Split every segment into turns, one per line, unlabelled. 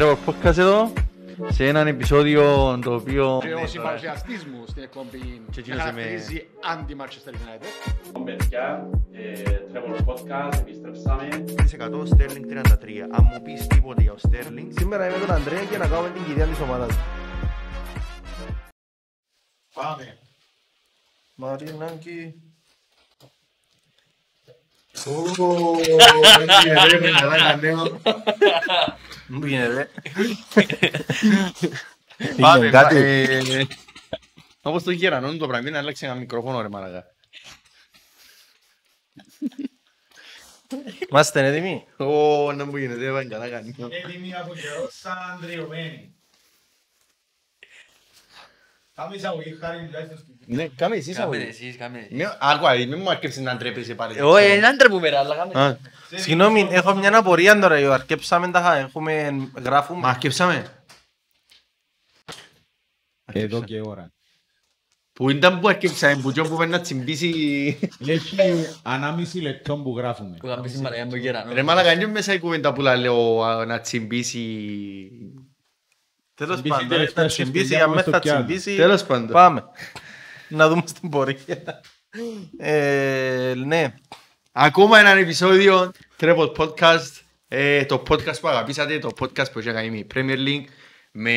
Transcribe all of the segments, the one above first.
Τρέβο podcast εδώ, σε έναν επεισόδιο το οποίο...
Και ο συμπαρουσιαστής μου στην εκπομπή
Και
με
εκείνος είμαι-
χαρακτηρίζει αντι-Manchester United.
παιδιά, ε, Trevor Podcast, επιστρέψαμε.
100 Sterling 33. Αν μου πεις τίποτε για ο Sterling,
Σήμερα είμαι τον Ανδρέα και να κάνουμε την κυρία της ομάδας.
Πάμε.
Μαρινάκη. Μου γίνεται.
Πάμε,
Είχε κάτι.
ε, Όπως το γερανόν το πράγμα, είναι να αλλάξει ένα μικρόφωνο ρε μαλακά.
Είμαστε έτοιμοι.
Ω, να μου γίνεται, δεν πάει καλά κάνει.
Έτοιμοι από καιρό σαν αντριωμένοι. Κάμε εισαγωγή χάρη τουλάχιστον στην
Ναι, κάμε εσύ
Κάμε
σαν
εσείς, κάμε.
Ναι, Άκουα, μην μου αρκέψεις να ντρέπεσαι πάλι.
Εγώ είναι άντρε που μέρα, αλλά κάμε.
Α,
Συγγνώμη, έχω μια απορία τώρα. Αρκέψαμε τα έχουμε,
Μα
γράφουμε.
αρκέψαμε.
Εδώ και ώρα.
Που ήταν που αρκέψαμε, που τζον που πρέπει να τσιμπήσει...
Έχει ανάμιση λεπτό που γράφουμε.
Που κάμε σήμερα για τον κερανό.
Ρε μαλακά, είναι μέσα η κουβέντα που λέω α, να τσιμπήσει...
Τέλος
Τσιμπήσει
πάντων,
τελευταία
θα τσιμπήσει,
σκεφτιά
αν
μας
με
στο
θα
πιάτο.
τσιμπήσει.
Τέλος πάντων.
Πάμε. Να δούμε στην πορεία. Ε, Ναι.
Ακόμα ένα επεισόδιο Trevor Podcast. Ε, το podcast που αγαπήσατε, το podcast που έχει κάνει με η Premier League. Με...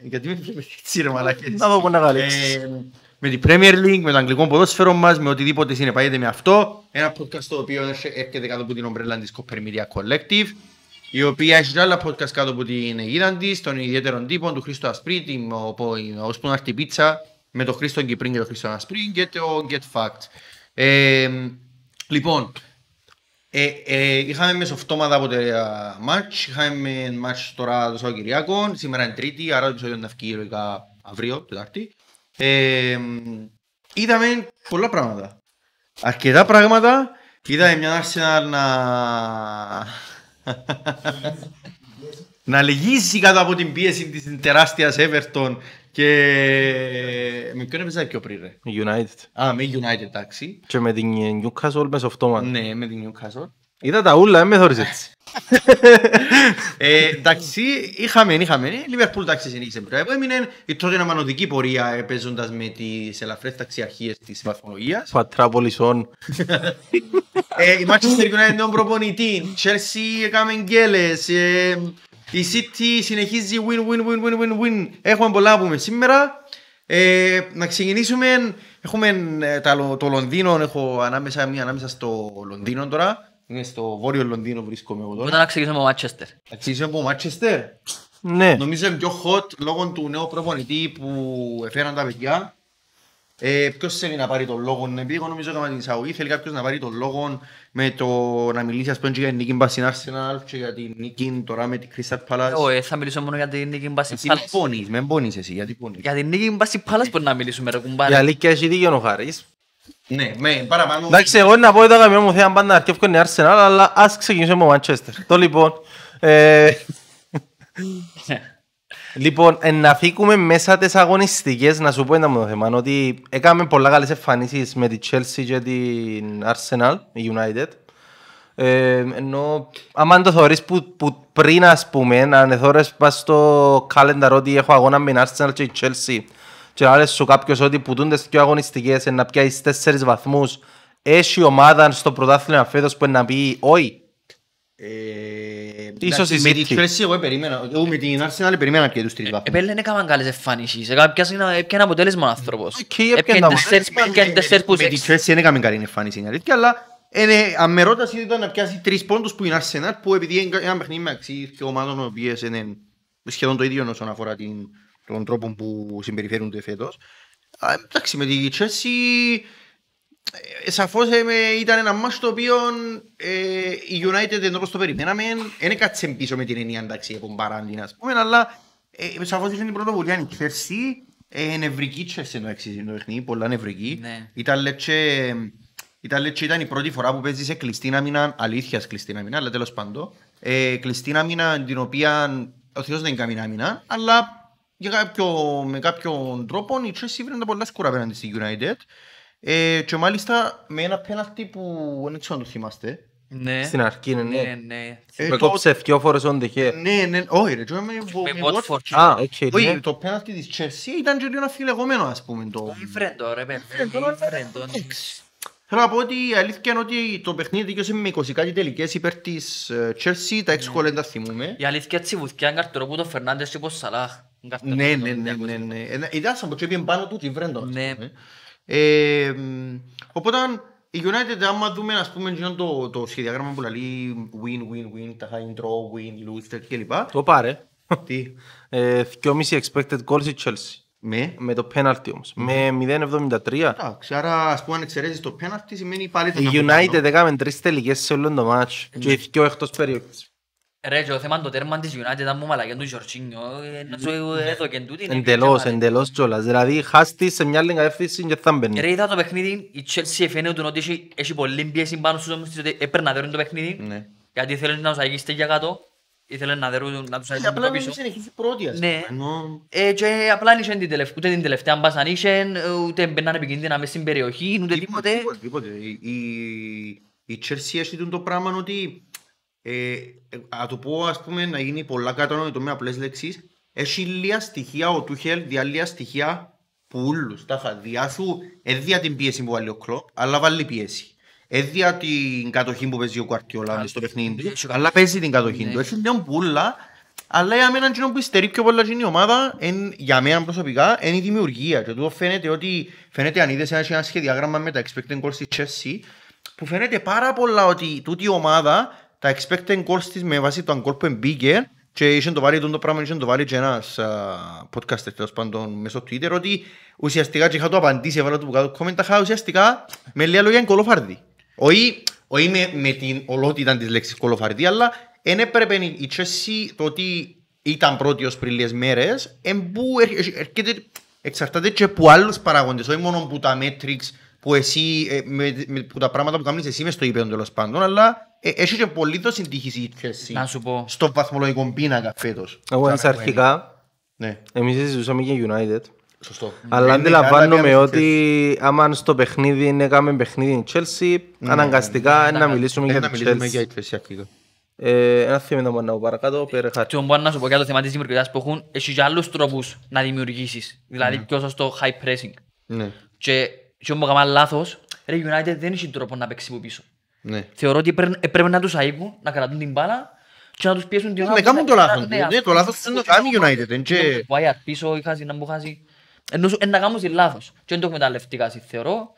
Γιατί με βλέπετε έτσι ρε μαλάκες;
Να δω πού να καλύψεις.
Ε, με την Premier League, με το αγγλικό ποδόσφαιρο μας, με οτιδήποτε συνεπάγεται με αυτό. Ένα podcast το οποίο έρχε- έρχεται κάτω από την ομπρέλα της Copper Media Collective η οποία έχει και άλλα podcast κάτω από την αιγίδα της, των ιδιαίτερων τύπων του Χρήστο Ασπρί, την- ο- ο- ως που να έρθει η πίτσα, με τον Χρήστο Κυπρίν και τον Χρήστο Ασπρί και το Get Fact. Ε, λοιπόν, ε, ε, είχαμε μεσοφτώματα από τα μάτς, είχαμε μάτς τώρα το Σαββατοκυριακό, σήμερα είναι Τρίτη, άρα το επεισόδιο να βγει λογικά αύριο, Τετάρτη. Ε, είδαμε πολλά πράγματα. Αρκετά πράγματα. Είδαμε μια Arsenal να... να λυγίσει κάτω από την πίεση της τεράστιας Everton και με ποιον έπαιζα πιο πριν ρε;
United.
Α, με United εντάξει.
Και με την Newcastle μεσοφτώμα.
Ναι, με την Newcastle.
Είδα τα ούλα, δεν με θωρείς έτσι.
Ε, εντάξει, είχαμε, είχαμε. Η Liverpool εντάξει συνήθισε πρώτα. Έμεινε η τότε αναμανωτική πορεία ε, παίζοντας με τις ελαφρές ταξιαρχίες της βαθμολογίας.
Πατράπολης on.
Ε, η Manchester United τον προπονητή, η Chelsea έκαμε γκέλες, ε, η City συνεχίζει win, win, win, win, win, win. Έχουμε πολλά να πούμε σήμερα. Ε, να ξεκινήσουμε, έχουμε ε, τα, Λο- το Λονδίνο, έχω ανάμεσα, μία ανάμεσα στο Λονδίνο τώρα. Είναι στο βόρειο Λονδίνο βρίσκομαι εγώ
Όταν
τώρα.
να ξεκινήσουμε από Manchester.
Θα ξεκινήσουμε από Manchester;
Ναι.
Νομίζω είναι πιο hot λόγω του νέου προπονητή που έφεραν τα παιδιά. Ε, ποιος θέλει να πάρει τον λόγο, επειδή εγώ νομίζω ότι την εισαγωγή θέλει κάποιος να πάρει τον λόγο με το να μιλήσει ας πούμε και για την νίκη μπας στην Arsenal και για την νίκη τώρα με την Crystal Palace.
Εγώ ε, θα μιλήσω μόνο για την νίκη μπάση
Εσύ με
Πάλας.
πόνεις, με πόνεις εσύ, γιατί πόνεις;
Για την νίκη μπάση Πάλας μπορεί να μιλήσουμε ρε
Η
κουμπάρε.
αλήθεια έχει δίκιο ο Χάρης.
Ναι, με παραπάνω.
Εντάξει, εγώ να πω ότι το αγαπημένο μου θέμα πάντα να αρκεύω είναι η Arsenal, αλλά ας ξεκινήσουμε με Manchester. Το λοιπόν, ε, λοιπόν, ε, να φύγουμε μέσα τις αγωνιστικές, να σου πω ένα μου το θέμα, ότι έκαμε πολλά καλές εμφανίσεις με τη Chelsea και την Arsenal, η United. Ε, ενώ, άμα το θεωρείς που, που πριν, ας πούμε, αν θεωρείς πας στο calendar ότι έχω αγώνα με την Arsenal και η Chelsea και να λες σου κάποιος ότι που τούνται στις πιο αγωνιστικές να πιάσεις τέσσερις βαθμούς έχει ομάδα στο πρωτάθλημα φέτος που να πει όχι.
Ε,
Ίσως
εντάξει,
η
με τη
City.
Chelsea εγώ περίμενα, εγώ με την Arsenal περίμενα και τους τρεις βαθμούς.
Επέλε δεν έκαναν καλές εμφανίσεις. Ε, Έπιασε έπιανε αποτέλεσμα ο άνθρωπος.
Οκ, έπιανε
Έπιανε
τα
τέσσερις- έπιανε τέσσερις που
Με τη
έξι.
Chelsea δεν έκαμε καλή εμφάνιση είναι αλήθεια, αλλά είναι, αν με ρώτας ήταν να πιάσει τρεις πόντους που είναι Arsenal που επειδή είναι ένα παιχνίδι μεταξύ και ομάδων οι οποίες είναι σχεδόν το ίδιο όσον αφορά την, τον τρόπο που συμπεριφέρονται φέτος. Α, Εντάξει, με τη Chelsea ε, σαφώς ε, με- ήταν ένα μάτς το οποίο ε, η United ενώ όπως το περιμέναμε δεν έκατσε πίσω με την ενία εντάξει από μπαράντιν ας πούμε αλλά ε, σαφώς είχε την πρωτοβουλία η Chelsea ε, νευρική Chelsea το έξι το παιχνίδι, πολλά νευρική
Ναι.
ήταν λέτσε ήταν, λέτσε, ήταν η πρώτη φορά που παίζεις σε κλειστή άμυνα, αλήθεια κλειστή άμυνα, αλλά τέλος πάντων. Ε, κλειστή άμυνα την οποία ο Θεός δεν κάνει άμυνα, αλλά για κάποιο, με κάποιον τρόπο η Chelsea βρήκε πολλά σκούρα απέναντι στη United. Ε, και μάλιστα με ένα πέναλτι που δεν ξέρω αν το θυμάστε.
Ναι.
Στην αρχή, ναι,
Ναι,
ναι.
ναι.
Ε,
Με
το-
κόψε δυο φορές on the head.
Ναι, ναι, όχι ρε, και με-
Με
με
Watford.
Watford.
Α, οκ,
Όχι,
ναι.
το πέναλτι της Chelsea ήταν και λίγο αφιλεγόμενο ας πούμε το...
Φρέντο, ρε, παιδί.
τώρα,
Φρέντο.
Θέλω να πω ότι η αλήθεια είναι ότι το παιχνίδι δικαιώσε με 20 κάτι τελικές υπέρ της ε, Chelsea, τα έξι γκολ δεν τα θυμούμε.
Η αλήθεια έτσι βουθιά είναι καρτορό που το Φερνάντες και πως Σαλάχ.
Ναι, ναι, ναι, ναι, ναι. Ε, Ήταν σαν που πήγαινε πάνω του και βρέντο. ας
Ναι.
πούμε. Ε, μ, Οπότε η United άμα δούμε ας πούμε εκείνο το, το σχεδιάγραμμα που λέει win, win, win, τα high draw, win, lose κλπ.
Το πάρε.
Τι,
Ε, 2,5 expected goals η Chelsea.
με;
Με το penalty όμως. Με 0,73.
Εντάξει, άρα ας πούμε αν εξαιρέσεις το penalty σημαίνει πάλι θα
Η
ήταν
United
πάνω.
έκαμε τρεις τελικές σε όλο το match. Και οι δυο εκτός περιοχής.
Ρε, και το θέμα το τέρμα της United ήταν μου μαλακέν του Γιορτσίνιο. Να σου έδωκεν τούτη.
Εντελώς, εντελώς κιόλας. Δηλαδή χάστης σε μια άλλη κατεύθυνση και θα μπαίνει.
Ρε, είδα το παιχνίδι, η Chelsea φαίνεται ότι έχει, έχει πολύ πίεση πάνω στους όμως της, ότι έπαιρνε να δέρουν το παιχνίδι.
Ναι.
Γιατί θέλουν να τους αγγίστε για κάτω. Ήθελαν να δέρουν, να τους
Ε,
αγγίστε
Απλά
το
να
πίσω.
μην συνεχίσει πρώτη ας
Ναι.
πούμε. ενώ-
Ε, και απλά δεν είχαν την τελευταία, ούτε την τελευταία μπάσα αν είχαν, ούτε μπαίναν επικίνδυνα μες στην περιοχή, ούτε τίποτε.
Τίποτε, τίποτε. Η, η- η Chelsea έχει τον το πράγμα ότι ε, ε, να το πω ας πούμε να γίνει πολλά κατανοητό με απλές λέξεις. Έχει λίγα στοιχεία ο Τούχελ δια λίγα στοιχεία που ούλους. Τα χαδιά σου έδια την πίεση που βάλει ο Κλόπ αλλά βάλει πίεση. Έδια την κατοχή που παίζει ο Κουαρτιόλα μες στο παιχνίδι του.
έχει
αλλά παίζει την κατοχή του. Έχει λίγο πουλά αλλά για μένα εκείνο που υστερεί πιο πολλά είναι η ομάδα, εν, για μένα προσωπικά, είναι η δημιουργία. Και τούτο φαίνεται ότι, φαίνεται αν είδες ένα, ένα σχεδιάγραμμα με τα expected goals της Chelsea, που φαίνεται πάρα πολλά ότι τούτη η ομάδα, τα expected goals της με βάση το γκολ που εμπήκε, και είχε το βάλει τον το πράγμα, είχε το βάλει και ένας α, podcaster τέλος πάντων μέσω Twitter, ότι ουσιαστικά και είχα το απαντήσει, έβαλα το που κάτω comment, είχα ουσιαστικά με λίγα λόγια είναι κολοφάρδι. Όχι, όχι με, με την ολότητα της λέξης κολοφαρδί, αλλά δεν έπρεπε η Chelsea το ότι ήταν πρώτη ως πριν λίγες μέρες, εμπού έρχεται, εξαρτάται και από άλλους παράγοντες, όχι μόνο από τα metrics που εσύ, ε, με, με, που τα πράγματα που κάνεις εσύ μες στο ύπεδο τέλος πάντων, αλλά ε, έχεις και πολύ το συντύχηση η Chelsea
Να σου πω.
στο βαθμολογικό πίνακα φέτος.
Εγώ έτσι αρχικά,
Ναι,
εμείς συζητούσαμε για United.
σωστό.
Αλλά
Ναι,
αντιλαμβάνομαι
ναι,
ότι άμα στο παιχνίδι έκαμε παιχνίδι η Chelsea, αναγκαστικά να μιλήσουμε
Ε,
για
να
την
μιλήσουμε για
Chelsea.
η Chelsea αρχικά.
Ε, Ένα θέμα να πάω παρακάτω, πέρα χάρη.
Και μπορώ να σου πω για το θέμα της δημιουργίας που έχουν, έχεις και άλλους τρόπους να δημιουργήσεις. Δηλαδή πιο σωστό high pressing.
Ναι,
Και και όμως έκανα λάθος, ρε η United δεν έχει τρόπο να παίξει από πίσω.
ναι.
Θεωρώ ότι έπρεπε έπρεπε να τους αίγουν, να κρατούν την μπάλα και να τους πιέσουν την ώρα.
Ναι,
που
κάνουν
θα-
το λάθος
ναι,
τους. Ναι,
αυτό.
το λάθος τους είναι το κάνει η United, εν και-
Ο Άιαρ πίσω, η χάση, να μου χάσει. Ενώ σου- εν να κάνουν λάθος. Και δεν το εκμεταλλευτήκα, εσύ, θεωρώ.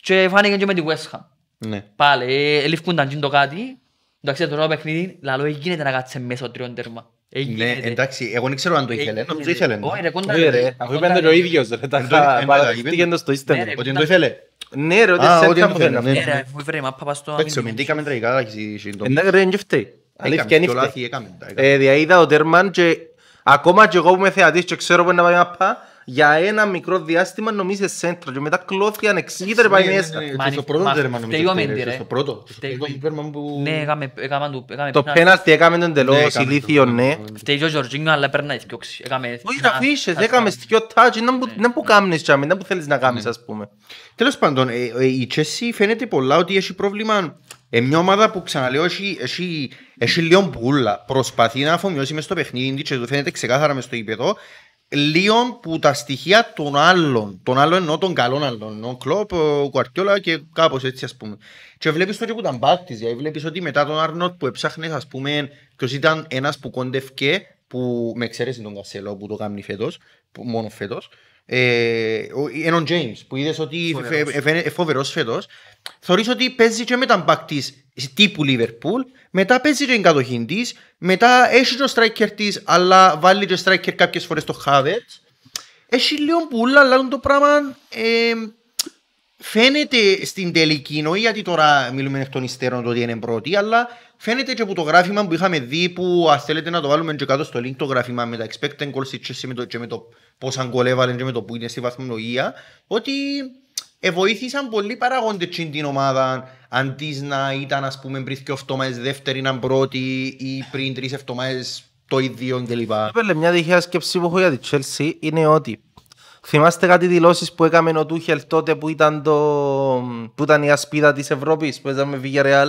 Και φάνηκε και με τη West Ham.
Ναι.
Πάλι, ε, ελήφκουνταν τζιν το κάτι. Εντάξει, τώρα το παιχνίδι, λαλό, γίνεται να κάτσε μέσα ο τριών τέρμα. Ε,
Ναι,
γίνεται.
εντάξει, εγώ δεν ξέρω αν το ήθελε,
Ε,
νομίζω ήθελε.
Όχι ρε, κοντά.
Όχι ρε, αφού είπαν το ο ίδιος ρε, τα
Εν το- εν το-
παραδεχτήκε το στο
Ναι,
ύστερο.
ρε.
Ότι δεν το ήθελε.
Ναι ρε, ότι
Α,
σε
ότι
έτσι
δεν το
αφού
θέλει,
είναι.
ναι.
Ναι, ρε, μου έφερε η μάπα πας στο
Εντάξει,
αμήνιο.
μεντήκαμε τραγικά, εντάξει, συντομία.
Εντάξει ρε, δεν φταίει. Αλήθεια
Έκαμε,
είναι
το
φταίει.
λάθη έκαμε, τα έκαμε.
Ε, Διαείδα ο Τέρμαν και ακόμα και εγώ που είμαι θεατής και ξέρω που είναι να πάει μαπά, για ένα μικρό διάστημα νομίζεις σέντρο και μετά κλώθη ανεξήγητα ρε πάει
Ναι, ναι,
μέσα.
ναι, ναι,
Μα
και στο
αν-
πρώτο
μα
τέρμα
φταίει
νομίζω
ο
φταίει,
Μέντι,
ρε,
ρε.
στο πρώτο. Στο
Φταίει
πρώτο
ο-
τέρμα που-
Ναι, έκαμε, έκαμε του, έκαμε
Το
πέναλτι.
πέναλτι έκαμε τον
Ναι,
τελώς
έκαμε
ηλίθιο,
το-
ναι.
Φταίει και ο Τζορτζίνιο, αλλά παίρνει να διώξει. Έκαμε...
Όχι να αφήσεις, έκαμε στοιχείο touch, είναι που- είναι που κάνεις και είναι που θέλεις να κάνεις ας πούμε.
Τέλος πάντων, ε, ε, η Chelsea φαίνεται πολλά ότι έχει πρόβλημα. Ε, μια ομάδα που ξαναλέω έχει, έχει, έχει λίγο μπουλα. Προσπαθεί να αφομοιώσει μες στο παιχνίδι της και το φαίνεται ξεκάθαρα μες στο ύπεδο. Λίγο που τα στοιχεία των άλλων, των άλλων εννοώ των καλών άλλων, εννοώ Κλόπ, ο Κουαρτιόλα και κάπως έτσι ας πούμε. Και βλέπεις το και που ήταν μπάκτης, δηλαδή βλέπεις ότι μετά τον Άρνοτ που έψαχνες ας πούμε ποιος ήταν ένας που κόντευκε, που με εξαίρεση τον Κασέλο που το κάνει φέτος, που, μόνο φέτος, ε, ο- έναν James που είδες ότι
Φοβερός.
φε- φαίνε- ε, φοβερός φέτος, θεωρείς ότι παίζει και με τα μπακ της τύπου Liverpool, μετά παίζει και την κατοχή της, μετά έχει και ο striker της, αλλά βάλει και striker κάποιες φορές το Havertz. Έχει λίγο πουλά, αλλά το πράγμα ε, φαίνεται στην τελική, όχι γιατί τώρα μιλούμε εκ των υστέρων το ότι είναι πρώτη, αλλά φαίνεται και από το γράφημα που είχαμε δει που αν θέλετε να το βάλουμε και κάτω στο link το γράφημα με τα expected goals της Chelsea με το, και με το πόσα γκολ έβαλε και με το που είναι στη βαθμολογία, ότι ε, βοήθησαν πολλοί παραγόντες στην την ομάδα αντί να ήταν ας πούμε πριν και εβδομάδες δεύτερη να πρώτη ή πριν τρεις εβδομάδες το ίδιο κλπ.
Πέλε, μια τυχαία σκέψη που έχω για τη Chelsea είναι ότι Θυμάστε κάτι δηλώσεις που έκαμε ο Τούχελ τότε που ήταν, το... που ήταν η ασπίδα της Ευρώπης που έζαμε με Villarreal;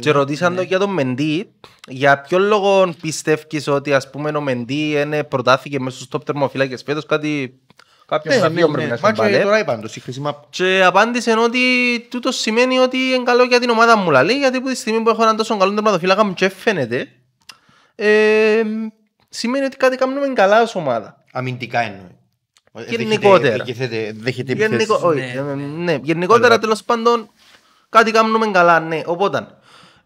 Και ρωτήσαν
ναι.
το για τον Μεντί για ποιο λόγο πιστεύεις ότι ας πούμε ο Μεντί είναι προτάθηκε μέσα στους top τερμοφύλακες φέτος κάτι κάποιο
Ναι,
βραβείο
ναι,
πρέπει
ναι.
να
Μα και
συμβάλλει.
τώρα είπαν το, η χρήση μαπ.
Και απάντησε ότι τούτος σημαίνει ότι είναι καλό για την ομάδα μου λαλή, γιατί από τη στιγμή που έχω έναν τόσο καλό τερματοφύλακα μου και φαίνεται, ε, σημαίνει ότι κάτι κάνουμε καλά ως ομάδα.
Αμυντικά εννοεί.
Γενικότερα.
Δέχεται, δέχεται
Γενικο...
επιθέσεις.
όχι,
Ναι.
ε, ναι, γενικότερα τέλος πάντων κάτι κάνουμε καλά, ναι. Οπότε,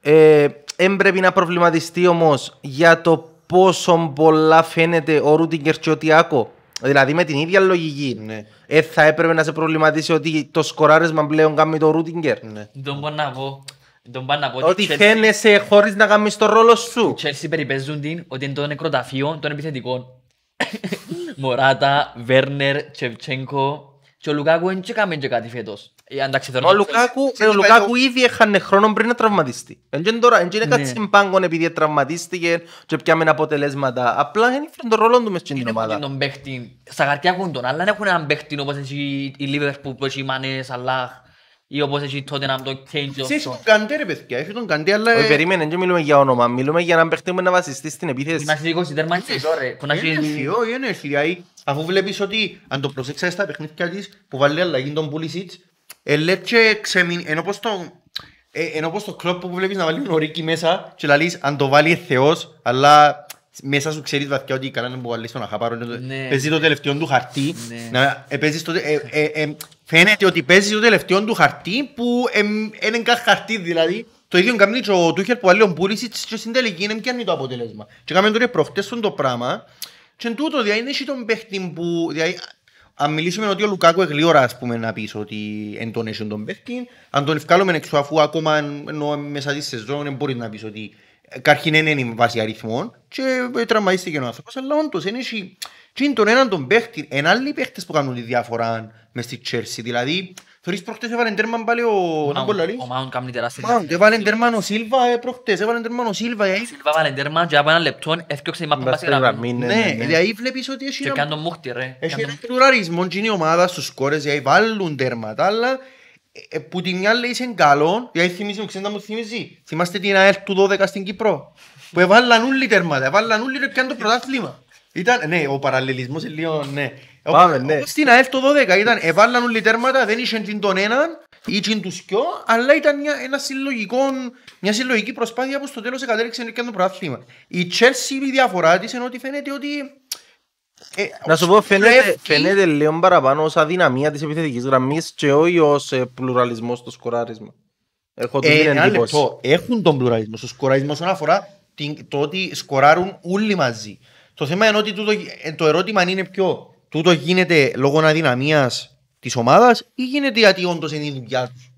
ε, εν πρέπει να προβληματιστεί όμως για το πόσο πολλά φαίνεται ο Ρούτιγκερ και ο Τιάκο. Δηλαδή με την ίδια λογική.
Ναι.
Ε, θα έπρεπε να σε προβληματίσει ότι το σκοράρισμα πλέον κάνει το Ρούτιγκερ.
Ναι.
Τον μπορώ να πω. Τον μπορώ να πω
Ότι
η Chelsea-
φαίνεσαι χωρίς να κάνεις το ρόλο σου.
οι Chelsea περιπέζουν την ότι είναι το νεκροταφείο των επιθετικών. Μωράτα, Βέρνερ, Τσεβτσένκο και ο Λουκάκου δεν και κάμε και κάτι φέτος. Ε, εντάξει, θεωρώ
Ο
ότι-
Λουκάκου,
σε
ο
το
Λουκάκου ήδη έχανε χρόνο πριν να τραυματιστεί. Εν και τώρα, εν και είναι
Ναι.
κάτι συμπάγκον επειδή τραυματίστηκε και πιάμε αποτελέσματα. Απλά δεν ήφερε τον ρόλο του μες στην
Δεν
ομάδα.
έχουν τον παίχτη. Στα χαρτιά έχουν τον, αλλά δεν έχουν έναν παίχτη όπως έχει η Liverpool που έχει Μανέ, Σαλάχ ή όπως έχει τότε να το Kane και
Ξέρεις
αυτό.
τον Καντέ ρε παιδιά, έχει τον Καντέ αλλά...
Όχι, περίμενε, δεν μιλούμε για όνομα. Μιλούμε για έναν παίχτη που είναι να βασιστεί στην
Που
επίθεση.
να έχει 20 τέρμα είναι σίγουρο, ρε. Που να
Είναι
έχει...
έρθει, όχι, είναι έρθει, δηλαδή, αφού βλέπεις ότι αν το προσέξεις στα παιχνίδια της που βάλει αλλαγή τον Πουλισίτς ε, λέει και ξεμείνει, ενώ πως το ε, ενώ πως το κλόπ που βλέπεις να βάλει τον Ορίκη μέσα και λαλείς αν το βάλει ε, Θεός αλλά μέσα σου ξέρεις βαθιά ότι καλά είναι που βάλεις τον Αχαπάρο
Ναι.
παίζει το τελευταίο του χαρτί
Ναι.
να, ε, παίζεις το, ε, ε, ε, φαίνεται ότι παίζει το τελευταίο του χαρτί που ε, είναι καν χαρτί δηλαδή το ίδιο κάνει και ο Τούχερ που βάλει ο Πούλησιτς και στην τελική είναι πιάνει το αποτέλεσμα και κάνουμε τώρα προχτές τον το πράγμα και εν τούτο δηλαδή είναι τον παίχτη που δηλαδή, αν μιλήσουμε ότι ο Λουκάκου εγλίωρα ας πούμε να πεις ότι εν τον έχει τον παίχτη αν τον ευκάλουμε έξω αφού ακόμα εν- ενώ μέσα τη σεζόν δεν μπορείς να πεις ότι ε, Καρχήν δεν είναι η βάση αριθμών και ε, τραυματίστηκε ο άνθρωπος. Αλλά όντως είναι έχει και είναι τον έναν τον παίχτη εν άλλοι παίχτες που κάνουν τη διαφορά μες στη Chelsea. Δηλαδή θεωρείς προχτές έβαλε τέρμα πάλι ο να πω λαλείς.
Ο Μάουν κάνει τεράστια
Μάουντ, έβαλε τέρμα ο Σίλβα ε, προχτές έβαλε τέρμα ο Σίλβα ε.
Σίλβα βάλε τέρμα και από ένα λεπτό έφτιαξε η μάπα
Μπας
πάση
στη
γραμμή.
γραμμή, ναι,
Ναι,
ναι, ναι.
δηλαδή βλέπεις ότι έχει
Και
ένα
κάνει τον μούχτη ρε.
Έχει
Κάνει
έναν πλουραρισμό και είναι η ομάδα στους σκόρες, δηλαδή βάλουν τέρματα, αλλά ε, που τη μια λέει είναι καλό, δηλαδή θυμίζει μου, ξέρετε να μου θυμίζει. Θυμάστε την ΑΕΛ του 12 στην Κύπρο, που έβαλαν όλοι τέρματα, έβαλαν όλοι και πιάνε το πρωτάθλημα. Ήταν, ναι, ο παραλληλισμός είναι λίγο, ναι.
Πάμε, ναι.
Όπως Στην ΑΕΛ το 12 ήταν, έβαλαν όλοι τέρματα, δεν είχε την τον έναν ή την τους δυο, αλλά ήταν μια, ένα συλλογικό, μια συλλογική προσπάθεια που στο τέλος κατέληξε να πιάνε το πρωτάθλημα. Η Chelsea η διαφορά της είναι ότι φαίνεται ότι ε,
Να σου πω, φαίνεται,
τρέφει-
φαίνεται λίγο παραπάνω ως αδυναμία της επιθετικής γραμμής και όχι ως ε, πλουραλισμός στο σκοράρισμα. Έχω την
Ε, ένα
εντύπωση.
λεπτό. Έχουν τον πλουραλισμό. Στο σκοραρισμό όσον αφορά την, το ότι σκοράρουν όλοι μαζί. Το θέμα είναι ότι τούτο, ε, το ερώτημα είναι ποιο. Τούτο γίνεται λόγω αδυναμίας της ομάδας ή γίνεται γιατί όντως είναι η δουλειά τους;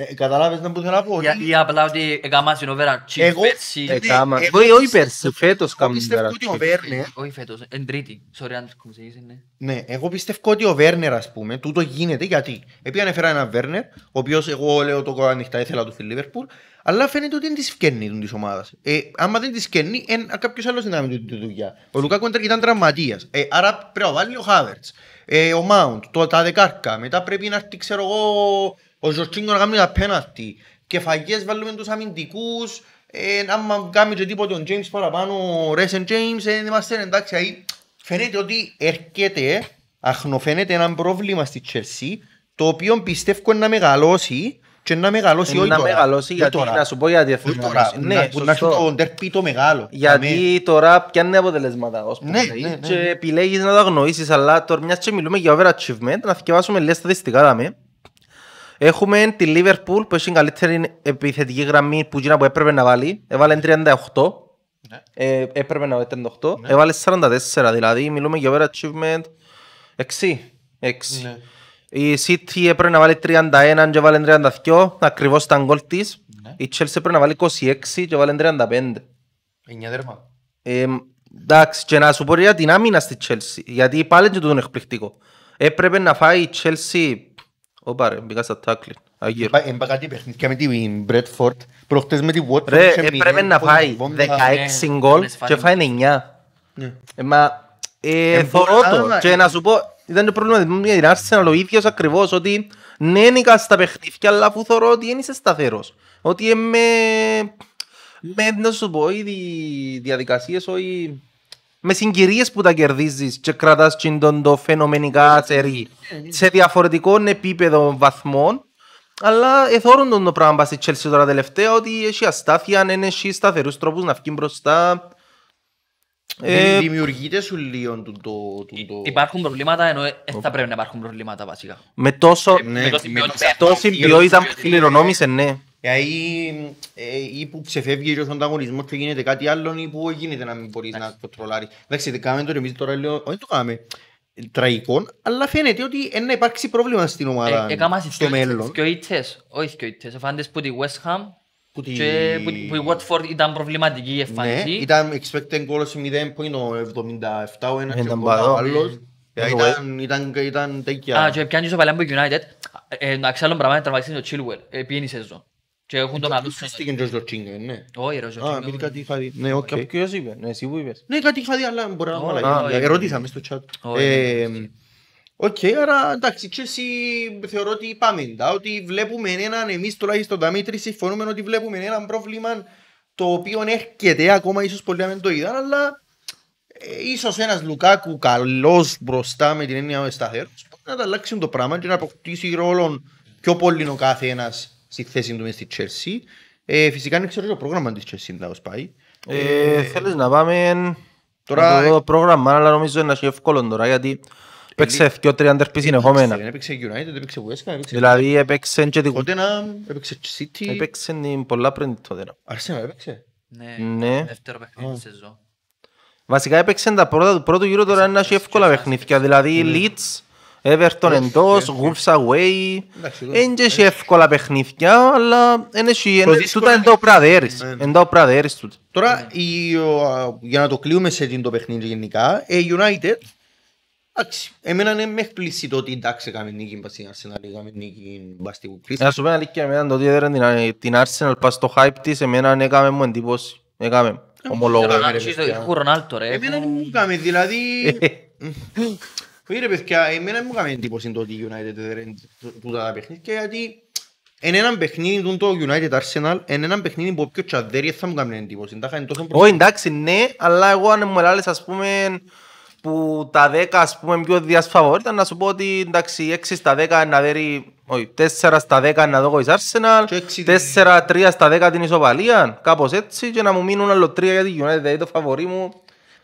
Ε, καταλάβες να που θέλω να πω.
Για-
ότι-
Ή απλά ότι έκαμα στην overachieve
Εγώ-
πέρσι.
ε,
Έκαμα.
εγώ
Όχι, όχι
πιστεύω-
πέρσι, φέτος
Εγώ
κάνουν
πιστεύω
πέρα.
ότι ο Βέρνερ
Όχι φέτος, εν τρίτη. Sorry αν το είσαι, ναι.
Ναι, εγώ πιστεύω ότι ο Βέρνερ, ας πούμε, τούτο γίνεται γιατί. Επειδή ανέφερα έναν Βέρνερ, ο οποίος εγώ λέω το κόμμα ανοιχτά, ήθελα του στη Λίβερπουλ, αλλά φαίνεται ότι δεν της φκένει της ομάδας. Ε, άμα δεν της φκένει, εν, κάποιος άλλος δεν κάνει τη δουλειά. Ο Λουκάκου ήταν- ήταν τραυματίας. Ε, άρα πρέπει να βάλει ο Χάβερτς, ε, ο Μάουντ, το, τα δεκάρκα. Μετά πρέπει να έρθει, ξέρω εγώ, ο Ζορτσίνγκο να κάνει τα πέναλτι. Κεφαγές βάλουμε τους αμυντικούς, ε, άμα κάνει και τίποτε ο James παραπάνω, ο Ρέσεν James, ε, είμαστε εντάξει. δηλαδή, Φαίνεται ότι έρχεται, αχνοφαίνεται ένα πρόβλημα στη Chelsea, το οποίο πιστεύω να μεγαλώσει και να μεγαλώσει
Είναι
όχι
να
τώρα.
μεγαλώσει
Όχι
γιατί,
τώρα.
να σου πω γιατί
Όχι
θέλει να
τώρα,
μεγαλώσει.
να-
Ναι,
που να έρθει
σωστό.
το ντερπί το μεγάλο. Αμέ.
Γιατί τώρα πιάνει αποτελέσματα ως
Ναι,
πούμε,
ναι, ναι,
και
ναι.
επιλέγεις να το αγνοήσεις αλλά τώρα μιας και μιλούμε για overachievement να θυκευάσουμε λίγα στατιστικά δάμε. Έχουμε τη Liverpool που έχει καλύτερη επιθετική γραμμή που εκείνα που έπρεπε να βάλει. Έβαλε 38.
Ναι.
Ε, έπρεπε να βάλει 38. Έβαλε 44 δηλαδή μιλούμε για overachievement 6. 6.
Ναι.
Η City έπρεπε να βάλει 31 και βάλει 32, ακριβώς τα γκολ της.
Ναι.
Η Chelsea έπρεπε να βάλει 26 και βάλει 35.
Εννιά τέρμα.
Ε, εντάξει, και να σου πω για την άμυνα στη Chelsea, γιατί πάλι και τούτο εκπληκτικό. Έπρεπε να φάει η Chelsea... Ωπα ρε, μπήκα στα τάκλιν. Αγύρω.
Εμπα- Εμπα κάτι παιχνίδια με την Bradford, προχτές με τη Watford.
Ρε,
είχε
έπρεπε
μηδέν,
να
πόντι,
φάει
βόμβα.
16
ναι,
γκολ
ναι,
και φάει 9.
Ναι.
Ε, μα, ε,
Ε,
θωρώ
μπορεί-
το.
άμα-
Και να σου πω, ήταν το πρόβλημα με την Arsenal ο ίδιος ακριβώς ότι ναι νίκα στα παιχνίδια αλλά αφού θωρώ ότι δεν είσαι σταθερός. Ότι με, με να σου πω, οι δι- διαδικασίες όχι με συγκυρίες που τα κερδίζεις και κρατάς τσιν το φαινομενικά σερί σε διαφορετικό επίπεδο βαθμών αλλά εθώρουν τον το πράγμα πας στη Chelsea τώρα τελευταία ότι έχει αστάθεια, αν έχει σταθερούς τρόπους να βγει μπροστά. Ε,
Δεν Δημιουργείται σου λίγο του το... του το-
Υπάρχουν προβλήματα ενώ ε, ε, θα πρέπει να υπάρχουν προβλήματα βασικά.
με τόσο,
Ναι,
Με το
με
συμπιότητα.
τόση ποιότητα που κληρονόμησες, ναι.
Δηλαδή, ε, ή που ξεφεύγει και ο ανταγωνισμός και γίνεται κάτι άλλο ή που γίνεται να μην μπορείς να κοντρολάρεις. Εντάξει, δεν κάνουμε το εμείς τώρα λέω, όχι το κάνουμε τραγικό, αλλά φαίνεται ότι ε, να υπάρξει πρόβλημα στην ομάδα
Ε, Έκαμα
στο μέλλον.
και ήττες, όχι και ήττες. Εφάντες που τη West Ham
Που τη-
και που τη- που η Watford ήταν προβληματική η
Ναι,
εμφάνιση.
ήταν expected goals 0 που είναι ο 77 ο ένας και
Ήταν
80
παρό.
ο άλλος. Ε,
Ναι.
Ήταν, ήταν, ήταν
Α,
τέτοια.
και πιάνει στο παλιάμπο United. Ε, Εντάξει, άλλο πράγμα είναι τραυματιστή το Chilwell. Ε, Πήγαινε η σεζόν. Και έχουν τον άλλο.
Φύστηκε και ο Ζορτσίνγκ, ναι.
Όχι ρε, ο
Α,
Jorginho.
επειδή κάτι είχα δει. Ναι, οκ.
Ποιος είπε, ναι, εσύ που είπες.
Ναι, κάτι είχα δει, αλλά μπορεί να
Όχι,
βάλω.
όχι.
Ερώτησαμε στο chat.
Όχι,
Ε,
όχι.
Οκ, άρα εντάξει, και εσύ θεωρώ ότι πάμε εντά, ότι βλέπουμε έναν, εμείς τουλάχιστον τα Μήτρη συμφωνούμε ότι βλέπουμε έναν πρόβλημα το οποίο έρχεται ακόμα, ίσως πολλοί να μην το είδαν, αλλά ε, ίσως ένας Λουκάκου καλός μπροστά με την έννοια ο σταθερός μπορεί να τα αλλάξει το πράγμα και να αποκτήσει ρόλο πιο πολύ ο κάθε ένας στη θέση του μες στη Chelsea. Ε, φυσικά δεν ξέρω το πρόγραμμα της Chelsea να ως πάει.
Ε, Θέλεις να πάμε
Τώρα-
τώρα... το πρόγραμμα, αλλά νομίζω είναι εύκολο τώρα, γιατί παίξε και ο τριάντερπι συνεχόμενα.
Δεν έπαιξε United, έπαιξε West Ham, έπαιξε
Δηλαδή έπαιξε και την...
Tottenham, έπαιξε City,
Έπαιξε την πολλά πριν τότε.
Arsenal έπαιξε;
Ναι,
Ναι.
δεύτερο παιχνίδι της σεζόν.
Βασικά έπαιξε τα πρώτα του πρώτου γύρου τώρα να έχει εύκολα παιχνίδια. Δηλαδή Leeds, Everton εντός, Wolves away.
Εντάξει, εδώ-
Δεν έχει εύκολα παιχνίδια, αλλά δεν έχει...
Το
είναι-
δύσκολο
Τούτα είναι
είναι-
το πραδέρις.
Ναι.
Είναι το πραδέρις τούτα.
Τώρα, η, ο, για να το κλείουμε σε την το παιχνίδι γενικά, ε, United, εντάξει, εμένα είναι μες εκπλήσει το ότι εντάξει έκαμε νίκη μπας στην Arsenal, έκαμε νίκη μπας στη Crystal.
Να σου πω αλήθεια, εμένα το ότι έδερε την, την Arsenal πας στο hype της, εμένα έκαμε μου εντύπωση. Έκαμε, ομολόγω.
Έκαμε, ρε,
Ρονάλτο,
παιδιά.
Έχουν Ρονάλτο ρε.
Εμένα δεν
έχουν-
μου έκαμε, δηλαδή... Όχι ρε παιδιά, εμένα δεν μου έκαμε εντύπωση το ότι η United έδερε τούτα τα παιχνίδια, γιατί εν έναν παιχνίδι του το United Arsenal, εν έναν παιχνίδι που όποιος τσαδέρι θα μου κάνει εντύπωση. Τα είχαν τόσο
Όχι εντάξει ναι, αλλά εγώ αν μου έλεγες ας πούμε που τα 10 ας πούμε πιο διασφαβόρ ήταν να σου πω ότι εντάξει 6 στα 10 να δέρει, όχι 4 στα 10 να δω της Arsenal,
Και έξι
4-3 στα 10 την ισοπαλία, κάπως έτσι και να μου μείνουν άλλο 3 για τη United, δηλαδή το φαβορί μου.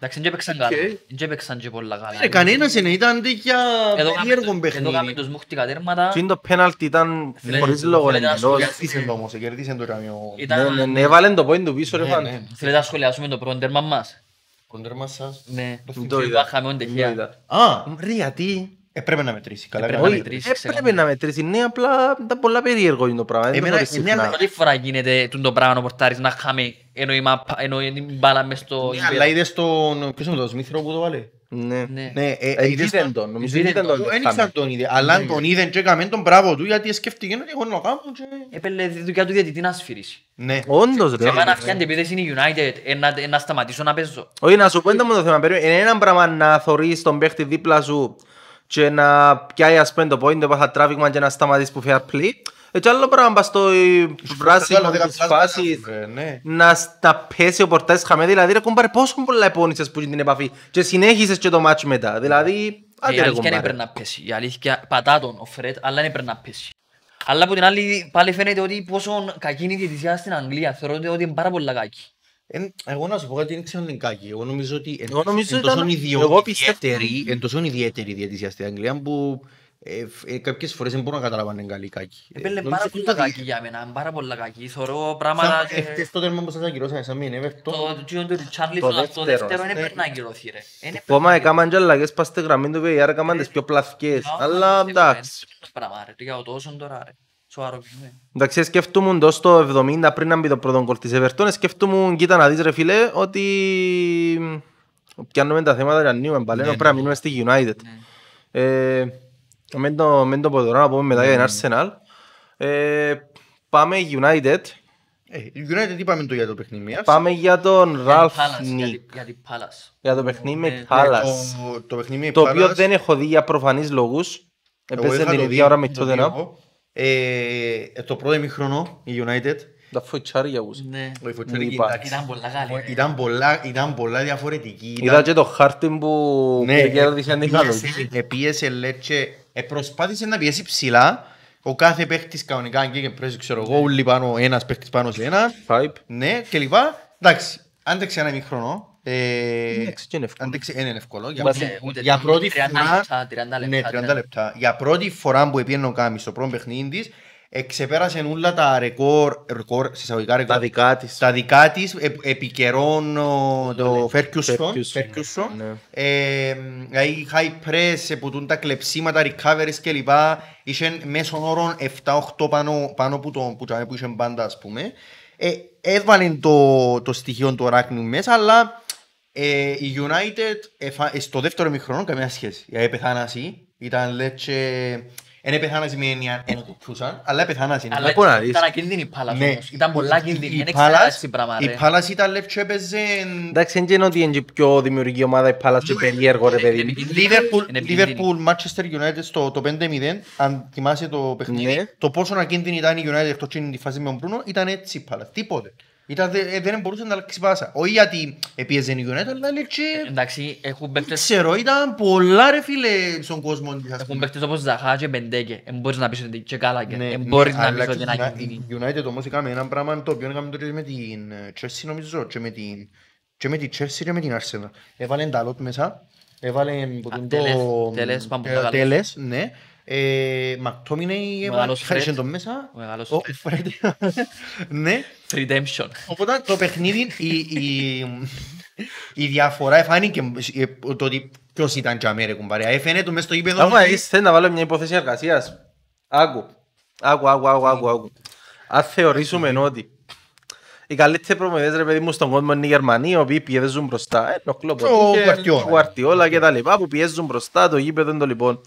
Εντάξει, δεν έπαιξαν καλά. Δεν έπαιξαν και πολλά καλά.
Ε, κανένας δεν ήταν τέτοια
Εδώ κάμε-
περίεργο
Εδώ κάμε
παιχνίδι.
τους μούχτικα τέρματα.
Και είναι το πέναλτι ήταν
Φίλε,
χωρίς λόγο
φίλε, να
εντελώς.
σχολιάσω.
Κερδίσαν το όμως, κερδίσαν το καμιό.
Ναι,
Ήταν...
ναι, ναι, έβαλε το point του πίσω ρε
Ναι,
φαν.
ναι.
Θέλετε να σχολιάσουμε το πρώτο τέρμα μας;
Κοντέρμα σας.
Ναι.
Δεν
Το
το είδα.
είχαμε όντε
Δεν το είδα.
Α,
Ρε γιατί;
έπρεπε να μετρήσει. Καλά
Έπρεπε
καλά.
να
Όχι,
μετρήσει,
έπρεπε
ξεκάθαρα.
να μετρήσει. Ναι, απλά ήταν πολλά περίεργο είναι το πράγμα. Δεν το
Εμένα-
θωρείς
εμένα-
συχνά.
Πρώτη φορά γίνεται τούτο πράγμα ο πορτάρις να χάμε ενώ η μάπα- ενώ η μπάλα μες στο...
Ναι, Αλλά είδες τον... Ποιος είναι το Σμίθρο που το βάλε;
Ναι.
Ναι.
Ναι, ε,
Ε,
είδες
είδεν
τον-
τον, νομίζω
είδεν
είδεν
τον.
τον.
Δεν ήξερα τον είδε, αλλά αν τον είδε και έκαμε τον μπράβο του γιατί σκέφτηκε ότι εγώ να το κάνω και...
Έπαιρνε τη δουλειά του διαιτητή να σφυρίσει.
Ναι.
Όντως ρε.
Και εμένα φτιάνει επίθεση είναι η United, ε, να- ε, να σταματήσω να παίζω.
Όχι, να σου πω είναι το θέμα. περίμενε. Είναι ένα πράγμα να θωρείς τον παίχτη δίπλα σου και να πιάει ας πούμε το point, το πάθα τράβηγμα και να σταματήσεις που fair play. Έτσι άλλο πράγμα πας στο βράσιμο της φάσης
Ε, Ναι.
να στα πέσει ο πορτάρις χαμέ. Δηλαδή ρε κομπάρε πόσο πολλά επώνυσες που είναι την επαφή και συνέχισες και το μάτσο μετά. Δηλαδή,
Η
άντε ρε
αλήθεια είναι
κομπάρε.
πρέπει να πέσει. Η αλήθεια πατά τον ο Φρέτ, αλλά είναι πρέπει να πέσει. Αλλά από την άλλη πάλι φαίνεται ότι πόσο κακή είναι η διαιτησία στην Αγγλία. Θεωρώ ότι είναι πάρα πολύ κακή.
Εν- Εγώ να σου πω κάτι, δεν ξέρω την κάκι. Εγώ νομίζω ότι εν-
Εγώ νομίζω
εν τόσο
ήταν-
ιδιο-
εγώ πιστεύω-
ιδιαίτερη- εν τόσο ιδιαίτερη η διαιτησία στην Αγγλία που ε, φ- ε, κάποιες φορές δεν μπορώ να καταλάβω αν είναι καλή ή κακή. Ε,
Έπαιρνε
νομίζω
πάρα
ότι
πολύ
το-
κακή για μένα, είναι πάρα πολύ κακή. Θεωρώ
Σαν
πράγματα και...
εχθές το τέρμα που σας ακυρώσαμε, σαν μην Everton.
Το τσιόν του Ριτσάρλισον,
Το
αυτό το
δεύτερο,
δεύτερο είναι
ναι.
πρέπει να ακυρωθεί ρε. Είναι
Ακόμα έκαναν και αλλαγές πας στη γραμμή του VAR, έκαναν τις πιο πλαθικές. Αλλά εντάξει.
Πράγμα ρε, για τόσο τώρα ρε. Σοβαρό είναι.
Εντάξει, σκέφτομαι το στο 70 πριν να μπει το πρώτο γκολ της Everton, σκέφτομαι, κοίτα να δεις ρε φίλε, ότι πιάνουμε τα θέματα και ανοίγουμε πάλι, ενώ πρέπει να μείνουμε στη United. Ε, Μεν το, μεν το πω τώρα, να πούμε μετά για την Arsenal. Ε, Πάμε United.
Ε, η United είπαμε το για το παιχνίδι μιας;
Πάμε για τον Ραλφ
Palace, για
Νίκ.
τη- Για την Palace.
Για το παιχνίδι με
Ναι,
Palace.
Το, το παιχνίδι με
Το οποίο
Palace,
δεν έχω δει για προφανείς λόγους.
εγώ
Έπαιζε
είχα
την
το
ίδια
δει,
ώρα με
το
Tottenham.
δει Ε, το πρώτο ημίχρονο η United
Τα φοητσάρια ούς.
Ναι.
ο Ιφοτσέρη,
Μη είπα.
εντάξει,
Ήταν πολλά καλή.
ήταν πολλά, ήταν πολλά διαφορετική.
Είδα και το χάρτη που
Ναι,
κέρδισε την
πίεσε-
καλοκαίρι.
ε, πίεσε Λέτσε, ε, προσπάθησε να πιέσει ψηλά. Ο κάθε παίχτης κανονικά αν και πρέσει, ξέρω εγώ, όλοι πάνω, ένας παίχτης πάνω σε έναν.
Hype.
Ναι, και λοιπά. Εντάξει, άντεξε ένα ημίχρονο. Ε,
Εντάξει, και είναι εύκολο.
άντεξε, είναι εύκολο. Για,
Ούτε- ούτε
για πρώτη
30
φορά,
λεπτά, 30 λεπτά,
ναι, 30 λεπτά. Για πρώτη φορά που έπιανε ο Κάμις στο πρώτο παιχνίδι της, εξεπέρασε όλα τα ρεκόρ, ρεκόρ, συσσαγωγικά ρεκόρ,
Τα δικά της.
τα δικά της ε, επί καιρών ο- το Ferguson.
Ferguson.
Ferguson.
Ναι.
Ε, Δηλαδή high press που τούν τα κλεψίματα, recoveries κλπ. Είχε μέσον όρων 7-8 πάνω, πάνω που, το, που, που είχε πάντα ας πούμε. Ε, έβαλε το, το στοιχείο του Ράκνιου μέσα αλλά ε, η United εφα, ε, στο δεύτερο μηχρόνο καμία σχέση. Η επεθάναση ήταν λέτσε... Δεν επεθάναση με έννοια εν το πούσαν, αλλά επεθάναση.
Αλλά
πω να δεις.
ήταν ακίνδυνη η Palace
Ναι.
όμως. Ήταν πολλά
Η-
κίνδυνη.
η
Δεν ξέρω
Palace-
έτσι πράγμα
Η
ρε.
Palace ήταν λέτσε έπαιζε...
Εντάξει, δεν είναι ότι είναι και πιο δημιουργική ομάδα η Palace και περίεργο ρε παιδί.
Είναι
μου.
επικίνδυνη.
Liverpool,
Είναι επικίνδυνη.
Liverpool, Manchester United στο το 5-0, αν θυμάσαι το παιχνίδι,
Ναι.
το πόσο ακίνδυνη ήταν η United εκτός και τη φάση με τον Μπρούνο, ήταν έτσι η Palace. Τίποτε. Ήταν, δε- ε, δεν μπορούσε να αλλάξει πάσα. Όχι γιατί επίεζε η United, αλλά λέει και...
Εντάξει, έχουν
Δεν
παίκτες
ξέρω, ήταν πολλά ρε φίλε στον κόσμο της, ας
Έχουν
πούμε.
παίκτες όπως Ζαχά και Μπεντέκε. Εν μπορείς να πεις ότι και Gallagher.
Ναι,
Εν
ναι,
μπορείς να
αλλά
πεις ότι είναι
η
ακίνδυνη.
United όμως έκαμε ένα πράγμα το οποίο έκαμε τότε με την ε, Chelsea νομίζω και με την και με την Chelsea και με την Arsenal. Έβαλε τα lot μέσα, έβαλε που τον το...
Τέλες, τέλες, πάμε
ε,
πολύ καλός.
Τέλες, ναι. Ε, Μακτόμινεϊ έβαλε,
Μεγάλος
χάρισε
Fred.
τον μέσα.
Ο μεγάλος
Ο
Fred.
Fred. Ναι.
Redemption.
Οπότε το παιχνίδι, η, η, η διαφορά εφάνηκε ε, το ότι ποιος ήταν και αμέρε κουμπάρια. Έφαινε το μες στο γήπεδο
Άμα
ότι-
είσαι να βάλω μια υπόθεση εργασίας. Άκου. Άκου, άκου, άκου, άκου, άκου. Αν θεωρήσουμε ότι οι καλύτεροι προμηθευτές ρε παιδί μου στον κόσμο είναι οι Γερμανοί οι οποίοι πιέζουν μπροστά. Ε, ο Κλόπ,
Ο Guardiola.
ο Guardiola και τα λοιπά που πιέζουν μπροστά το γήπεδο είναι το λοιπόν.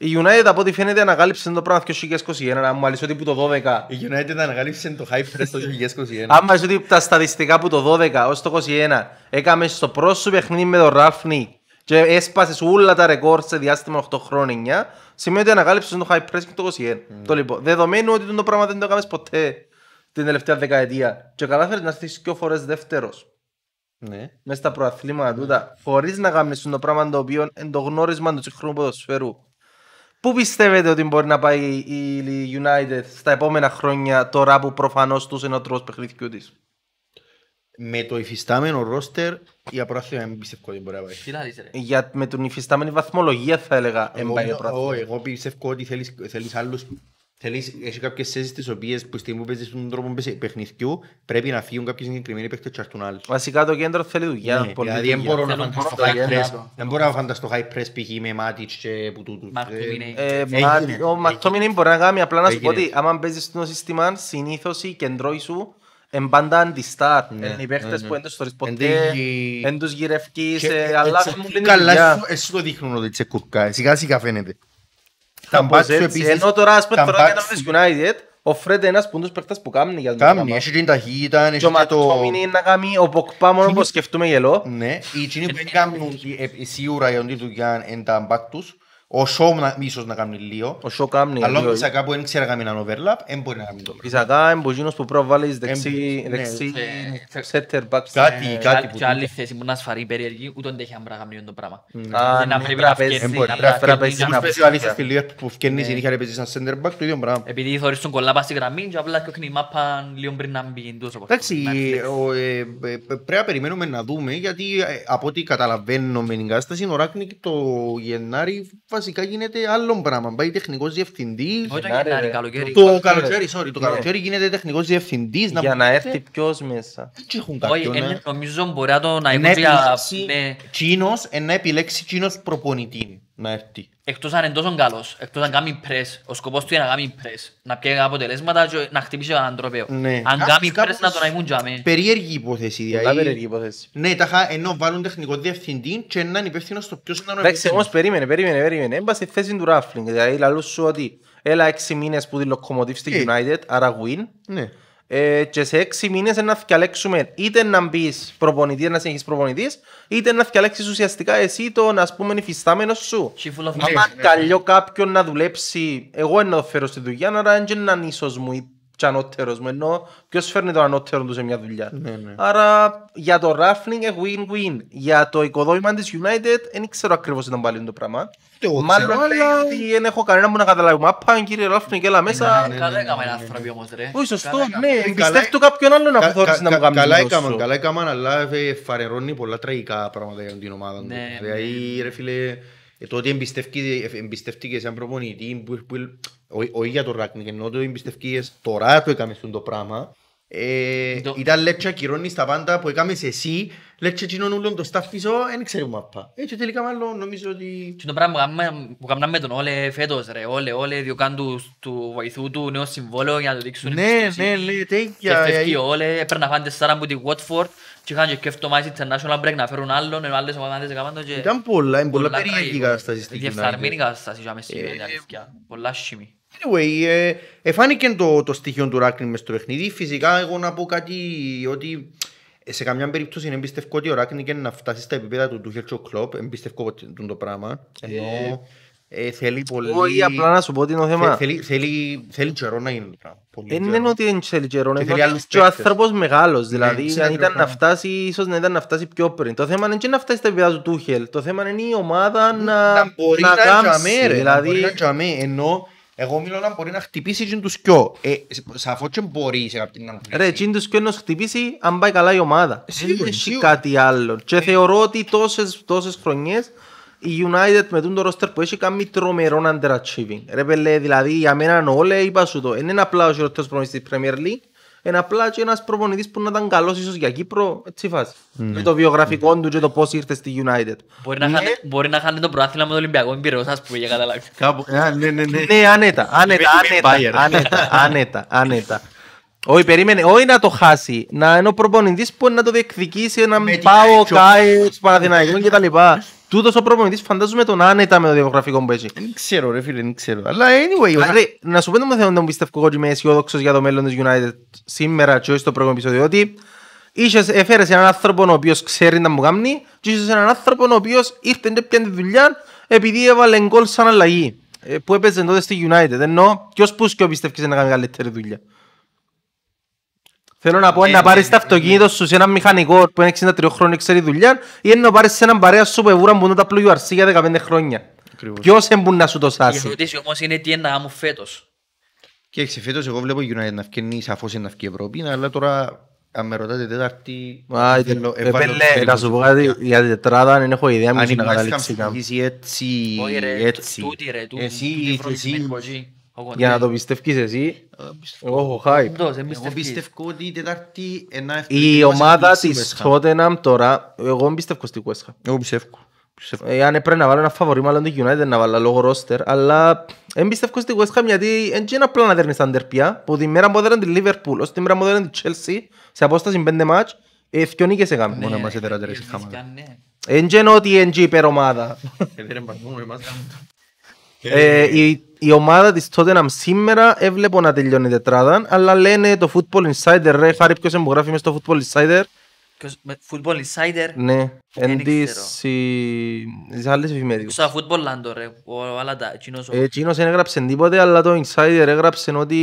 Η United από ό,τι φαίνεται ανακάλυψε το πράγμα το 2021. Αν μου αλείς ότι που το 12
Η United ανακαλύψε το hype press το 2021.
Άμα είσαι ότι τα στατιστικά που το 12 ως το 21 έκαμε στο πρώτο σου παιχνίδι με τον Ραλφ Νίκ και έσπασες όλα τα ρεκόρ σε διάστημα 8 χρόνια, σημαίνει ότι ανακάλυψες το high press και το 21. Το λοιπόν, δεδομένου ότι το πράγμα δεν το έκαμες ποτέ την τελευταία δεκαετία και κατάφερες να στήσεις δύο φορές δεύτερος
Ναι.
μέσα στα προαθλήματα τούτα, χωρίς να κάνεις το πράγμα το οποίο είναι το γνώρισμα του σύγχρονου ποδοσφαίρου. Πού πιστεύετε ότι μπορεί να πάει η United στα επόμενα χρόνια τώρα που προφανώς τους είναι ο τρόπος παιχνιδιού της;
Με το υφιστάμενο ρόστερ, η αποράθλια δεν πιστεύω ότι μπορεί να πάει.
Τι λάδεις ρε.
Για, με την υφιστάμενη βαθμολογία θα έλεγα
Εγώ,
εμπάει
εγώ, εγώ πιστεύω ότι θέλεις, θέλεις άλλους Θέλεις, έχει κάποιες θέσεις τις οποίες που στιγμή που παίζεις τον τρόπο παίζεις παιχνιδιού πρέπει να φύγουν κάποιοι συγκεκριμένοι παίκτες και έρθουν άλλοι.
Βασικά το κέντρο θέλει δουλειά.
Ναι,
πολλή
δηλαδή δεν
δουλειά.
μπορώ να
Θέλουν
φανταστώ
πολλά
high
γέννα.
press. Δεν μπορώ να φανταστώ high press π.χ. με Μάτιτς και που τούτους.
Μάρκ
Ε,
Τομίνεϊ.
Ε,
Έγινε,
μα-
έγινε.
Ο Μακτόμινιν μπορεί να κάνει απλά να σου πω
Έγινε.
ότι άμα παίζεις στο σύστημα συνήθως οι κεντρώοι σου εν πάντα αντιστάρ.
Ναι,
Είναι οι παίχτες
ναι, ναι.
που δεν τους θωρείς
Εν
ποτέ,
τύχει-
δεν τους γυρευκείς,
Και
ε,
έτσι,
αλλά έχουν πλήν
Καλά,
δουλειά.
εσύ- εσύ το δείχνουν ότι είσαι κουρκά. Σιγά σιγά φαίνεται. Τα
Κάπως
μπακ σου
έτσι.
επίσης-
Ενώ τώρα ας πούμε
τα
τώρα
μπακ
και
σου-
της United, ο Φρέντ είναι ένας που τους παίχτες που κάνει για το
Κάμνη,
πράγμα.
έχει την ταχύτητα, έχει
Και ο
και το...
Μακτόμινιν να κάνει ο Ποκπά μόνο που σκεφτούμε γελό.
Ναι, οι εκείνοι που δεν κάνουν ε, σίγουρα για την δουλειά είναι τα μπακ τους. Ο Σόμ να- ίσως να κάνει λίγο.
Ο Σο κάνει.
Αλλά
λίγο.
ο Ισακά που δεν ξέρει να κάνει έναν overlap, δεν μπορεί να κάνει το πράγμα.
Φυσικά είναι που γίνος που προβάλλεις δεξί,
ναι,
δεξί
ε,
setter back.
Κάτι,
Και
κάτι
άλλη-
που
Και άλλη θέση που να σφαρεί περίεργη, ούτε δεν έχει αν πρέπει να κάνει το πράγμα.
Α,
Δεν
ναι,
πρέπει
πρέπει
να
να παίζει,
φκένει,
Δεν μπορεί.
να
πρέπει να
φκένει,
παίζει
να
ένα
Όπως
παίζει.
παίζει ο Αλήθης στη Liverpool που φκένει συνέχεια να παίζει σαν center back, το ίδιο πράγμα.
Επειδή θωρείς τον κολλά πας στη γραμμή και απλά και η μάπα λίγο πριν να μπει τόσο πως.
Εντάξει,
Να έρθει.
ο, ε, ε, πρέπει να περιμένουμε να δούμε γιατί ε, από ό,τι καταλαβαίνω με την κατάσταση ο Ράκνικ το Γενάρη βασικά γίνεται άλλο πράγμα. Πάει τεχνικός διευθυντής.
Όχι το
Γενάρη,
Γενάρη,
ρε.
καλοκαίρι.
Το καλοκαίρι, sorry, το
Ναι.
καλοκαίρι γίνεται τεχνικός διευθυντής.
Για να έρθει ποιος μέσα.
Δεν έχουν
Όχι,
κάποιον.
εν-
ε.
νομίζω μπορεί να το να
Να
έχουν για...
επιλέξει
ναι,
Τσίνος, ε, να επιλέξει Τσίνος προπονητή να έρθει.
Εκτός αν είναι τόσο καλός, εκτός αν κάνει πρες, ο σκοπός του είναι να κάνει πρες, να πιέγει αποτελέσματα και να χτυπήσει έναν τροπέο.
Ναι.
Αν
Κάπως-
κάνει πρες
κάπως
να τον αιμούν τζάμε.
Περίεργη υπόθεση.
Πολλά
δηλαδή.
περίεργη υπόθεση.
Ναι, τάχα ενώ βάλουν τεχνικό διευθυντή και έναν υπεύθυνο στο ποιος ήταν ο
Εντάξει,
υπεύθυνος.
όμως περίμενε, περίμενε, περίμενε. Έμπα στη θέση του Ράφλινγκ. Δηλαδή, λαλούς σου ότι έλα έξι μήνες που τη Locomotive στη
Ε.
United, άρα win.
Ναι.
Ε, και σε έξι μήνες να διαλέξουμε είτε να μπεις προπονητής, να συνεχίσεις προπονητής, είτε να διαλέξει ουσιαστικά εσύ τον ας πούμε υφιστάμενο σου.
Chief full of
Ναι,
Άμα καλιώ κάποιον να δουλέψει, εγώ να το φέρω στη δουλειά, άρα δεν είναι ίσως μου ή και ανώτερος μου, ενώ ποιος φέρνει τον ανώτερο του σε μια δουλειά.
ναι.
Άρα για το Raffling win-win. Για το οικοδόμημα της United δεν ξέρω ακριβώς ήταν πάλι το πράγμα.
εγώ
Μάλλον
ξέρω,
λέει
αλλά-
ότι δεν έχω κανένα που να καταλάβει. Μα πάνε κύριε Raffling, έλα μέσα.
Καλά έκαμε ένα άνθρωποι όμως ρε.
Όχι σωστό,
Καλά έκαμε.
ναι. Εμπιστεύτου κάποιον άλλον να
Κα-
αποθόρεις
κα-
να μου
κα-
κάνει
Καλά
το
έκαμε,
σου.
καλά έκαμε, αλλά ε, φαρερώνει πολλά τραγικά πράγματα για την ομάδα του.
Ναι,
Δηλαδή, ρε φίλε, ε, το ότι εμπιστεύκει- ε, εμπιστεύτηκες σαν προπονητή, που- που- όχι- όχι για το Ράκνικ, ενώ το εμπιστεύκες τώρα το έκαμε αυτό το πράγμα. Ε,
Το-
Ήταν λέτσα κυρώνει στα πάντα που έκαμες εσύ, λέτσα εκείνον ούλον το staff πίσω, δεν ξέρουμε απά. Έτσι τελικά μάλλον νομίζω ότι...
Και το πράγμα που κάναμε- που κάναμε με τον Όλε φέτος ρε, Όλε, Όλε διωκάν του, του βοηθού του νέο συμβόλαιο για να το δείξουν
Ναι,
εμπιστοσύνη.
ναι, ναι,
Και
τέτοια.
φεύγει
ε,
ο Όλε, έπαιρνα φάνε τεσσάρα από τη Watford και είχαν και κέφτο μάλιστα international break να φέρουν άλλον, ενώ άλλες ομάδες έκαναν το και...
Ήταν πολλά, είναι πολλά περίεργη
τραγικό.
κατάσταση στην
Διεφθαρμένη
United.
κατάσταση για μέση,
Ε,
είναι αλήθεια. Πολλά σχήμη.
Anyway, ε, εφάνηκε το, το στοιχείο του Ράκνιν μες στο παιχνίδι. Φυσικά, εγώ να πω κάτι ότι σε καμιά περίπτωση δεν εμπιστεύω ότι ο Ράκνιν να φτάσει στα επίπεδα του Τούχελ και ο Κλόπ. Εμπιστεύω ότι είναι το πράγμα. Ενώ ε, θέλει πολύ...
Όχι, απλά να σου πω τι είναι το
Θε-
θέμα.
Θέλει, θέλει, θέλει καιρό να γίνει το πράγμα. Πολύ
Δεν
καιρό.
είναι ότι είναι θέλει καιρό,
Και
είναι
θέλει
ότι
άλλους
και ο
παίκτες.
άνθρωπος μεγάλος. Δηλαδή,
είναι
αν ήταν
ακριβώς.
να φτάσει, ίσως να ήταν να φτάσει πιο πριν. Το θέμα είναι και να φτάσει στα επίπεδα του Τούχελ. Το θέμα είναι η ομάδα να,
να μπορεί
να
να
κάμψει.
τζαμέ, ρε, να μπορεί
Δηλαδή,
να τζαμέ, ενώ εγώ μιλώ να μπορεί να χτυπήσει και τους κοιό. Ε, σαφώς και μπορείς σε κάποιον να χτυπήσει.
Ρε, εκείνοι τους και να χτυπήσει αν πάει καλά η ομάδα.
Σίγουρα,
Δεν έχει
σίγουρα.
κάτι άλλο. Και θεωρώ ότι τόσες, τόσες χρονιές η United με τον ρόστερ που έχει κάνει τρομερό underachieving. Ρε πέλε, δηλαδή για μένα όλε είπα σου το. Δεν είναι απλά ο χειρότερος προπονητής της Premier League. Είναι απλά και ένας προπονητής που να ήταν καλός ίσως για Κύπρο. Έτσι φάση. Με το βιογραφικό του και το πώς ήρθε στη United.
Μπορεί να χάνε- Μπορεί να χάνει το προάθλημα με το Ολυμπιακό Εμπειρός, ας πούμε, για καταλάβεις.
Κάπου, α, ναι, ναι, ναι.
Ναι, άνετα, άνετα,
Bayern.
άνετα, άνετα, άνετα, άνετα. Όχι, περίμενε, όχι να το χάσει, να είναι ο προπονητής που να το διεκδικήσει, να
Με
μην
την
πάω,
Άιτζο.
κάει, Παναθηναϊκός και τα λοιπά. Τούτος ο προπονητής φαντάζομαι τον άνετα με το δημογραφικό που έχει.
Δεν ξέρω ρε φίλε, δεν ξέρω. Αλλά anyway, ο-
Άρα, να σου πω το θέμα που πιστεύω εγώ ότι είμαι αισιόδοξος για το μέλλον της United σήμερα και όχι στο προηγούμενο επεισόδιο, ότι είχες, έφερες έναν άνθρωπο ο οποίος ξέρει να μου κάνει και είχες έναν άνθρωπο ο οποίος ήρθε και πιάνε τη δουλειά επειδή έβαλε γκολ σαν αλλαγή ε, που έπαιζε τότε στη United. Ενώ ποιος που σκιο πιστεύεις να κάνει καλύτερη δουλειά. Θέλω να πω
Ε,
να πάρεις το αυτοκίνητος σου σε έναν μηχανικό που είναι 63 χρόνια και ξέρει δουλειά ή να πάρεις σε έναν παρέα σου που εβούραν που είναι τα URC για 15 χρόνια.
Ακριβώς.
Ποιος εμπούν να σου το
Η
σάσει;
ερώτηση όμως είναι τι είναι να κάνω φέτος.
Και έξι φέτος εγώ βλέπω η United να φκένει σαφώς να φκεί Ευρώπη, αλλά τώρα αν με ρωτάτε Τετάρτη...
Μα,
θέλω-
ε,
έβαλω
πέλε,
το χέρι
να
μου
σου
στο
πω κάτι,
κουτιά.
για την τετράδα δεν έχω ιδέα
Αν
μισή
η
να
West Ham
καταλήξει καν.
συνεχίσει έτσι,
Όχι ρε,
έτσι.
τούτη ρε, τούτη.
Εσύ,
τούτη φροντισμένη
εσύ,
από εκεί. Εγώ,
Για
ναι.
να το πιστεύεις εσύ, εγώ έχω hype.
Όντως, δεν
Εγώ
πιστεύεις.
πιστεύω ότι η Τετάρτη ένα
Η ομάδα της Tottenham τώρα, εγώ πιστεύω στη West Ham.
Εγώ πιστεύω. Πιστεύω.
Ε, Αν έπρεπε να βάλω ένα φαβορή μάλλον το United να βάλω λόγω roster, αλλά δεν πιστεύω στη West Ham γιατί δεν είναι απλά να δέρνεις τα ντερπιά, που τη μέρα που έδερνε τη Liverpool, ως τη μέρα που έδερνε τη Chelsea, σε απόσταση πέντε μάτς, ε, δυο νίκες έκαμε.
Μόνο
Ναι,
μας
ε,
έδερα τρεις
ε,
χάματα.
ναι.
Δεν είναι ότι είναι και υπερομάδα. Ε, η, η ομάδα της Tottenham σήμερα έβλεπω να τελειώνει η τετράδα, αλλά λένε το Football Insider, ρε, χάρη ποιος εμπογράφει μες στο Football Insider,
Ποιος- με Football Insider;
ναι,
Δεν
εν τις,
ξέρω.
οι- τις άλλες εφημερίδες.
Στο Football Land, ρε. Ο Αλάντα, εκείνος ο-
Ε, Εκείνος δεν έγραψε τίποτε, αλλά το Insider έγραψε ότι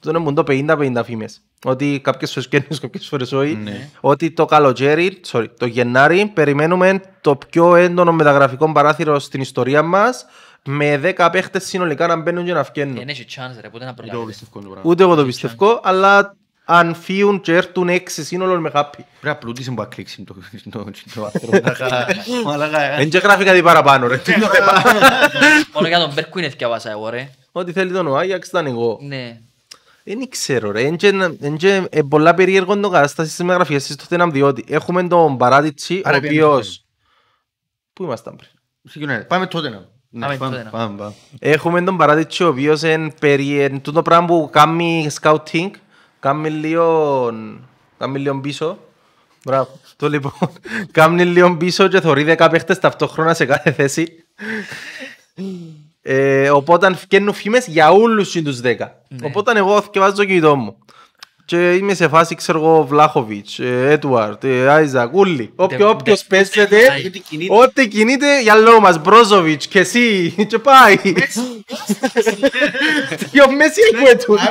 το είναι το 50-50 φήμες. Ότι κάποιες φορές κέρνεις, κάποιες φορές όχι.
Ναι.
Ότι το καλοκαίρι, sorry, το Γενάρη, περιμένουμε το πιο έντονο μεταγραφικό παράθυρο στην ιστορία μας με 10 παίχτες συνολικά να μπαίνουν και να βγαίνουν.
Δεν έχει chance ρε, πότε να
Το
προλάβεις.
πιστεύω το πράγμα.
Ούτε εγώ το πιστεύω, αλλά αν φύγουν και έρθουν έξι σύνολο με happy.
Πρέπει να πλούτησε που ακλείξει το το- το άνθρωπο. Μαλάκα, ε.
Δεν και γράφει κάτι παραπάνω ρε. Τι είναι το θέμα.
Μόνο για τον Μπέρκου είναι θκιαβάσα εγώ ρε.
Ό,τι θέλει τον ο Άγιαξ ήταν εγώ.
Ναι.
Δεν ξέρω ρε, είναι και- είναι και ε, πολλά περίεργο το κατάσταση στις μεταγραφές της Tottenham διότι έχουμε τον Παράτιτσι, ο
Άρα πήγαμε
οποίος... Πού ήμασταν πριν;
Στη United. Πάμε τότε να. Ναι,
Πάμε
πάμε,
τότε να.
πάμε, πάμε.
Έχουμε τον Παράτιτσι, ο οποίος είναι περί... εν τούτο πράγμα που κάνει scouting, κάνει λίγο... κάνει λίγο πίσω. Μπράβο. Το λοιπόν, κάνει λίγο πίσω και θωρεί δέκα παίχτες ταυτόχρονα σε κάθε θέση. Ε, οπότε βγαίνουν φήμες για όλους τους δέκα. Οπότε εγώ θυκευάζω το κινητό μου. Και είμαι σε φάση, ξέρω εγώ, Βλάχοβιτς, ε, Έτουαρτ, ε, Άιζακ, ούλοι. Όποιο-
Ντε-
Όποιος
ντε-
παίζεται,
Ό,τι
ό,τι κινείται, γυαλό μας, Μπρόζοβιτς και εσύ, και πάει. Και ο Μέση ελκουέτουν.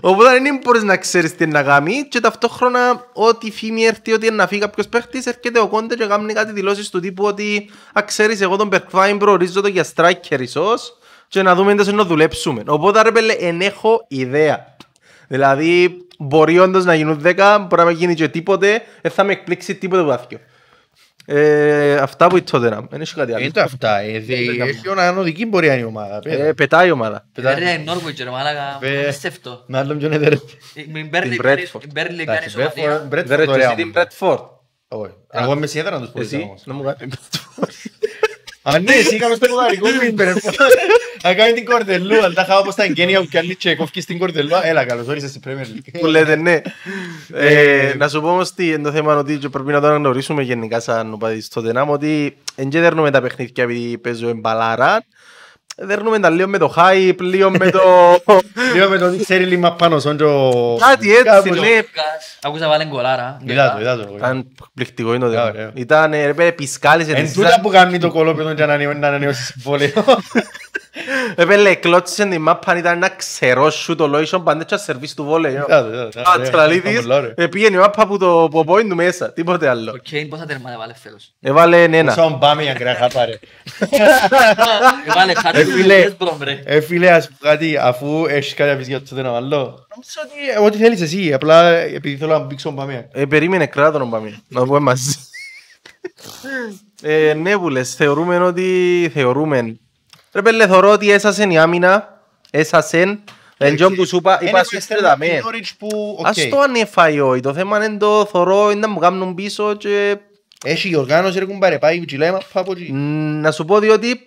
Οπότε δεν μπορείς να ξέρεις τι να κάνει και ταυτόχρονα ό,τι φήμη έρθει ότι είναι να φύγει κάποιος παίχτης έρχεται ο Κόντε και κάνει κάτι δηλώσεις του τύπου ότι «Α, ξέρεις εγώ τον Περκβάιν προορίζω το για striker ίσως και να δούμε εντός να δουλέψουμε». Οπότε ρε πέλε εν έχω ιδέα. Δηλαδή μπορεί όντως να γίνουν 10, μπορεί να μην γίνει και τίποτε, δεν θα με εκπλήξει τίποτε που άθιο. Ε, αυτά που η Tottenham, δεν έχει κάτι άλλο.
Είναι αυτά. ε, δε- Έχει μια ανωδική πορεία η ομάδα.
Ε,
πέρα.
πετάει η ομάδα.
Ρε, η Νόρβιτζ, ρε μάλακα,
Βε-
απίστευτο.
Με άλλον ποιον έδερε.
Η Μπέρλι
Την
κάνει-
Bradford.
η Μπέρλι κάνει
Εντάξει,
σωματεία.
Bradford- Bradford
Δεν ρε, και
ωραία
εσύ την
ομάδα.
Bradford.
Όχι. Εγώ είμαι σε έδρα να τους πω
Εσύ,
όμως.
να μου κάνεις
Α, ναι, εσύ είχαμε στο κουδαρικό Μίλμπερ. Να κάνεις την κορδελού, αλλά τα είχα όπως τα εγγένεια που κάνει και κόφκι στην κορδελού. Έλα, καλώς όρισες στην Premier League.
που λέτε ναι. Ε, να σου πω όμως τι είναι το θέμα ότι και πρέπει να το αναγνωρίσουμε γενικά σαν οπαδί στο Τενάμ ότι δεν και δέρνουμε τα παιχνίδια επειδή παίζω εμπαλάρα. Δέρνουμε τα λίγο με το hype, λίγο με το...
Λίγο με το ότι ξέρει λίγο πάνω σαν και ο...
Κάτι έτσι,
Κάπως.
ναι.
Άκουσα βάλε γκολάρα.
Είδα το, είδα το.
Ήταν πληκτικό είναι το
Ωραία,
θέμα.
ωραία.
Ήταν ρε πέ, πισκάλισε
Εν
της.
τούτα που κάνει το κολόπεδο για να ανανεώ- να ανανεώσει συμβόλαιο.
Επέλε, κλώτσισε την μάπα, ήταν ένα ξερό σου το λόισον παντέτσα σερβίς του βόλεϊ.
Είδα το, είδα το.
Α,
Ωραία,
Τσραλίδης,
ήταν πολλά ωραία.
ε, πήγαινε η μάπα που το ποπόιν του μέσα, τίποτε άλλο.
Ο Κέιν πόσα τερμάτα βάλε φέτος.
Έβαλε ένα.
Σαν πάμε για γκράχα πάρε.
Έβαλε κάτι
Ε,
του
φίλε.
West Brom, ρε.
Ε, φίλε, ας πω κάτι, αφού έχεις κάτι να πεις για το δεν άλλο. Νομίζω ότι ε, ό,τι θέλεις εσύ, απλά επειδή θέλω να μπήξω πάμε.
Ε, περίμενε κράτο να πάμε, να το πούμε μαζί. ε, ναι που λες, θεωρούμε ότι θεωρούμε. Ρε πέλε, θεωρώ ότι έσασεν η άμυνα, έσασεν. Εν τζον που σου είπα, είπα σου στρεταμέν.
που, οκ.
Ας το ανέφαει όχι, το θέμα είναι το θωρώ, είναι να μου κάνουν πίσω και
Έχει η οργάνωση, ρε κουμπάρε, πάει ψηλά, μα πάω από εκεί.
Μ, να σου πω διότι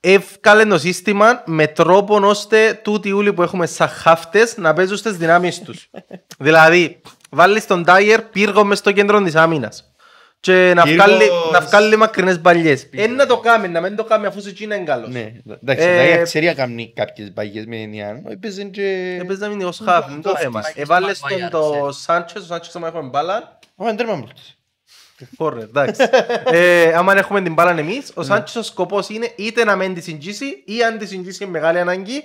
ευκάλε το σύστημα με τρόπο ώστε τούτοι ούλοι που έχουμε σαν χάφτες να παίζουν στις δυνάμεις τους. δηλαδή, βάλεις τον Τάιερ πύργο μες στο κέντρο της άμυνας και να
Πύργος-
βγάλει, να βγάλει μακρινές παλιές. Είναι να το κάνει, να μην το κάνει αφού σε εκείνα είναι καλός.
Ναι, εντάξει,
Ε,
δηλαδή ξέρει να κάνει κάποιες παγιές με ενιαία. Έπαιζε και...
Έπαιζε να μην είναι ως χάφ, είναι το θέμα. Έβαλες τον το Σάντσες, ο Σάντσες άμα έχουμε μπάλα,
Ω, τέρμα μπροστά.
Κόρνερ, εντάξει. ε, άμα έχουμε την μπάλα εμείς, ο Σάντσες ο σκοπός είναι είτε να μην τη συγγύσει ή αν τη συγγύσει είναι μεγάλη ανάγκη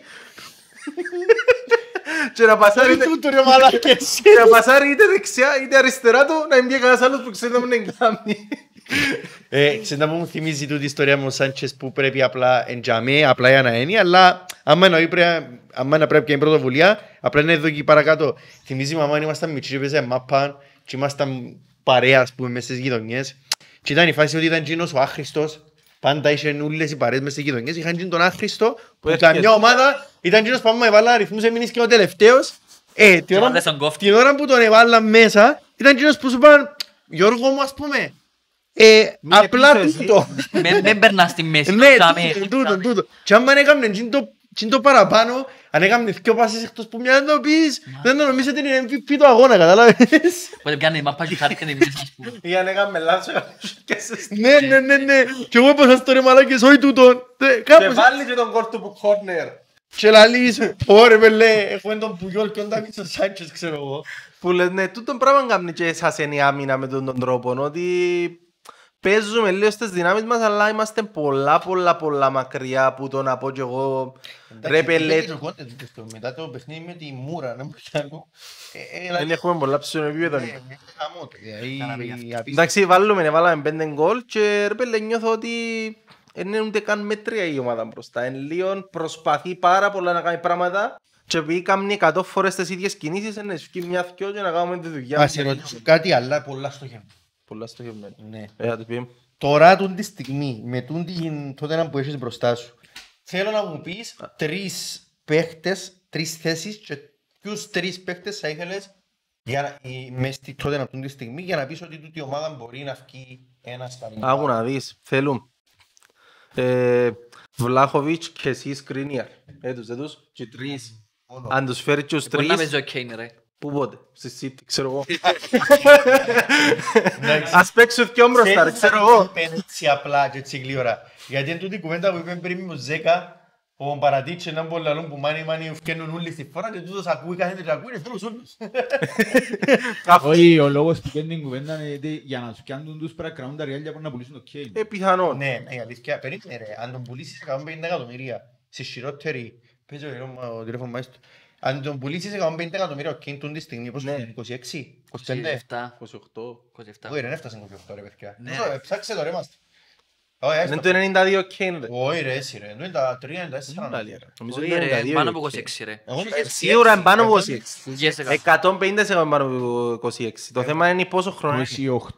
και να πασάρει είτε-
Τούτο ρε μαλάκες.
και να πασάρει είτε δεξιά είτε αριστερά του να μην πει κανένας άλλος που ξέρει να μην κάνει.
Ε, ξέρετε να μου θυμίζει τούτη η ιστορία με ο Σάντσες που πρέπει απλά εντζαμέ, απλά για να είναι, αλλά άμα εννοεί πρέπει, άμα να πρέπει και η πρωτοβουλία, απλά είναι εδώ και παρακάτω. Θυμίζει η μαμά, ήμασταν μικροί και παίζαμε μάπα και ήμασταν παρέα, ας πούμε, μες στις γειτονιές. Και ήταν η φάση ότι ήταν εκείνος ο άχρηστος, πάντα είχε όλες οι παρέες μες στις γειτονιές, είχαν εκείνον τον άχρηστο, που
έρχεται.
καμιά ομάδα ήταν εκείνος που άμα έβαλα αριθμούς έμεινες και ο τελευταίος. Ε, την ώρα,
βάλες τον κόφτη.
την ώρα που τον έβαλαν μέσα, ήταν εκείνος που σου είπαν, Γιώργο μου, ας πούμε, ε,
Μείνε
απλά
πίσω εσύ.
τούτο.
Μεν- Μεν περνάς στη μέση.
Ναι,
Τζάμε,
τούτο, τούτο, τούτο. Και άμα έκαμε τζιν το- τζιν το παραπάνω, αν έκαμε δυο πάσεις εκτός που μια να το πεις, δεν το νομίζετε είναι MVP του αγώνα, κατάλαβες;
Οπότε πιάνε η μάπα και χάρηκε τη μέση, ας πούμε.
Για να έκαμε λάθος και σε
Ναι, ναι, ναι, ναι. Και εγώ είπα σας το ρε μαλάκες, όχι τούτον. Ε,
Και
Κάπως
βάλει και τον κόρ του που κόρνερ.
και λαλείς, ωραία πελέ, έχουμε τον Πουγιόλ και τον Ντάβιτσον Σάντσες, ξέρω εγώ.
Που λες ναι, τούτον πράγμα κάνει και εσάς είναι η άμυνα με τον τον τρόπο ότι παίζουμε λίγο στις δυνάμεις μας αλλά είμαστε πολλά πολλά πολλά μακριά από το να πω κι εγώ ρε πελέ
Μετά το παιχνίδι με τη Μούρα, να μου κάνω. Ε,
δεν έχουμε πολλά ψηλό επίπεδο
δηλαδή,
εντάξει βάλουμε, βάλαμε πέντε γκολ και ρε πελέ νιώθω ότι δεν είναι ούτε καν μέτρια η ομάδα μπροστά. Είναι λίγο προσπαθεί πάρα πολλά να κάνει πράγματα και επειδή κάνει 100 φορές τις ίδιες κινήσεις είναι ευκεί μια δυο και να κάνουμε τη δουλειά.
Ας σε ρωτήσω κάτι, αλλά πολλά στο χέρι.
Πολλά στοχευμένο
Ναι.
ε, θα το πει
Τώρα τούν τη στιγμή, με τούν την τότε να που έχεις μπροστά σου, θέλω να μου πεις τρεις παίχτες, τρεις θέσεις και ποιους τρεις παίχτες θα ήθελες για να, η- μες στη τότε να τούν τη στιγμή για να πεις ότι τούτη η ομάδα μπορεί να βγει ένα στα μήνυμα.
Άκου να δεις, θέλουν ε, Βλάχοβιτς και εσύ Σκρίνιαρ. Έτους, έτους, και τρεις. Αν τους φέρει και τους
Μπορεί να
τρεις,
παίζει ο Κέιν, ρε.
Πού πότε, στη City, ξέρω εγώ. Ας παίξουν δυο μπροστά, ρε, ξέρω εγώ.
Θέλεις έτσι απλά και έτσι γλύωρα. Γιατί είναι τούτη η κουβέντα που είπαμε πριν με ο Ζέκα, Ο Παρατίτσε να μπορεί να λούν που μάνι μάνι φκένουν όλοι στη φορά και τούτος ακούει κάθε και ακούει, είναι θέλος όλους.
Όχι, ο λόγος που κάνει την κουβέντα είναι γιατί για να σου κάνουν τους πρέπει να κρατούν τα ριάλια πρέπει να πουλήσουν το κέιν.
Ε, πιθανόν.
Ναι, ναι, η αλήθεια, περίμενε ρε, αν τον πουλήσεις 150 εκατομμύρια στη χειρότερη, παίζω ο τηλέφωνο μάιστο, αν τον πουλήσεις 150 εκατομμύρια ο Κέιν τούν τη στιγμή, πώς είναι, 26, 25,
27.
28.
27.
όχι ρε, δεν έφτασε 28 ρε παιδιά.
Ναι,
Πόσο,
ρε.
ε, Ψάξε το ρε μας. Όχι,
Είναι
έστα.
το 92 Kane. ρε.
Όχι ρε, εσύ ρε, είναι τα 3, 94.
Πάλι, ρε. Νομίζω
Όχι,
είναι
ρε,
92
πάνω από
Kane.
26 ρε.
Εγώ είμαι
Ε, Σίγουρα είναι πάνω από 26.
Yes, εκατό.
150 σε πάνω από 26. Το θέμα είναι πόσο χρόνο είναι.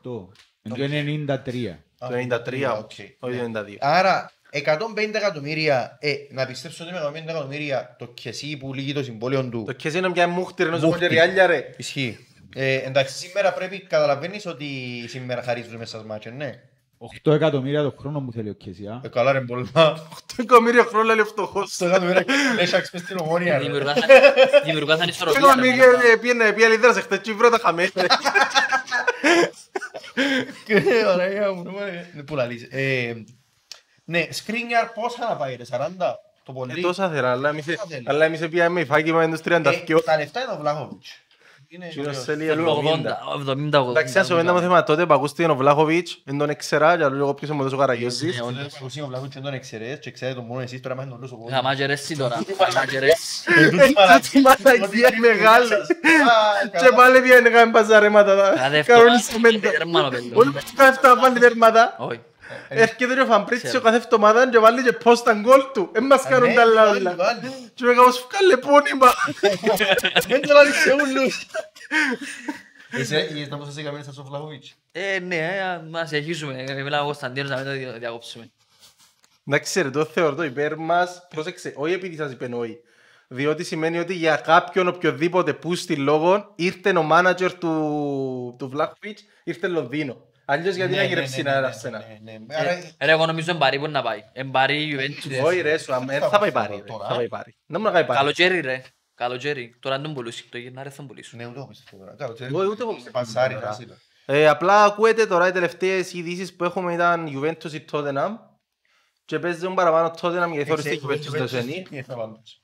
28. Είναι το 93.
Το 93,
οκ.
όχι το 92.
Άρα, 150 εκατομμύρια, ε, να πιστέψω ότι με 150 εκατομμύρια το κεσί που λύγει το συμβόλαιο του.
Το και εσύ είναι μια μούχτη ρε, νόσο
Μούχτη.
πόντε ριάλια ρε.
Ισχύει. Ε, εντάξει, σήμερα πρέπει, καταλαβαίνεις ότι σήμερα χαρίζουν μέσα στις μάτσες, ναι.
8 εκατομμύρια το χρόνο που θέλει ο Κέσι, α.
Ε, καλά ρε πολλά.
Το εκατομμύριο χρόνο λέει φτωχός.
Στο εκατομμύρια Λέσσαξ μες στην ομόνια. ρε.
Δημιουργάσαν- Δημιουργάσαν ισορροπία.
Εγώ
ρε,
μη
μόνο.
πήγαινε πήγαινε λίδρα σε χτες Κύπρο τα χαμένα. ρε.
Και, Ωραία μου, ρε, ναι, που λαλείς. Ε, Ναι, Σκρίνιαρ πόσα να πάει ρε, 40 το
Ε,
πολύ.
Τόσα θέλα, αλλά εμείς-
Τόσα θέλει.
αλλά εμείς πήγαμε η φάκη μας τους
Ε,
32.
Τα λεφτά είναι ο Βλάχοβιτς. Είναι
Κύριος
ωραίος.
θέλει
Θέλουν
70.
80, 80,
Εντάξει, ας σοβέντα μου θέμα τότε που ακούστηκε ο Βλάχοβιτς, δεν τον έξερα, και λίγο ποιος είναι ο Καραγιώζης.
Ναι,
Ο Λεύκος είναι ο Βλάχοβιτς, δεν τον εξαιρές και ξέρετε τον μόνο εσείς, τώρα μάθετε τον Λούσο Πόδι.
Γαμάτζερες τώρα. Γαμάτζερες.
Τι μαλακία μεγάλη. Και πάλι πήγαινε κάνει παζαρέματα.
Δεύτερο.
Κανονισμένα.
Τέρμανο, παιδί.
Όλοι με κάθε εβδομάδα βάλει τέρματα.
Όχι.
Έρχεται ο Φαμπρίτσιο κάθε εβδομάδα και βάλει και πώς τα γκολ του. Εν μας κάνουν τα άλλα όλα. Και με κάπως βγάλε πόνιμα.
Δεν το λάβεις σε ούλους. Είσαι, είδες να πώς σας έκαμε στο Βλάχοβιτς.
Ε, ναι, ε, να συνεχίσουμε. Ε, Μιλάμε ο Κωνσταντίνος να μην το δια- διακόψουμε.
Εντάξει ρε, το θεωρώ το υπέρ μας. Πρόσεξε, όχι επειδή σας είπε όχι. Διότι σημαίνει ότι για κάποιον οποιοδήποτε που στη λόγο ήρθε ο μάνατζερ του, του Βλάχοβιτς, ήρθε Λονδίνο. Αλλιώς γιατί
Ναι,
να
ναι,
γυρεύσει
ναι,
να
ναι,
έρθει
ναι,
ένα.
ναι, ναι. Άρα,
Ε, Ρε, εγώ νομίζω εμπάρει που να πάει. Εμπάρει η Juventus.
Όχι ρε, σου αμέ, θα πάει πάρει. ρε,
Τώρα.
Θα πάει πάρει. Να μου να πάει πάρει.
Καλοκαίρι ρε. Καλοκαίρι. Τώρα δεν τον πουλήσει. Το γυρνάρε θα τον πουλήσουν.
Ναι, ούτε εγώ πιστεύω τώρα. Καλό, τε-
Εγώ ούτε εγώ πιστεύω
Πασάρι,
τώρα.
χάσιλα.
Ε, απλά ακούετε τώρα οι τελευταίες ειδήσεις που έχουμε ήταν Juventus ή Tottenham και παίζουν παραπάνω Tottenham γιατί θεωρείς την Juventus στο σενή.
Τι θα πάντως.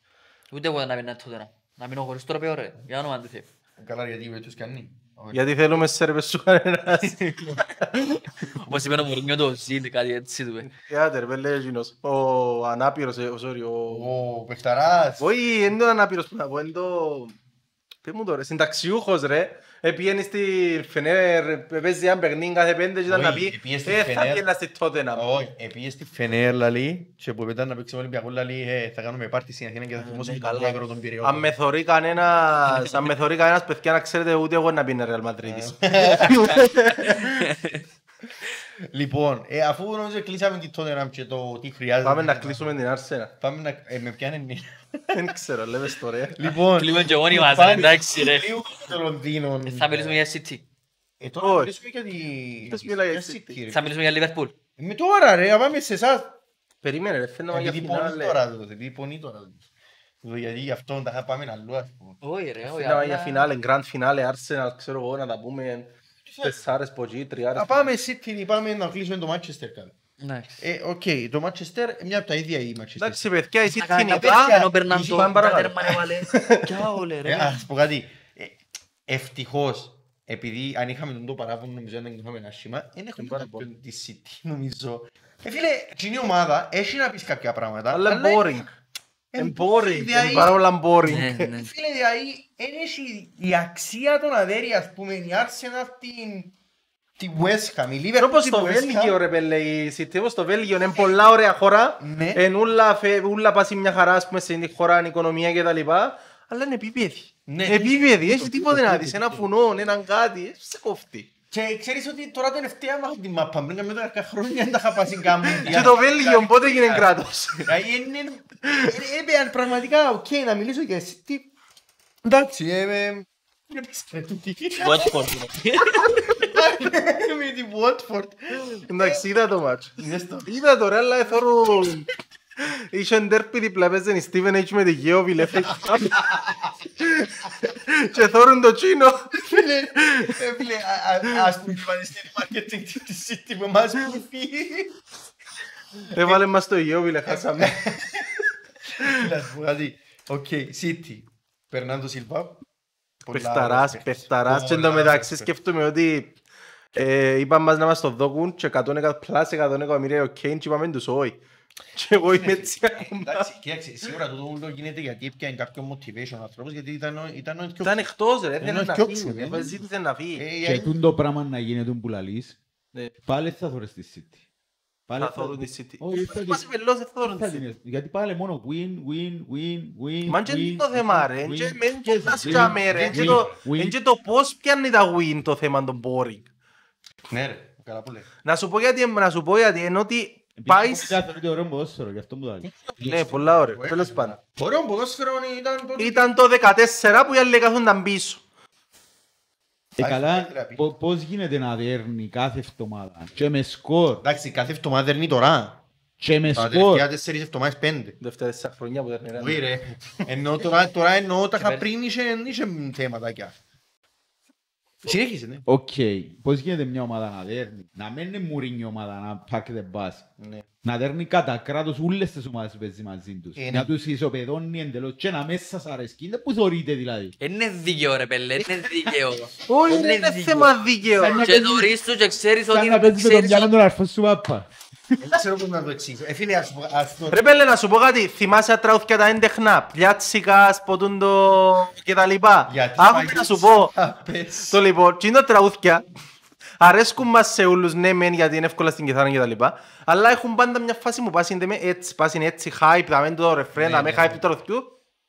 Ούτε εγώ να μείνω τότε να. Να μείνω χωρίς τροπέο ρε. Για όνομα του Θεού.
Καλά, γιατί η Juventus κάνει. Όχι.
Γιατί θέλουμε σέρβες σου κανένας.
Όπως είπε ο Μουρνιό το Ζιν, κάτι έτσι του. είπε.
Γιάτε ρε, λέει εκείνος. Ο ανάπηρος, ε, ο sorry, ο...
Ο Πεχταράς.
Όχι, είναι το ανάπηρος που να πω, είναι το... Πες μου τώρα, συνταξιούχος ρε. Επήγαινε στη Φενέρ, παίζεις ένα παιχνίδι κάθε πέντε και ήταν
Όχι,
να πει
επήγαινε στη
«Ε, θα
Φενέρ».
πήγαινα στη Tottenham.
Όχι, επήγε στη Φενέρ λαλή και που μετά να παίξεις Ολυμπιακό λαλή «Ε, θα κάνουμε πάρτι στην Αθήνα και θα θυμώσουμε τον
καλά.
Νέγρο τον
Αν
Πυραιό.
με θωρεί κανένας, αν με θωρεί κανένας παιδιά να ξέρετε ούτε εγώ να πει είναι Real Madrid.
Λοιπόν, ε, αφού νομίζω κλείσαμε την Tottenham και το τι χρειάζεται.
Πάμε να κλείσουμε την Arsenal.
Πάμε να... Ε, με πιάνε...
Δεν ξέρω, λέμε στο ρε.
Λοιπόν,
Κλείνουμε και μόνοι μας,
πάλι
εντάξει, ρε.
λίγο στο Λονδίνο.
Θα μιλήσουμε για City.
Ε, τώρα
Όχι.
να μιλήσουμε για τη...
Ποιος μιλάει για
City,
City?
ρε.
Θα μιλήσουμε για Liverpool.
Με τώρα ρε, να πάμε σε εσάς.
Περίμενε ρε, θέλω να για
Επειδή πονείς
φινάλε.
τώρα, δηλαδή, επειδή πονείς τώρα. δηλαδή. Γιατί γι' αυτό τα πάμε αλλού, ας πούμε.
Όχι ρε, όχι.
Θέλω να για
απλά-
φινάλε, grand finale, Arsenal, ξέρω εγώ, να τα πούμε τεσσάρες από εκεί, τριάρες.
Να πάμε City, πάμε να κλείσουμε το Manchester καλά.
Εντάξει.
Ε, οκ, το Manchester, μια από τα ίδια η Manchester.
Εντάξει παιδιά, η
Να
City
κάνει
είναι
τα
υπά.
παιδιά, ενώ περνάνε
Είχε
το-
πάμε
τα
παρακάτω.
τέρμα, ρε, βάλε. Κι άολε,
Ε,
ρε.
ας πω κάτι. Ε, Ευτυχώς, επειδή αν είχαμε τον το παράπονο, νομίζω δεν είχαμε ένα σήμα, δεν έχουμε κάποιον της City, νομίζω. Ε, φίλε, εκείνη η ομάδα έχει να πεις κάποια πράγματα,
Αλλά
αλλά
boring.
Ε,
Είναι boring,
δηλαδή-
είναι πάρα πολλά boring.
Ναι, ναι.
Ε, Φίλε, δηλαδή, δεν έχει η αξία των αδέρι, ας πούμε, η Arsenal την... Τη West Ham, η Liverpool
Όπως
την
το
West
Βέλγιο
Ham.
ρε πέλε, η City όπως το Βέλγιο είναι πολλά ωραία χώρα.
Ναι.
Εν ούλα, φε- ούλα πάσει μια χαρά ας πούμε σε την χώρα, η οικονομία και τα λοιπά. Αλλά είναι επίπεδη.
Ναι.
Επίπεδη, έχει τίποτε να δεις, ένα φουνό, έναν κάτι, ε, σε κόφτει.
Και ξέρεις ότι τώρα τελευταία μάχω την μάπα, πριν καμιά δέκα χρόνια δεν τα είχα πάσει κάμουν.
Και το Βέλγιο πότε έγινε κράτος.
Δηλαδή, είναι... ε, ε, Πραγματικά, οκ, να μιλήσω για εσύ. τι- Εντάξει, ε, ε, είναι πίστευε τούτη.
Watford, ρε.
Με την Watford.
Εντάξει, είδα το μάτσο.
Είδες το.
Είδα το ρε, αλλά εθώρουν... Είχε ντέρπι διπλά παίζαν η Steven H με τη Γεώβιλ FA Cup. Και θόρουν το τσίνο.
Φίλε, ε, φίλε, α- α- ας πούμε εμφανιστεί το marketing της City με εμάς που φύγει.
Έβαλε μας το Yeovil, χάσαμε.
Να σου πω κάτι. Οκ, City. Μπερνάρντο Σίλβα. Πολλά
Παιχταράς,
ωραίος
παιχταράς
παίχτης.
και εν τω
Πολλά
μεταξύ
ωραίος
σκέφτομαι ότι ε, είπαν μας να μας το δώκουν και 100 εκα- plus 100 εκατομμύρια ο Κέιν και είπαμε τους όχι. Και εγώ είμαι έτσι ακόμα.
Εντάξει, κοίταξε, σίγουρα το ούλο γίνεται γιατί έπιανε κάποιο motivation ο άνθρωπος, γιατί ήταν ο- ήταν ο πιο...
Ήταν εκτός ρε,
Ενώ
δεν να
πιο
φύγει,
ξεδένει.
ε, ζήτησε να φύγει.
Ε,
Και τούν το πράγμα να γίνεται που λαλείς,
Ναι.
πάλι θα θωρείς τη City. Πάλι
Θα θωρούν τη City.
Όχι, θα
Μας
τη-
βελός δεν θα θωρούν
θα
τη
την-
City.
Γιατί πάλι μόνο win, win, win, win,
Μα και
win,
είναι το θέμα ρε,
win,
και
win,
μεν και τα
win,
σκάμε ρε,
win,
και το-
win.
εν και το πώς πιάνει τα win το θέμα το boring.
Ναι ρε, καλά που λέει.
Να σου πω γιατί, να σου πω γιατί, ενώ ότι
Επειδή
πάει...
εγώ πια θεωρείται ωραίο ποδόσφαιρο, γι' αυτό μου το λέει.
Ναι, πολλά ωραία, τέλος πάντων.
Ωραίο ποδόσφαιρο ήταν το...
Ήταν το 14 που οι άλλοι καθόνταν πίσω.
Και
Άχι,
καλά,
τι να πει.
πο- πώς γίνεται να δέρνει κάθε εβδομάδα και με σκορ,
Εντάξει, κάθε εβδομάδα δέρνει τώρα.
και με
Τα
σκορ.
τελευταία τέσσερις εβδομάδες πέντε.
Δεύτερα τέσσερα χρονιά που δεν είναι.
Όχι ρε. Εννοώ τώρα, τώρα εννοώ τα είχα πριν είχε, είχε θέματα κι. Συνέχισε, ναι.
Οκ, πώς γίνεται μια ομάδα να δέρνει, να μην είναι Μουρίνιο ομάδα να park the bus,
Ναι.
να δέρνει κατά κράτος όλες τις ομάδες που παίζει μαζί τους,
Ε, ναι.
να τους ισοπεδώνει εντελώς και να μεν σας αρέσκει, είναι που θωρείτε δηλαδή.
Είναι δίκαιο ρε πέλε, είναι δίκαιο.
Όχι,
Είναι
δεν είναι
δίκαιο.
θέμα δίκαιο.
Και θωρείς το και ξέρεις ότι
Σαν να παίζεις με τον
ξέρεις
μυαλό τον αρφό σου πάπα.
Δεν ξέρω πώς να το εξηγήσω. Ε, φίλε, ας πω- ας το...
Ρε πέλε να σου πω κάτι, θυμάσαι τα τραγούδια τα έντεχνα, πιάτσικα, σποτούν το και τα λοιπά.
Γιατί
Άκουμε
πάει-
να σου πω,
Α, πες.
το λοιπόν, τι είναι τα τραγούδια, αρέσκουν μας σε όλους, ναι μεν γιατί είναι εύκολα στην κιθάρα και τα λοιπά, αλλά έχουν πάντα μια φάση που πάσουν με έτσι, πάσουν έτσι, hype, θα μένει το ρεφρέν,
Ναι,
θα με
ναι,
hype
ναι.
του τραγουδιού,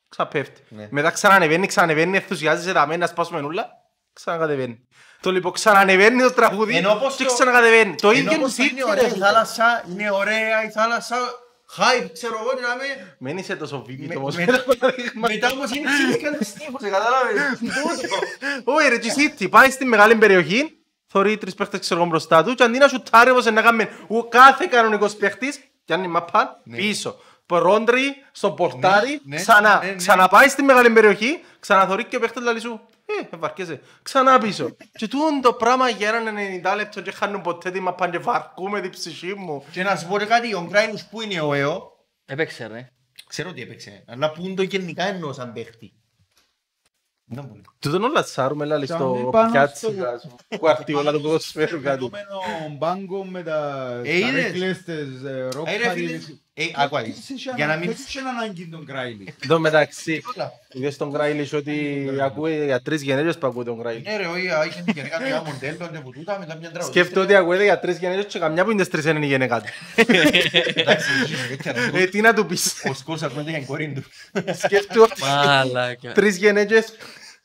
ξαπέφτει.
Ναι.
Μετά ξανανεβαίνει, ξανανεβαίνει, ενθουσιάζεσαι, θα μένει να σπάσουμε νουλά, ξανακατεβαίνει. Το λοιπόν ξανανεβαίνει το τραγούδι
Ενώ πως
και
το-
ξανακατεβαίνει. Το
Ενώ
ίδιο
πως
είναι
είναι ωραία η θάλασσα, είναι ωραία η θάλασσα, hype, ξέρω εγώ, να με...
Μην είσαι τόσο
με-
βίβητο όμως.
μετά- Μετά όμως είναι ψυχικά της τείχους, κατάλαβες. Τούτο.
Όχι ρε, και City, πάει στην μεγάλη περιοχή, θωρεί τρεις παίχτες ξέρω εγώ μπροστά του και αντί να σουτάρει όπως να κάνουμε ο κάθε κανονικός παίχτης, πιάνει μαπάν πίσω. Ρόντρι, στο πορτάρι,
Ναι, ναι,
ξανά.
ναι, ναι.
Ξαναπάει στην μεγάλη περιοχή, ξαναθωρεί και ο παίχτης λαλεί σου. Ε, βαρκέσαι. Ξανά πίσω. Και τούτο το πράγμα για έναν 90 λεπτό και χάνουν ποτέ τη μαπάν και βαρκούμε την ψυχή μου.
Και να σου πω και κάτι, ο Γκράινους που είναι ο ΕΟ,
Έπαιξε ρε.
ξέρω ότι έπαιξε, αλλά που είναι το γενικά εννοώ σαν παίχτη. Δεν μπορεί.
Τούτον όλα τσάρουμε λαλεί
Σαν
στο
πάνω
πιάτσι.
στο-
Κουαρτιόλα του ποδοσφαίρου κάτι.
Φαινόμενο μπάγκο με τα
Ε, είδες.
καρέκλες, τις ε, rock
Ε, ρε, φίλε,
parties.
ε, άκου, άκου.
Πώς είχε
Για να
ανα-
μην...
πώς είχε ανάγκη τον Κράιλι.
Εν τω μεταξύ,
Όλα.
είδες τον Γκράιλις ότι ακούει για τρεις γενέργειες που ακούει τον Γκράιλις.
Ναι ρε, όχι, είχε την γενικά μια μοντέλο και που τούτα, μετά μια τραγουδίστρια.
Σκέφτομαι ότι ακούεται για τρεις γενέργειες και καμιά που είναι τις τρεις είναι η γενέκα του.
Εντάξει, είχε, έτσι,
Ε, τι να του πεις.
Ο Σκόρς ακούγεται για την κόρη του.
Σκέφτομαι ότι
Μαλάκα.
τρεις γενέργειες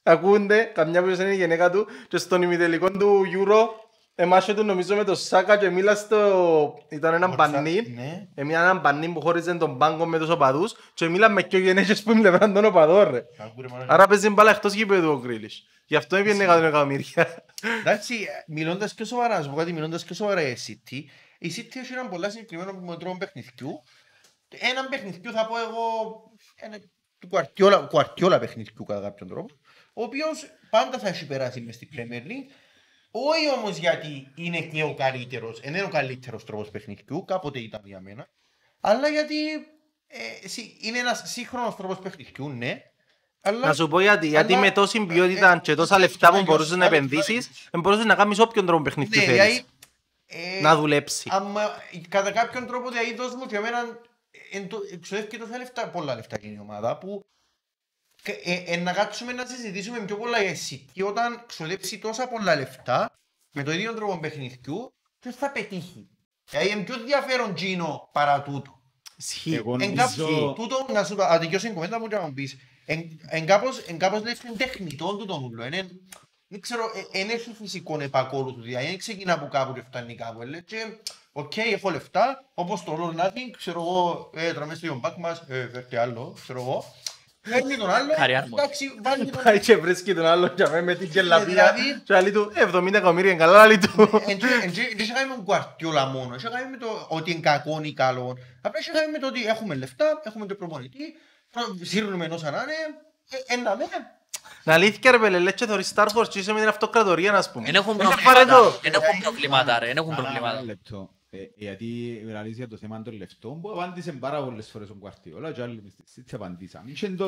ακούνται, καμιά που είναι η γενέκα του και στον ημιτελικό του Euro εμάσχε του νομίζω με το Σάκα και μίλα στο... ήταν έναν πανί.
Ναι.
Έμειναν έναν πανί που χώριζε τον πάγκο με τους οπαδούς και μίλαν με πιο γενέργειες που μιλεύαν τον οπαδό ρε.
Άκου, ρε, μάνα.
Άρα παίζει μπάλα εκτός γήπεδου ο Γκρίλης. Γι' αυτό έπιανε 100 εκατομμύρια.
Εντάξει, μιλώντας πιο σοβαρά, να σου πω κάτι, μιλώντας πιο σοβαρά η City, η City έχει έναν πολλά συγκεκριμένο με τρόπο παιχνιδιού. Έναν παιχνιδιού θα πω εγώ, ένα, του κουαρτιόλα, κουαρτιόλα παιχνιδιού κατά κάποιον τρόπο, ο οποίος πάντα θα έχει περάσει μες στην Premier League, όχι όμως γιατί είναι και ο καλύτερος, δεν είναι ο καλύτερος τρόπος παιχνιδιού, κάποτε ήταν για μένα, αλλά γιατί ε, συ- είναι ένας σύγχρονος τρόπος παιχνιδιού, ναι, αλλά...
Να σου πω γιατί, γιατί
Αλλά-
με τόση ποιότητα
ε,
και τόσα
ε,
λεφτά που
αλλιώς,
μπορούσες να
αλλιώς,
επενδύσεις,
αλλιώς.
μπορούσες να κάνεις όποιον τρόπο παιχνίδι
Ναι,
θέλεις.
δηλαδή, ε,
Να δουλέψει.
άμα, κατά κάποιον τρόπο δηλαδή δώσ' μου και εμένα εν το- εξοδεύει τόσα λεφτά, πολλά λεφτά εκείνη η ομάδα που και, ε, ε, να κάτσουμε να συζητήσουμε πιο πολλά για City όταν ξοδέψει τόσα πολλά λεφτά με το ίδιο τρόπο παιχνιδιού ποιος θα πετύχει; Δηλαδή είναι πιο ενδιαφέρον Τζίνο παρά τούτο;
Ισχύει.
Εγώ
Εν
νομίζω...
κάπως, τούτο, να σου πω, αδικιώσει την κουβέντα μου και να μου πεις. Εν- Εν κάπως, εν κάπως λες είναι τεχνητό τούτο ούλο. Είναι, δεν ξέρω, δεν έχει φυσικό επακόλουθο. Δηλαδή, δεν ξεκινά από κάπου και φτάνει κάπου. Λέει και, οκ, έχω λεφτά, όπως το Lord Nothing, ξέρω εγώ, ε, τραμε στο γιομπάκ μας, ε, φέρτε άλλο, ξέρω εγώ. Παίρνει τον άλλο,
Harry Armor.
εντάξει, βάλει τον
Πάει και βρίσκει τον άλλον για μέ με την γελαπία
δηλαδή-
και άλλη του «Ε, 70 εκατομμύρια είναι καλά άλλη του.
Εν τω- εν τω- Δεν είχε κάνει με τον Guardiola μόνο, είχε κάνει με το ότι είναι κακό ή καλό. Απλά είχε κάνει με το ότι έχουμε λεφτά, έχουμε τον προπονητή, σύρνουμε ενός να είναι, ε, ένα με.
Να αλήθεια ρε πέλε, λες και θωρείς Star Wars και είσαι με την αυτοκρατορία να πούμε.
Δεν έχουν
Έχεις πάρε
προβλήματα.
το.
Δεν έχουν προβλήματα ρε. Δεν έχουν
Καλά,
προβλήματα.
Ε, ε, γιατί μιλείς για το θέμα των λεφτών που απάντησε πάρα πολλές φορές στον Κουαρτιόλα και άλλοι μισθήσεις απαντήσαν.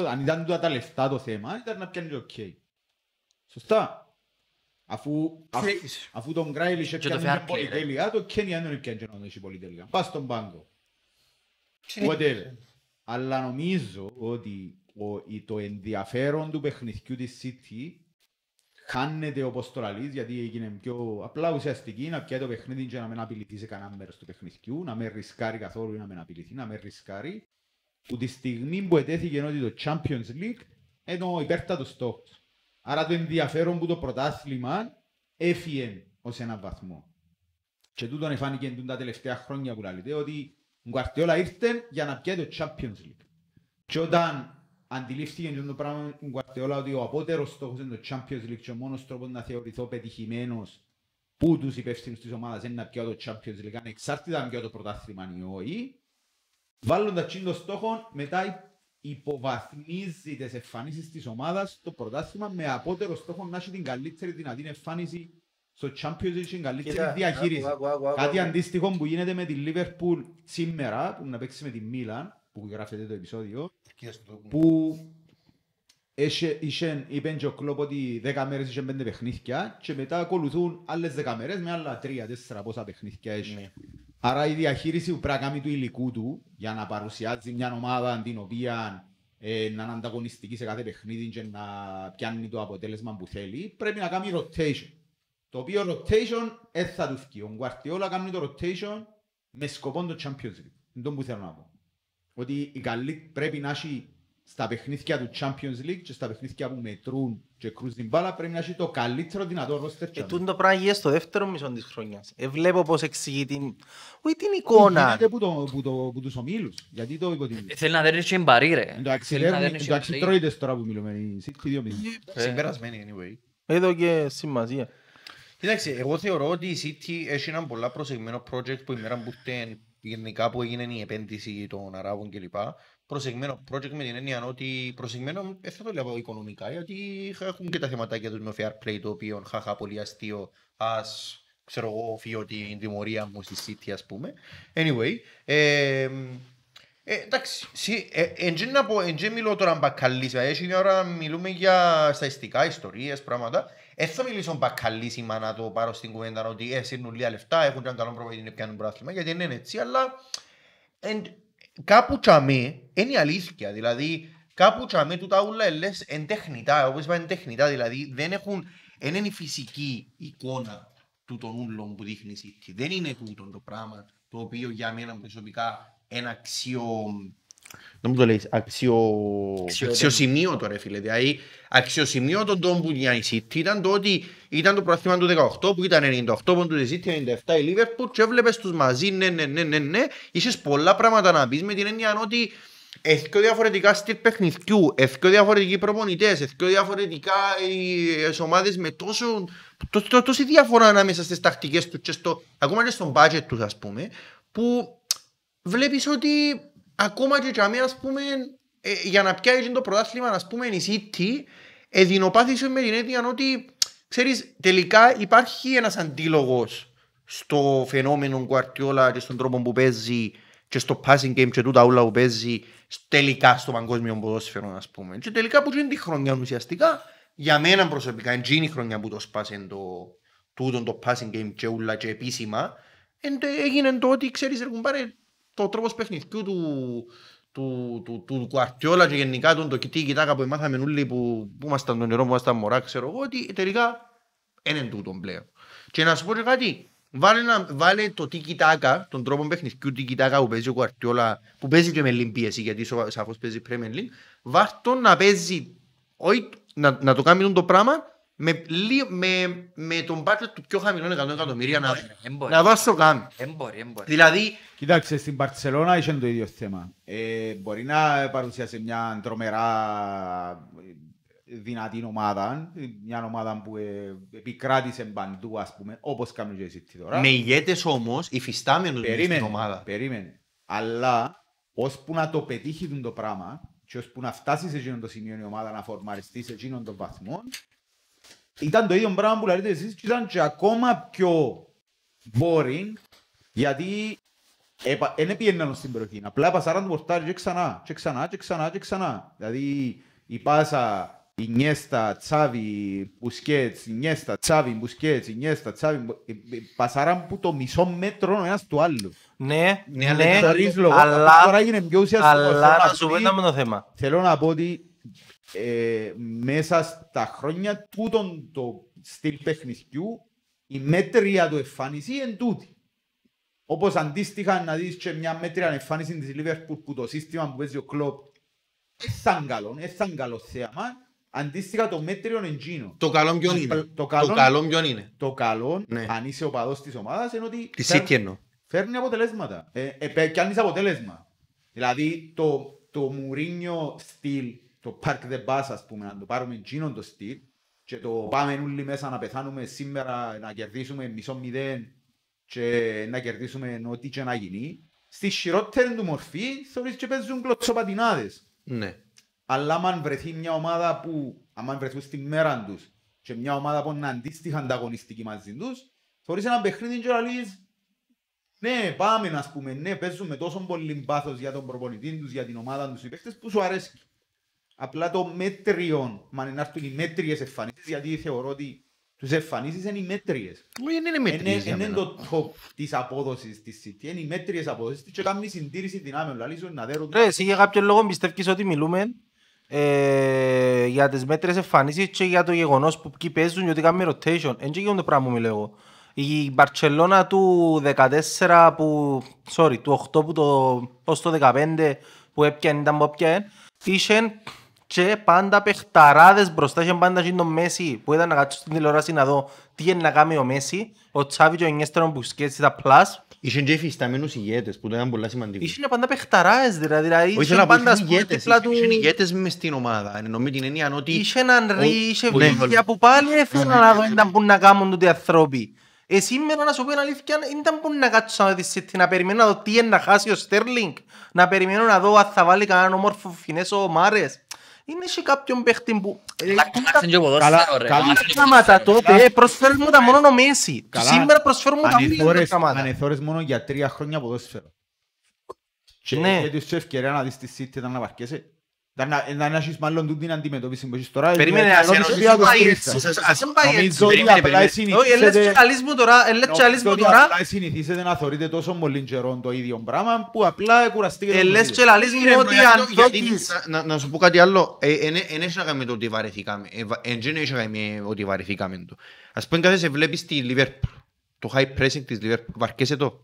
Αν ήταν τα λεφτά το θέμα, ήταν να πιάνει το. Σωστά. Αφού, αφού τον Γκράιλις
έπιανε
την πολυτέλεια, το Κένια δεν έπιανε την πολυτέλεια. Πας στον πάγκο. Whatever. Αλλά νομίζω ότι το ενδιαφέρον του παιχνιδιού City χάνεται όπως το λαλείς γιατί έγινε πιο απλά ουσιαστική να πιάει το παιχνίδι και να μην απειληθεί σε κανένα μέρος του παιχνιδιού, να μην ρισκάρει καθόλου ή να μην απειληθεί, να μην ρισκάρει. Που τη στιγμή που ετέθηκε ότι το Champions League είναι ο υπέρτατος στόχος. Άρα το ενδιαφέρον που το πρωτάθλημα έφυγε ως έναν βαθμό. Και τούτον εφάνηκε τα τελευταία χρόνια που λέτε ότι ο Γκουαρτιόλα ήρθε για να πιάει το Champions League. Και όταν αντιλήφθηκε το πράγμα ο Γκουαρτιόλα ότι ο απότερος στόχος είναι το Champions League και ο μόνος τρόπος να θεωρηθώ πετυχημένος που τους υπεύθυνους της ομάδας είναι να πιάω το Champions League ανεξάρτητα αν πιάω το πρωτάθλημα ή όχι βάλλοντας τσιν το στόχο μετά υποβαθμίζει τις εμφανίσεις της ομάδας στο πρωτάθλημα με απότερο στόχο να έχει την καλύτερη δυνατή εμφάνιση στο Champions League και την καλύτερη
Κοίτα,
διαχείριση.
άκου, άκου, άκου,
Κάτι
άκου.
αντίστοιχο που γίνεται με τη Liverpool σήμερα, που να παίξει με τη Μίλαν, που γράφεται το επεισόδιο, που είχε, είχε, είπε και ο Κλόπ ότι 10 μέρες είχε 5 παιχνίδια και μετά ακολουθούν άλλες 10 μέρες με άλλα 3-4 πόσα παιχνίδια έχει.
Ναι.
Άρα η διαχείριση που πρέπει να κάνει του υλικού του για να παρουσιάζει μια ομάδα την οποία ε, να είναι ανταγωνιστική σε κάθε παιχνίδι και να πιάνει το αποτέλεσμα που θέλει, πρέπει να κάνει rotation. Το οποίο rotation δεν θα τους βγει. Ο Guardiola κάνει το rotation με σκοπό το Champions League. Είναι το που θέλω να πω. Ότι η καλή πρέπει να έχει στα παιχνίδια του Champions League και στα παιχνίδια που μετρούν και κρούν την μπάλα πρέπει να έχει το καλύτερο δυνατό roster.
Ε, τούτο το πράγμα γίνεται στο δεύτερο μισό της χρονιάς. Ε, βλέπω πώς εξηγεί την... Όχι την εικόνα.
Γίνεται που, το, που, το, που τους ομίλους. Γιατί το υποτιμεί.
Ε, Θέλει να δέρνει και μπαρί ρε.
Εντάξει,
Θέλει να δέρνει
εντάξει,
και
εντάξει,
μπαρί.
τρώητες τώρα που μιλούμε. Η City δύο μήνες.
Συμπερασμένη anyway.
Εδώ και σημασία.
Κοίταξε, εγώ θεωρώ ότι η City έχει ένα πολλά προσεγμένο project που η μέρα που ήρθε γενικά που έγινε η επένδυση των Αράβων κλπ. Προσεγμένο project με την έννοια ότι προσεγμένο, δεν θα το λέω οικονομικά, γιατί έχουν και τα θεματάκια τους με fair play το οποίο χαχα πολύ αστείο, ας ξέρω εγώ φύγω την τιμωρία μου στη City ας πούμε. Anyway, ε, ε, εντάξει, σι- ε, εντζέ να πω, εντζέ μιλώ τώρα μπακαλής, δηλαδή έχει μια ώρα μιλούμε για στατιστικά, ιστορίες, πράγματα. Δεν θα μιλήσω μπακαλίσιμα να το πάρω στην κουβέντα ότι ε, σύρνουν λίγα λεφτά, έχουν και έναν καλό προπονητή να πιάνουν πρόθυμα, γιατί δεν είναι έτσι, αλλά εν, κάπου τσαμέ είναι η αλήθεια, δηλαδή κάπου τσαμέ του τα ούλα λες εν τεχνητά, όπως είπα εν τεχνητά, δηλαδή δεν έχουν, δεν είναι η φυσική εικόνα του των ούλων που δείχνει η City. Δεν είναι τούτο το πράγμα το οποίο για μένα προσωπικά ένα αξιο... Δεν μου το λέει, αξιο...
Αξιότιμο.
αξιοσημείωτο ρε φίλε. Δηλαδή, αξιοσημείωτο το που για η City ήταν το ότι ήταν το πρόθυμα του 18 που ήταν 98 πόντου η City, 97 η Liverpool και έβλεπες τους μαζί, ναι, ναι, ναι, ναι, ναι. Είχες πολλά πράγματα να πεις με την έννοια ότι Εθκό διαφορετικά στυλ παιχνιδιού, εθκό διαφορετικοί προπονητές, εθκό διαφορετικά οι τις ομάδες με τόσο, τό- τό- τόση διαφορά ανάμεσα στις τακτικές τους και στο, ακόμα και στον budget τους ας πούμε, που βλέπεις ότι ακόμα και για μένα ας πούμε, ε, για να πιάσει το πρωτάθλημα ας πούμε η City, εδεινοπάθησε με την έννοια ότι ξέρεις τελικά υπάρχει ένας αντίλογος στο φαινόμενο Guardiola και στον τρόπο που παίζει και στο passing game και τούτα όλα που παίζει τελικά στο παγκόσμιο ποδόσφαιρο ας πούμε. Και τελικά που είναι τη χρονιά ουσιαστικά για μένα προσωπικά είναι η χρονιά που το σπάσε το, τούτο το passing game και ούλα και επίσημα εν, τε- έγινε το ότι ξέρεις ρε κουμπάρε το τρόπος παιχνιδιού του του, του, του Κουαρτιόλα και γενικά τον το κοιτή κοιτάκα που μάθαμε όλοι που, που ήμασταν τον νερό που ήμασταν μωρά ξέρω εγώ ότι τελικά είναι τούτον πλέον. Και να σου πω και κάτι, βάλε, να, βάλε το τίκι τάκα, τον τρόπο παιχνιδιού τίκι τάκα που παίζει ο Κουαρτιόλα, που παίζει και με λιμπίεση γιατί σο- σαφώς παίζει Premier League, βάρ' να παίζει, όχι να, να το κάνει το πράγμα με, λί- με, με τον budget του πιο χαμηλών 100 εκατομμύρια να,
Εν μπορεί.
να δώσω κάνει.
Εν μπορεί, εν μπορεί.
Δηλαδή,
Κοιτάξτε, στην Παρσελώνα είχε το ίδιο θέμα. Ε, μπορεί να παρουσιάσει μια τρομερά ε, δυνατή ομάδα, μια ομάδα που ε, επικράτησε παντού, ας πούμε, όπως κάνουν και η City τώρα.
με ηγέτες όμως, υφιστάμενους μες στην
περίμενε,
ομάδα.
περίμενε. Αλλά, ώσπου να το πετύχει τον το πράγμα και ώσπου να φτάσει σε εκείνο το σημείο η ομάδα να φορμαριστεί σε εκείνον τον βαθμό, ήταν το ίδιο πράγμα που λέτε εσείς και ήταν και ακόμα πιο boring Γιατί δεν πήγαιναν στην περιοχή. Απλά πασάραν το πορτάρι και ξανά, και ξανά, και ξανά, και ξανά. Δηλαδή η πάσα, η Νιέστα, Τσάβη, Μπουσκέτς, η Νιέστα, Τσάβη, Μπουσκέτς, η Νιέστα, Τσάβη, Μπου- ε, ε, πασάραν που το μισό μέτρο ο ένας του άλλου.
Ναι,
Ναι, αλλά
ναι,
Χωρίς λόγο.
αλλά,
Τώρα έγινε πιο ουσιαστικό. Θέλω
αλλά
να
να σου
πει-
πω ένα με το θέμα.
Θέλω να πω ότι ε, μέσα στα χρόνια τούτον το στυλ παιχνιδιού η μέτρια του εμφάνιση είναι τούτη. Όπως αντίστοιχα να δεις και μια μέτρια εμφάνιση της Liverpool που το σύστημα που παίζει ο Κλόπ είναι καλό, είναι καλό θέαμα. Αντίστοιχα το μέτριο είναι εκείνο.
Το καλό ποιον είναι;
Το
Το
καλό-
καλό ποιον είναι;
Το καλό,
Ναι.
αν είσαι οπαδός της ομάδας, είναι ότι
Της
φέρ-
City εννοώ.
φέρνει αποτελέσματα. Ε, ε, πε- πιάνεις αποτέλεσμα. Δηλαδή το, το Μουρίνιο στυλ, το Park the Bus ας πούμε, να το πάρουμε εκείνον το στυλ και το πάμε όλοι μέσα να πεθάνουμε σήμερα, να κερδίσουμε μισό μηδέν και να κερδίσουμε ό,τι και να γίνει. Στη χειρότερη του μορφή θεωρείς και παίζουν κλωτσοπατινάδες.
Ναι.
Αλλά αν βρεθεί μια ομάδα που, αν βρεθούν στη μέρα τους και μια ομάδα που είναι αντίστοιχα ανταγωνιστική μαζί τους, θεωρείς ένα παιχνίδι και να λες, ναι, πάμε να πούμε, ναι, παίζουμε τόσο πολύ πάθος για τον προπονητή τους, για την ομάδα τους, οι παίχτες που σου αρέσει. Απλά το μέτριο, μα να έρθουν οι μέτριες εμφανίσεις, γιατί θεωρώ ότι τους εμφανίσεις είναι οι μέτριες.
Όχι, δεν είναι μέτριες για
Είναι
μένα.
το top της απόδοσης της City, είναι οι μέτριες απόδοσεις και κάνουν συντήρηση δυνάμεων, δηλαδή σου να δέρουν
Ρε, εσύ για κάποιον λόγο πιστεύεις ότι μιλούμε ε, για τις μέτρες εμφανίσεις και για το γεγονός που ποιοι παίζουν και ότι κάνουμε rotation. Εν και το πράγμα που μιλώ εγώ. Η Μπαρτσελώνα του 14 που, sorry, του 8 που το, πώς το 15 που έπιανε ήταν που έπιανε, είχε και πάντα παιχταράδες μπροστά, είχε πάντα και τον Μέση που ήταν να κάτσω στην τηλεόραση να δω τι είναι να κάνει ο Μέση, ο Τσάβι και ο Νιέστερο που σκέτσει τα πλάς,
Είχαν και υφισταμένους ηγέτες που το ήταν πολλά σημαντικό.
είχε πάντα παιχταράδες δηλαδή, δηλαδή
Όχι,
είχε
αλλά που
πάντα
είχαν
ας πούμε
ηγέτες.
δίπλα του...
Είχαν ηγέτες μες στην ομάδα. Εννοώ με την έννοια ότι...
Είχε έναν ρί, είχε
Ναι.
βίλια που πάλι έφεραν να δω ήταν που να κάνουν τούτοι ανθρώποι. Ε, σήμερα να σου πω την αλήθεια, ήταν που να κάτσω να δω τη City, να περιμένω να δω τι είναι να χάσει ο Στέρλινγκ, να περιμένω να δω αν θα βάλει κανέναν όμορφο φινές ο Μάρες. Είναι και κάποιον παίχτη που... ε,
Αλλά το μάξιν και ο ποδόσφαιρο, ρε.
καλά.
Το μάξιν και ο
Πράγματα
ποδόσφαιρο.
τότε ε, προσφέρουν μου τα μόνο ο Μέση.
Καλά.
Σήμερα προσφέρουν μου τα όλα τα
ανεθώρες,
πράγματα.
ανεθώρες μόνο για τρία χρόνια ποδόσφαιρο. Και
Ναι.
γιατί σου ευκαιρία να δεις τη City ήταν να βαρκέσαι. Ήταν να- να να έχεις μάλλον τούτη την αντιμετώπιση που έχεις τώρα.
Περίμενε,
γιατί
ας
ενώ
εννοείς
της Ολυμπιακού
πάει
τρεις.
έτσι. Ας μην πάει έτσι.
Νομίζω ότι
Περίμενε,
απλά
περίμενε.
Όχι, ελες και
συνηθίσετε-
καλείς μου τώρα, ελες και καλείς μου
νομίζω ότι
τώρα,
απλά συνηθίσετε να θεωρείτε τόσο πολύ καιρό το ίδιο πράγμα που απλά κουραστήκετε. να το
ελες
δείτε.
και λαλείς μου
Ρε,
ότι
μπρο,
αν
αυτό- γιατί-
δόκεις
να- Να σου πω κάτι άλλο. Δεν έχει να κάνει με το ότι βαρεθήκαμε. Ε, βα- εν δεν έχει να κάνει με ότι βαρεθήκαμε το. Ας πούμε κάθε σε βλέπεις τη Liverpool. Το high pressing της Liverpool. Βαρκέσαι το;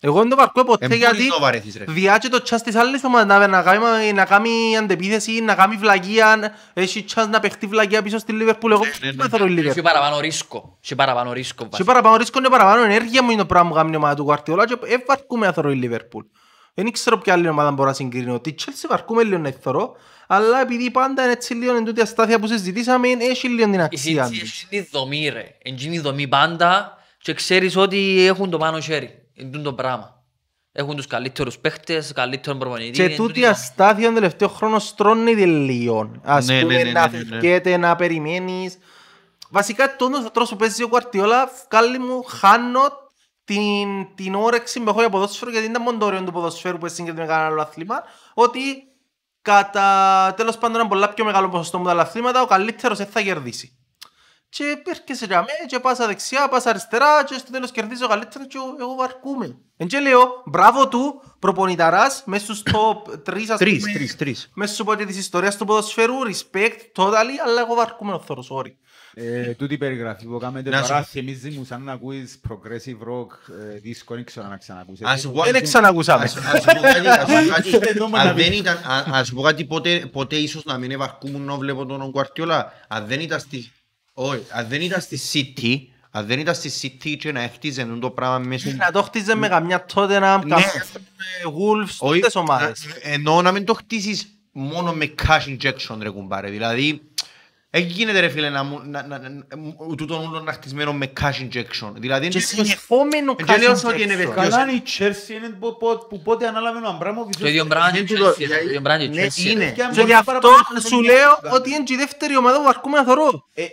Εγώ δεν το βαρκώ ποτέ
Εν
γιατί
πολύ το βαρέθεις, ρε.
διάτσε το τσάς της άλλης ομάδας να, να, κάνει, να κάνει αντεπίθεση, να κάνει βλαγία, έχει τσάς να παιχτεί βλαγία πίσω στη Λίβερπουλ. Εγώ
ναι,
δεν θέλω η
Έχει
Λίβερπουλ.
παραπάνω ρίσκο. Έχει παραπάνω ρίσκο.
Και
βασικά.
παραπάνω ρίσκο είναι παραπάνω ενέργεια μου είναι το πράγμα που κάνει η ομάδα του Γουαρτιόλα και δεν βαρκούμε να θέλω η Λίβερπουλ. Δεν ξέρω ποια άλλη ομάδα μπορώ να συγκρίνω. Τη Chelsea βαρκούμε λίγο να θέλω, αλλά επειδή πάντα είναι έτσι λίγο εν τούτη αστάθεια που συζητήσαμε, έχει λίγο την
Η
αξία
City
της.
έχεις τη δομή ρε. Είναι η δομή πάντα και ξέρεις ότι έχουν το πάνω χέρι. Είναι το πράγμα. Έχουν τους καλύτερους παίχτες, καλύτερον προπονητή.
Και
είναι
τούτη
τούτη η δομή.
αστάθεια τον τελευταίο χρόνο στρώνει λίγο. Ας
Ναι,
πούμε
ναι, ναι,
να
ναι, ναι, ναι.
φευκέται, να περιμένεις. Βασικά τόνος ο τρόπος που παίζει ο Κουαρτιόλα βγάλει μου, χάνω την, την όρεξη που έχω για ποδόσφαιρο γιατί ήταν μόνο το ωραίο του ποδοσφαίρου που συγκρίνεται με κανένα άλλο αθλήμα ότι κατά τέλος πάντων ένα πολλά πιο μεγάλο ποσοστό με τα άλλα αθλήματα ο καλύτερος δεν θα κερδίσει. Και έρχεσαι για μέ και πάσα δεξιά, πάσα αριστερά και στο τέλος κερδίζει ο καλύτερος και εγώ βαρκούμε. Εν και λέω, μπράβο του, προπονηταράς, μέσα στους top 3 ας
Τρεις,
πούμε,
τρεις, τρεις.
μέσα σου πω και της ιστορίας του ποδοσφαίρου, respect, totally, αλλά εγώ βαρκούμε ο θόρος, sorry.
Ε, Τούτη η περιγραφή που κάνετε
Να σου
τώρα
πω-
θυμίζει μου σαν να ακούεις progressive rock ε, disco, δεν ξέρω να ξανακούσεις.
Ας σου πω-
Δεν ξανακούσαμε.
Ας- ας σου πω κάτι- ας σου πω κάτι.
Δεν το
Αν
να
δεν
πεις.
ήταν, α- ας σου πω κάτι ποτέ, ποτέ ίσως να μην ευαρκούμουν να βλέπω τον Γκουαρτιόλα. Αν δεν ήταν στη, όχι, αν δεν ήταν στη City, αν δεν ήταν στη City και να έχτιζε το πράγμα μέσα
Να το χτίζε με καμιά τότε να
Ναι.
Wolves,
Όχι,
τούτες ομάδες.
να- Εννοώ να μην το χτίσεις μόνο με cash injection ρε κουμπάρε. Δηλαδή, Δεν γίνεται ρε φίλε να μου, να, να, να, να- τούτον ούλο να χτισμένο με cash injection. Δηλαδή,
Και
δεν-
συνεχόμενο
Ε, και λέω
cash
ότι είναι
injection.
βελτίωση.
Καλά είναι η Chelsea είναι που, που, που πότε ανάλαβε ο Αμπράμοβιτς.
Το ίδιο πράγμα και η
Δεν τούτο-
Chelsea, το ίδιο πράγμα και η
Ναι,
Chelsea.
είναι.
Και αν
Και
μπορείς
γι' αυτό
παραπάνω να
σου
το
λέω
κάνεις.
ότι είναι και η δεύτερη ομάδα που αρκούμε να θωρώ.
Ε, ε,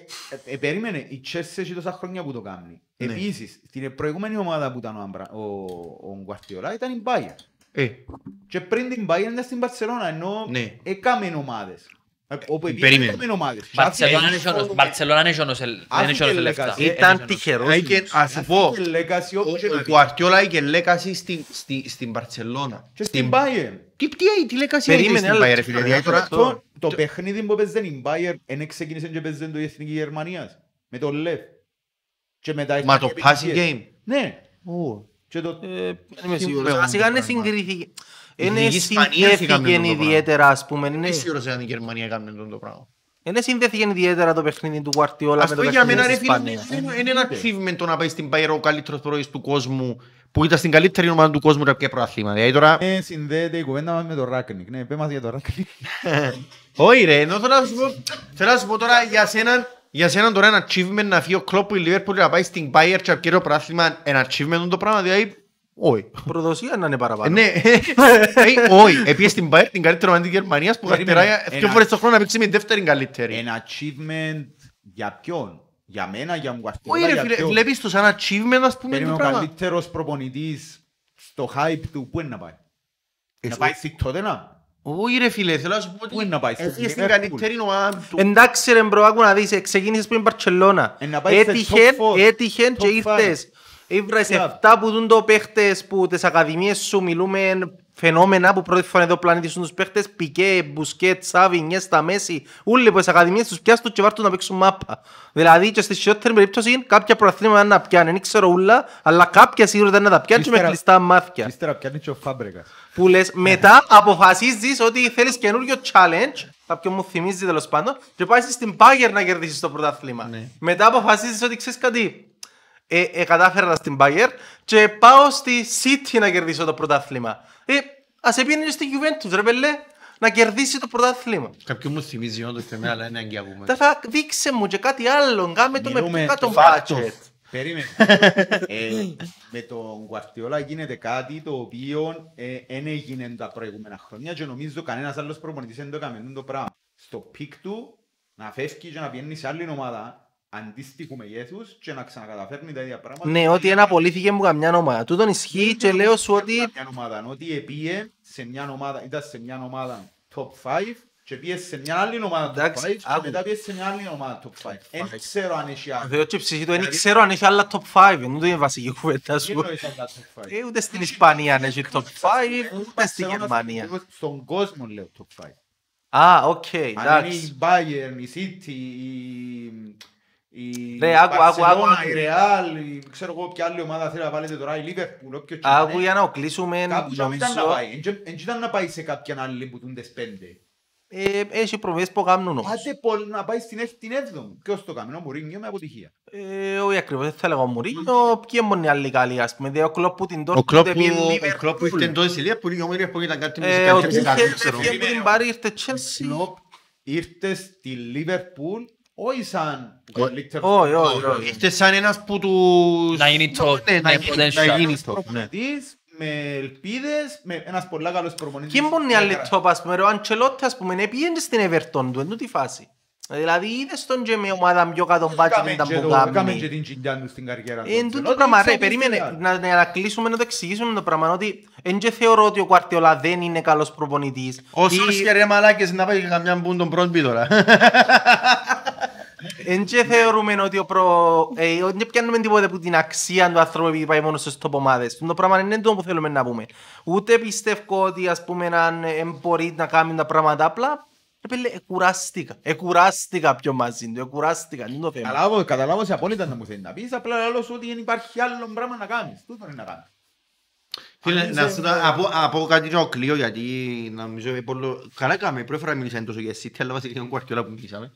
ε, περίμενε, η Chelsea έχει τόσα χρόνια που το κάνει.
Ναι.
Επίσης, την προηγούμενη ομάδα που ήταν ο, Αμπρα, ο, ο Guardiola ήταν η Bayern.
Ε,
Και πριν την Bayern ήταν στην Barcelona, ενώ
Ναι.
έκαμε ομάδες. Ε, Όπου επίσης
Περίμενε.
έκαμε ομάδες.
Μπαρτσελώνα
Και
είναι
άφηκε-
και Μπαρτσελώνα είναι και ο Νοσελ- δεν είναι και ο
άφηκε
Νοσελ λεφτά.
legacy.
Ήταν τυχερός.
ε, και- ας σου πω,
άφηκε legacy όπως και
ο
να
ο
δει.
Guardiola είχε legacy στην- στη- στην Μπαρτσελώνα.
Και στην Bayern.
Τι, τι, τι legacy έχει
Περίμενε,
στην
αλλά-
Bayern, ρε φίλε. Δηλαδή τώρα-
Το, το παιχνίδι που παίζεται η Bayern δεν ξεκίνησε και παίζεται το η Εθνική Γερμανίας. Με το Λεφ. Και μετά
Μα το
ήρθαν
passing
επιτυχίες.
game.
Ναι. Και το...
Ε, Δεν είμαι
Τι
σίγουρος.
παίρνουν
Βασικά
το
είναι
πράγμα.
συγκρίθηκε.
Η
Είναι
Εθνική Ισπανία έκαμε
συνδέθηκε
το πράγμα.
ιδιαίτερα, ας πούμε.
Δεν
Είναι-
είμαι σίγουρος αν η Γερμανία έκανε αυτό το πράγμα.
Είναι συνδέθηκε ιδιαίτερα το παιχνίδι του Guardiola
Ας
με το
πούμε για
παιχνίδι
μένα ρε
της
φίλε,
Ισπανίας.
είναι- είναι ένα achievement το να πάει στην Bayern ο καλύτερος πρόεδρος του κόσμου που ήταν στην καλύτερη ομάδα του κόσμου τα ποια προαθλήματα. Δηλαδή τώρα,
Ε, συνδέεται η κουβέντα μας με το Ράκνικ. Ναι, πέ μας για το Ράκνικ.
όχι ρε, ενώ θέλω να σου πω, θέλω να σου πω τώρα για σέναν, για σέναν τώρα ένα achievement να φύγει ο κλόπ που η Liverpool να πάει στην Bayern και να πιέρει το προάθλημα, ένα achievement το πράγμα, δηλαδή, όχι.
Προδοσία να είναι
Ε,
παραπάνω.
Ναι, Ε, όχι, επειδή στην Bayern την καλύτερη ομάδα της Γερμανίας που
Περίμενε,
καρτεράει δύο
ένα-
φορές το χρόνο να παίξει με την δεύτερη καλύτερη.
Ένα achievement για ποιον; Για μένα, για μου
Όχι ρε φίλε, βλέπεις το σαν achievement ας πούμε
Περίμενε
το
ο
πράγμα.
καλύτερος προπονητής στο hype του, πού είναι να πάει; Να
Εσύ-
πάει στη Τότενα.
Όχι ρε φίλε, θέλω να σου πω
Πού είναι να πάει,
ότι
στο
έφυγε στην
Liverpool;
καλύτερη ομάδα του.
Εντάξει ρε μπρο, άκου να δεις, ε, ξεκίνησες πριν Μπαρτσελώνα.
Ε, να πάει σε
Έτυχεν,
top four,
έτυχεν και
top five.
ήρθες. Ήβρες
Club.
7 που δουν το παίχτες που τις ακαδημίες σου μιλούμε φαινόμενα που πρώτη φορά εδώ πλανήτης σου τους παίχτες Πικέ, Μπουσκέτ, Σάβι, Νιέστα, Μέση όλοι που τις ακαδημίες τους πιάσουν και βάρτουν να παίξουν μάπα. Δηλαδή και στη χειρότερη περίπτωση κάποια προαθλήματα να πιάνουν δεν ξέρω ούλα αλλά κάποια σίγουρα δεν να τα πιάνουν και με
Ύστερα-
κλειστά μάτια.
Ύστερα πιάνει και ο Φάμπρεκας.
που λες μετά αποφασίζεις ότι θέλεις καινούριο challenge κάποιον μου θυμίζει τέλος πάντων και πάεις στην Bayern να κερδίσεις το πρωτάθλημα. Μετά αποφασίζεις ότι ξέρεις κάτι ε, ε, κατάφερα στην Bayern και πάω στη City να κερδίσω το πρωτάθλημα. Ε, ας επίνει και στη Juventus ρε πελέ να κερδίσει το πρωτάθλημα.
Κάποιον μου θυμίζει όντως και εμένα, αλλά είναι αγκιά που
δεν θα δείξε μου και κάτι άλλο κάμε το με
Μιλούμε
πιο κάτω
το
budget
Περίμενε. Ε, με τον Guardiola γίνεται κάτι το οποίο δεν έγινε τα προηγούμενα χρόνια και νομίζω κανένας άλλος προπονητής δεν το έκανε το πράγμα. Στο peak του να φεύγει και να πηγαίνει σε άλλη ομάδα αντίστοιχου μεγέθους και να ξανακαταφέρνει τα ίδια πράγματα.
ναι ότι ένα απολύθηκε μου καμιά ομάδα τούτον ισχύει και λέω σου ότι
Μια ομάδα, ότι επίε σε μια ομάδα, ήταν σε μια ομάδα top 5 και πήγε σε μια άλλη ομάδα top 5
Εντάξει,
και
άκου.
μετά πήγε σε μια άλλη ομάδα top 5. Δεν ξέρω αν έχει άλλο.
Θεό και ψυχή του, δεν ξέρω αν έχει άλλα top 5, δεν είναι η βασική κουβέντα
Τι
σου.
εννοείς άλλα top 5.
Ε, Ούτε στην Ισπανία αν έχει top 5, ούτε στη Γερμανία.
Στον κόσμο λέω top 5.
Α, οκ,
Αν είναι
εντάξει.
η Bayern, η City, η... Η
Ρε, άκου, άκου, άκου,
Barcelona,
άκου.
η Real, η- ξέρω εγώ ποια άλλη ομάδα θέλει να βάλετε τώρα, η Liverpool, όποιος και
Άκου
να είναι.
για να κλείσουμε,
Κάπου να μην ήταν να
νομίζω,
πάει. Δεν ήταν να πάει σε κάποιαν άλλη που τούν τις πέντε.
ε, έχει προβίες που κάνουν όμως.
Πάτε πολύ να πάει στην έκτη, την έβδομη. Ποιος το κάνει, ο Μουρίνιο με αποτυχία.
Ε, Όχι ακριβώς, δεν θα λέγω Μουρίνιο, ποιοι είναι οι άλλοι καλοί, ας πούμε, δηλαδή ο Κλόπ που την
Ο
Dortmund
Κλόπ
πήγε
που- ο
Liverpool.
Κλόπ που ήρθε εντός της Liverpool, η ομίλια που ήταν κάτι με τις
Ε, Ο
καλύτερες
Τούχελ
εκατό, ξέρω.
έφυγε από την Πάρη, ήρθε Chelsea.
Κλόπ ήρθε στη Λίβερπουλ όχι σαν
Ο-
καλύτερος
Όχι, όχι, όχι.
Ήρθε σαν ένας που τους...
Να γίνει top,
Ναι,
να
να
γίνει
γίνει-
potential.
να γίνει top, ναι.
προπονητής, με ελπίδες, με ένας πολλά καλός προπονητής.
Ποιοι είναι οι άλλοι
Έκανα-
top, ας πούμε, ρε, ο Αντσελότη, ας πούμε, πήγαινε στην Everton του, εν τούτη φάση. Δηλαδή, είδες τον και με ομάδα πιο κάτω μπάτσι
Έκαμε
ήταν
και
που
το- έκαμε
κάνει.
και την κοιλιά του στην καριέρα του.
Ε, Εν τούτο
Αντσελότη,
πράγμα, ρε,
ξέρεις,
περίμενε,
τι
να, να να κλείσουμε να το εξηγήσουμε το πράγμα, ότι εν και θεωρώ ότι ο Κουαρτιόλα δεν είναι καλός προπονητής.
Όσο
Ή-
και ρε μαλάκες να πάει καμιά μπουν τον πρώτο τώρα.
Εν και θεωρούμε ότι ο προ... Ε, δεν πιάνουμε τίποτε από την αξία του άνθρωπου επειδή πάει μόνο στις top ομάδες. Το πράγμα είναι το που θέλουμε να πούμε. Ούτε πιστεύω ότι ας πούμε αν ε, μπορεί να κάνει τα πράγματα απλά. Ρε πέλε, εκουράστηκα. Εκουράστηκα πιο μαζί του. Εκουράστηκα. Είναι το θέμα.
Καταλάβω, καταλάβω σε απόλυτα να μου θέλεις να πεις, απλά λέω σου ότι δεν υπάρχει άλλο πράγμα να κάνεις. Τούτο είναι να κάνεις.
Φίλε,
Αν
να
είσαι-
σου τα- από- από κάτι και ο Κλείο, γιατί νομίζω ε, πολλο- καλά κάμε, πρώτη φορά μιλήσαμε τόσο για City, αλλά βασικά για τον Guardiola που μιλήσαμε.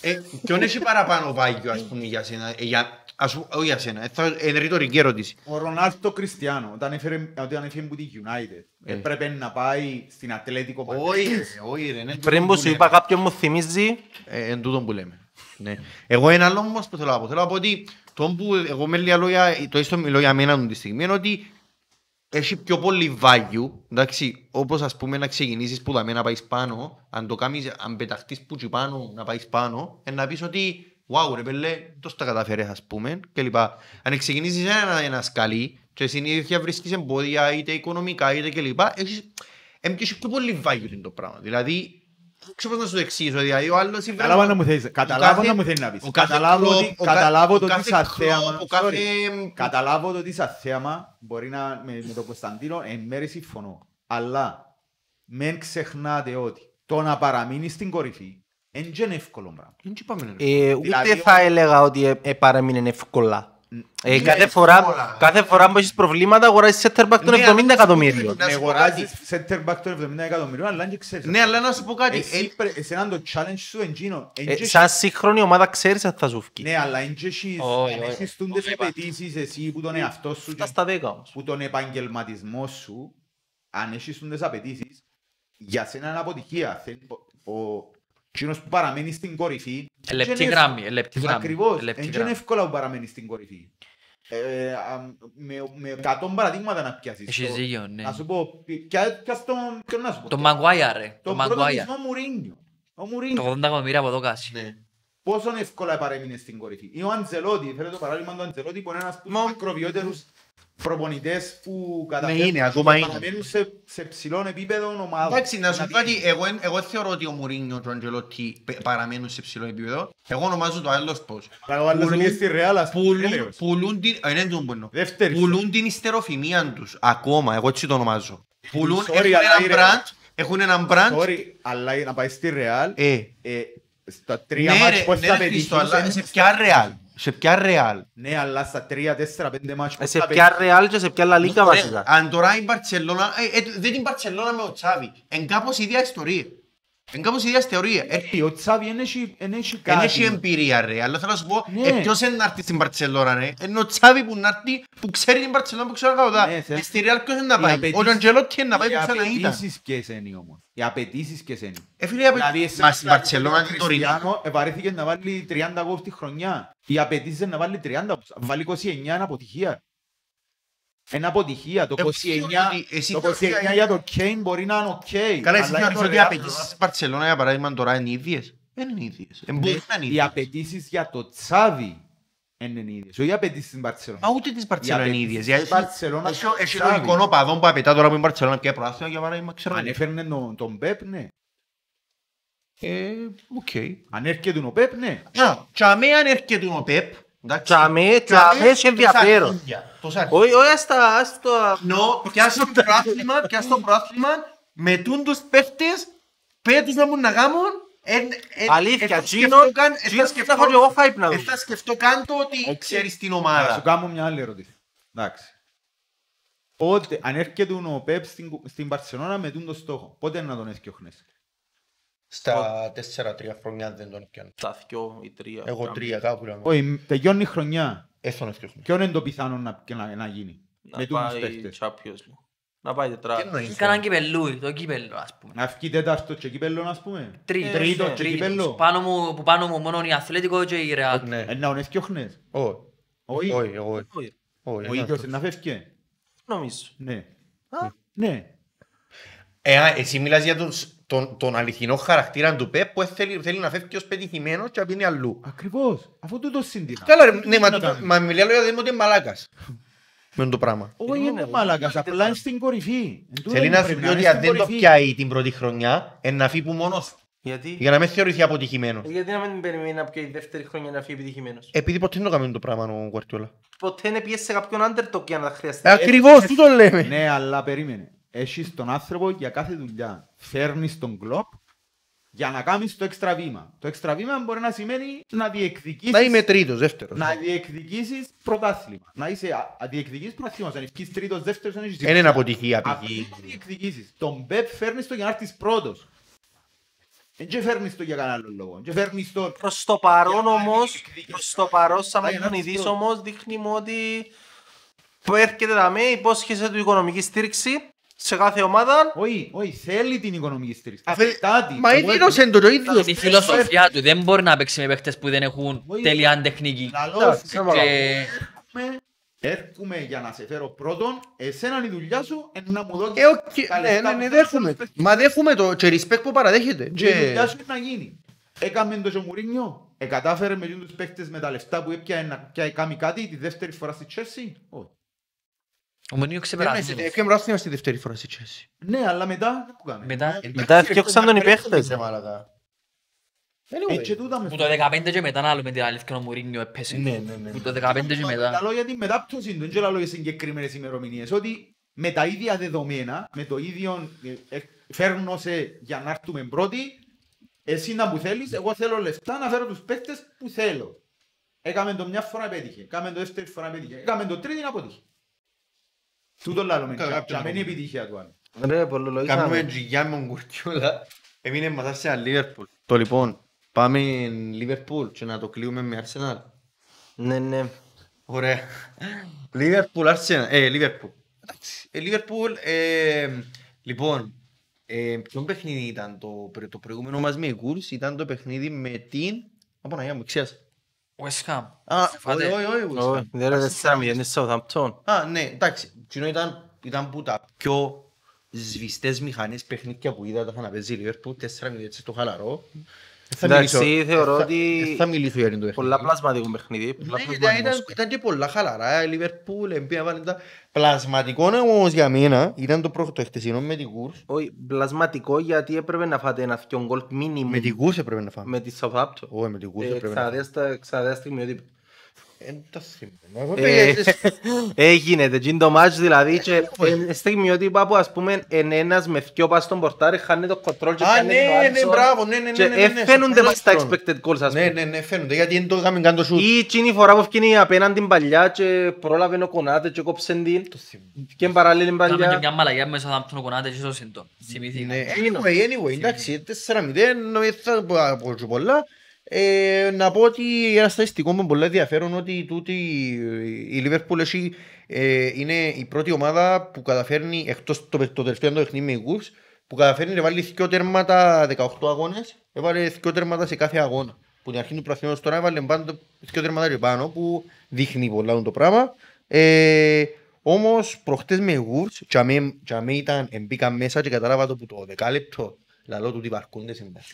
Ε, Ποιον έχει παραπάνω βάγιο, ας πούμε, για σένα. ε, για- ας πούμε, Όχι για σένα. ε, θα- Είναι ρητορική ερώτηση.
Ο Ρονάλτο Κριστιανό, όταν έφερε, όταν έφερε που τη United,
Ε.
έπρεπε να πάει στην Ατλέτικο
Όχι, ρε, όχι ρε. ναι,
Πριν που σου είπα κάποιον μου θυμίζει,
Ε, Εν τούτο που λέμε. Ναι. Εγώ ένα άλλο όμως που θέλω να πω. Θέλω να πω ότι το που εγώ με λίγα λόγια, το istό μιλώ για μένα τη στιγμή, είναι ότι έχει πιο πολύ value, εντάξει, όπως ας πούμε να ξεκινήσεις που δαμέ να πάεις πάνω, αν το κάνεις, αν πεταχτείς που τσι πάνω να πάεις πάνω, ε, να πεις ότι wow ρε πέλε, τόσο τα καταφέρες ας πούμε και λοιπά. Αν ξεκινήσεις ένα, ένα σκαλί και συνήθεια βρίσκεις εμπόδια είτε οικονομικά είτε και λοιπά, έχεις, ε, έχεις πιο πολύ value είναι το πράγμα. Δηλαδή, δεν ξέρω πώς να σου το εξηγήσω, δηλαδή ο άλλος είναι-
Καταλάβω να μου θέλεις, καταλάβω
κάθε-
να μου θέλεις να πεις.
ο κάθε
Καταλάβω
κλοπ,
ότι-
ο κα-
καταλάβω
ο
το ότι
κάθε
σαν
κλοπ,
θέαμα,
ο κάθε-
sorry. Καταλάβω το ότι σαν θέαμα μπορεί να με, με τον Κωνσταντίνο εν μέρει συμφωνώ. Αλλά μην ξεχνάτε ότι το να παραμείνει στην κορυφή είναι και εύκολο πράγμα.
Δεν τσι πάμε, ρε.
ε, ούτε
Δηλαδή,
θα έλεγα ότι ε, ε, παρέμεινε εύκολα. Ε,
Ναι,
κάθε,
εύκολα.
φορά, κάθε φορά που έχεις προβλήματα αγοράζεις center back των
Ναι,
70
αλλά-
εκατομμύριων.
Να
Με
σου πω
αγοράζεις center back των 70 εκατομμυρίων, αλλά και ξέρεις.
Ναι, αλλά να σου πω κάτι.
Εσύ,
ε,
πρέ- εσένα το challenge σου εντζήνο.
Ε, σαν σύγχρονη ομάδα ξέρεις αν θα σου βγει.
Ναι, αλλά εν και έχεις-
Όχι,
αν
όχι.
έχεις τούντες απαιτήσεις εσύ που τον εαυτό σου
Φτά
και
στα 10 όμως.
που τον επαγγελματισμός σου, αν έχεις τούντες απαιτήσεις, για σένα είναι αποτυχία. Θέλει- Ο, ο εκείνος που παραμένει στην κορυφή...
Ε, λεπτή
δεν είναι
γράμμη,
εύκολο.
ε, λεπτή γράμμη,
Ακριβώς.
ε, λεπτή
Δεν είναι
γράμμη.
εύκολα που παραμένει στην κορυφή. Ε, α, με, με 100 παραδείγματα να πιάσεις.
Έχεις
Το-
δίκιο, ναι.
Να σου πω, ποια, ποια τον, ποιον να σου πω.
Το Μαγκουάια ρε, το
Τον
Μαγκουάια.
πρώτο της ο Μουρίνιο. Ο Μουρίνιο.
Το 80 εκατομμύρια από εδώ κάση.
ναι.
πόσο εύκολα παρέμεινε στην κορυφή. Ή ο Αντζελότη, φέρε το παράδειγμα του Αντζελότη που είναι ένας από τους
Μα-
μακροβιότερους προπονητές που
Ναι,
καταφέρνουν
είναι, ακόμα
και
είναι.
παραμένουν σε, σε ψηλό επίπεδο ομάδων.
Εντάξει, να σου πω
Δηλαδή,
κάτι, εγώ, εν- εγώ θεωρώ ότι ο Μουρίνιο και ο Αντζελότη πε- παραμένουν σε ψηλό επίπεδο. Εγώ ονομάζω το άλλος πώς.
αλλά ο άλλος
Πουλούν-
είναι στη Ρεάλ, ας πούμε,
Πουλούν,
έλεος.
πουλούν την... ε, ναι, τον που εννοώ.
Δεύτερη.
Πουλούν την ιστεροφημία τους. Ακόμα, εγώ έτσι το ονομάζω. Πουλούν,
Sorry,
έχουν
αλλά
ένα
είναι-
brand, έχουν ένα brand.
Sorry, αλλά να πάει στη Ρεάλ,
Ε,
ε, στα τρία
ναι
μάτς
ρε,
που
ναι
θα
ρε Χριστό,
πετύχεις,
αλλά
είναι-
σε ποια ρεάλ. Σε ποια ρεάλ.
Ναι, αλλά στα τρία, τέσσερα, πέντε μάτς που
Ε, Σε
θα
ποια Real και σε ποια La Liga
Ρε,
βασικά.
Αν τώρα η Μπαρτσελώνα, ε, ε, δεν την Μπαρτσελώνα με ο Τσάβη. Εν κάπως η ίδια ιστορία. Εν κάπως η ίδια θεωρία. Ε,
πετύχεις. Ο Τσάβη δεν έχει- δεν έχει
Δεν
κάτι.
έχει εμπειρία ρε, αλλά θέλω να σου πω,
Ναι.
ε, ποιος είναι να έρθει στην Μπαρτσελώνα ρε; Είναι ο Τσάβη που να έρθει, που ξέρει την Μπαρτσελώνα που ξέρω εγώ.
Ναι, θε-
Ε, Στη Real ποιος είναι να
Οι
πάει; Ο
απαιτήσεις-
Αντζελότη είναι να πάει
Οι
που ξανά ήταν.
απαιτήσεις ποιες είναι όμως; Οι απαιτήσεις ποιες είναι;
Ε, φίλε, απαι-
Δηλαδή, εσύ-
μα στην
δηλαδή,
Μπαρτσελώνα
ο
την τωρινή.
Κριστιανό επαρέθηκε να βάλει 30 γκολ τη χρονιά. Οι απαιτήσεις είναι να βάλει 30, αν βάλει 29 είναι αποτυχία. Είναι αποτυχία. Το
Εγώ
29,
θεωρώ ότι εσύ
το
θεωρείς
29
ότι-
για το Κέιν μπορεί να είναι οκ.
Καλά, εσύ
αλλά
θεωρείς
για το
ότι οι
Real,
απαιτήσεις της Μπαρτσελώνα για παράδειγμα τώρα είναι ίδιες. Δεν είναι ίδιες. Ε, μπορεί να είναι
Οι
ίδιες.
απαιτήσεις για το Τσάβι είναι οι ίδιες. Όχι οι απαιτήσεις στην Μπαρτσελώνα.
Μα ούτε της Μπαρτσελώνα είναι
απαιτήσεις
ίδιες.
της
Γιατί
Μπαρτσελώνα
έχει-
στο
Έχει
Τσάβη.
λογικό οπαδόν που απαιτά τώρα που είναι η Μπαρτσελώνα πια προάθλημα για παράδειγμα, ξέρω.
Αν έφερνε τον- τον Πεπ, ναι.
Ε, οκ.
Αν έρχεται ο Πεπ, ναι.
Α, τσαμέ αν έρχεται ο Πεπ, εντάξει.
Τσαμέ, τσαμέ έχει ενδιαφέρον.
τόσα αρχίδια, τόσα
Όχι, όχι, ας τα- ας το...
Νο, πιάσ' το προάθλημα, πιάσ' το προάθλημα, με τούν τους παίχτες, πέ τους να μου να κάνουν, εν- εν-
Αλήθεια,
εν θα
Τζίνο,
σκεφτώ καν- εν θα
Τζίνο,
σκεφτώ-
θα έχω και εγώ φάιπ να δω.
εν θα σκεφτώ καν το ότι ξέρεις την
Θα σου
ομάδα.
κάνω μια άλλη ερώτηση. Εντάξει. Πότε, αν έρχεται ο Πεπ στην, στην Παρσελώνα με τον στόχο, πότε να τον έφτιαχνες.
Στα τέσσερα-τρία χρόνια δεν τον πιάνω.
Τα δυο ή τρία.
Εγώ τρία κάπου λέμε.
Όχι, τελειώνει η χρονιά.
Έτσι τον έφτιαχνω.
Ποιο είναι το πιθανό να, και να, να γίνει;
Να
με τους
πάει
παίχτες.
Champions League. Να πάει
Τι
τετράδα.
εννοείς,
Κάναν
ρε.
κυπελούι, το κύπελο ας πούμε.
Να βγει τέταρτο και κύπελλο, ας πούμε.
Τρίτος,
Τρίτο
ναι,
και
τρίτος.
κύπελλο.
Πάνω μου, που πάνω μου μόνο η Αθλέτικο και η Ρεάλ.
Ναι.
Ε, να τον έφτιαχνες.
Όχι.
Όχι.
Όχι, εγώ όχι.
Όχι,
Όχι,
Ο
δεν
ίδιος
αυτό.
να φεύγει.
Νομίζω.
Ναι. Ναι.
Ε, α, εσύ μιλάς για τον, τον, τον αληθινό χαρακτήρα του Πεπ που θέλει, θέλει να φεύγει ως πετυχημένος και να πίνει αλλού.
Ακριβώς. Αυτό το το σύντημα.
Καλά ρε, ναι, μα,
να
το-
κάνουμε.
μα μιλάει λόγια δεν είναι ότι είναι μαλάκας. Με το πράγμα.
Όχι, είναι μάλακας. Απλά είναι στην κορυφή. Εν τούτο
Θέλει
που
να σου
πρέπει
πει
είναι
ότι αν
στην
δεν το
κορυφή.
πιάει την πρώτη χρονιά, ε, να φύγει που μόνος του,
Γιατί;
για να μην θεωρηθεί αποτυχημένος.
Ε, Γιατί να μην περιμένει να πιει η δεύτερη χρονιά να φύγει επιτυχημένος;
Επειδή ποτέ δεν το κάνει το πράγμα ο Γκουαρτιόλα.
Ποτέ δεν πιέσει σε κάποιον underdog για να τα χρειαστεί.
Ε, Ακριβώς, τι το λέμε.
Ναι, αλλά περίμενε. Έχεις τον άνθρωπο για κάθε δουλειά. Φέρνεις τον κλόπ για να κάνεις το έξτρα βήμα. Το έξτρα βήμα μπορεί να σημαίνει να διεκδικήσεις,
Να είμαι τρίτος, δεύτερος.
να διεκδικήσεις πρωτάθλημα. Να είσαι α- α- διεκδικήσεις πρωτάθλημα. Αν βγεις τρίτος, δεύτερος, δεν έχεις
Δεν είναι αποτυχία, π.χ.
Απλή διεκδικήσεις. Τον Πεπ φέρνεις το για να έρθεις πρώτος. Εν και φέρνεις το για κανένα άλλο λόγο. Και φέρνεις το...
Προς το παρόν
Για να
όμως,
εκδικήσεις.
προς το παρόν σαν
Πάει να
προπονητής
έρθει ο-
όμως δείχνει μου ότι που έρχεται να με υπόσχεσε του οικονομική στήριξη σε κάθε ομάδα.
Όχι, όχι, θέλει την οικονομική στήριξη.
Αφέ-
Απαιτά την.
Μα
Εγώ
έδινωσε το το ίδιο.
Η φιλοσοφία του δεν μπορεί να παίξει με παίχτες που δεν έχουν
Όχι.
τέλεια τεχνική.
Λαλός
Εντάξει,
σου,
sama
Και
έρχομαι- Έρχομαι για να σε φέρω πρώτον, εσένα η δουλειά σου είναι να μου δώσεις
Ε, οκ,
τα
ναι,
λεφτά
ναι, ναι,
που
δέχομαι.
θέλεις.
Μα δέχομαι το και respect που παραδέχεται.
Και η δουλειά
Και...
σου είναι να γίνει. Έκαμε το και ο Μουρίνιο. Εκατάφερε με τους παίκτες με τα λεφτά που έπιανε να πιάει κάνει κάτι τη δεύτερη φορά στη Chelsea; Όχι.
Ο Μενίου ξεπεράσει.
Έφυγε μπράθυμα στη δεύτερη φορά στη Chelsea.
Ναι, αλλά μετά δεν που κάμε.
Μετά,
Μετά έφτιαξαν τον οι παίχτες.
ρε μαλάκα.
Έτσι τούτα με
που το 15 και μετά να λέμε την αλήθεια ο Μουρίνιο έπεσε.
Ναι, ναι, ναι.
Που το 15 και μετά.
Λαλό για την μετάπτωση του, δεν λαλό για συγκεκριμένες ημερομηνίες. Ότι με τα ίδια δεδομένα, με το ίδιο ε, ε, φέρνω σε για να έρθουμε πρώτοι, εσύ να που θέλεις, εγώ θέλω λεφτά να φέρω τους παίκτες που θέλω. Έκαμε το μια φορά πέτυχε, έκαμε το δεύτερη φορά πέτυχε, έκαμε το τρίτη να αποτύχει. Τούτο λάλλουμε,
Κα-
και
κάποιον
αμένει η
να
επιτυχία του άλλου.
Ρε,
Κάνουμε
πολλολογήσαμε.
τζιγιά με τον Κουρτιόλα. Έμεινε μας σε ένα Liverpool. Το λοιπόν, πάμε Liverpool και να το κλείουμε με Arsenal.
Ναι, ναι.
Ωραία. Liverpool, Arsenal. Ε, Liverpool. Εντάξει. Ε, Liverpool, ε, λοιπόν, ε, ποιο παιχνίδι ήταν το, πρε- το προηγούμενο μας με Γκούρς, ήταν το παιχνίδι με την... Από να μου ξέχασα.
West Ham.
Α,
Φάτε.
όχι, όχι, όχι.
Όχι, δεν είναι 4-0 της Southampton.
Α, ναι, εντάξει. Εκείνο ήταν, ήταν που τα πιο σβηστές μηχανές παιχνίδια που είδα τα είχα να παίζει η Liverpool, 4-0 έτσι στο χαλαρό. Ε, θα
Εντάξει,
μιλήσω-
θεωρώ
ε, θα-
ότι
ε, Θα μιλήσω για το παιχνίδι.
Πολλά πλασματικό παιχνίδι. πολλά
Ναι,
πλασματικό
ήταν, ήταν,
σκορ.
ήταν και πολλά χαλαρά, η Liverpool εμπία βάλει τα... Πλασματικό όμως για μένα ήταν το πρώτο χτεσινό με την Κούρς.
Όχι, πλασματικό γιατί έπρεπε να φάτε ένα δυο γκολ minimum
Με την Κούρς έπρεπε να φάμε.
με τη Southampton.
Όχι, με την Κούρς
Ε,
έπρεπε να φάμε.
Ξαδέστα, ξαδέστα στιγμιότυπα. Έγινε, εκείνο το μάτς δηλαδή και ε, στιγμιότυπα που ας πούμε εν ένας με δυο πας στον πορτάρι χάνει το κοντρόλ και
Α,
χάνει το
ναι,
άλλο
ναι,
zone.
μπράβο, ναι, ναι,
Και
ναι, ναι, ναι,
ε, φαίνονται
στο
μες στα
πρώτο
expected goals ας
Ναι,
πούμε.
ναι, ναι, φαίνονται, γιατί δεν το είχαμε καν το σούτ.
Ή εκείνη η φορά που ευκαινεί απέναντι παλιά και πρόλαβε ο Κονάτε και κόψε την και παράλληλη
Κάμε και
παλιά.
μια μαλαγιά μέσα θα τον κονάτε και στο συντόν. Θυμήθηκα.
Ναι, anyway, anyway, εντάξει, 4-0, νομίζω θα πω από και πολλά. Ε, να πω ότι ένα στατιστικό με πολύ ενδιαφέρον ότι τούτη, η Liverpool έχει, ε, είναι η πρώτη ομάδα που καταφέρνει, εκτός το, το τελευταίο το παιχνίδι με οι Wolves, που καταφέρνει να βάλει δύο τέρματα 18 αγώνες, έβαλε δύο τέρματα σε κάθε αγώνα. Που την αρχή του πραθυνός τώρα έβαλε πάντα δύο τέρματα και πάνω, που δείχνει πολλά το πράγμα. Ε, όμως προχτές με Wolves, και αμέ- και αμέ ήταν, μπήκα μέσα και κατάλαβα το που το δεκάλεπτο λαλό του τι βαρκούνται σήμερα.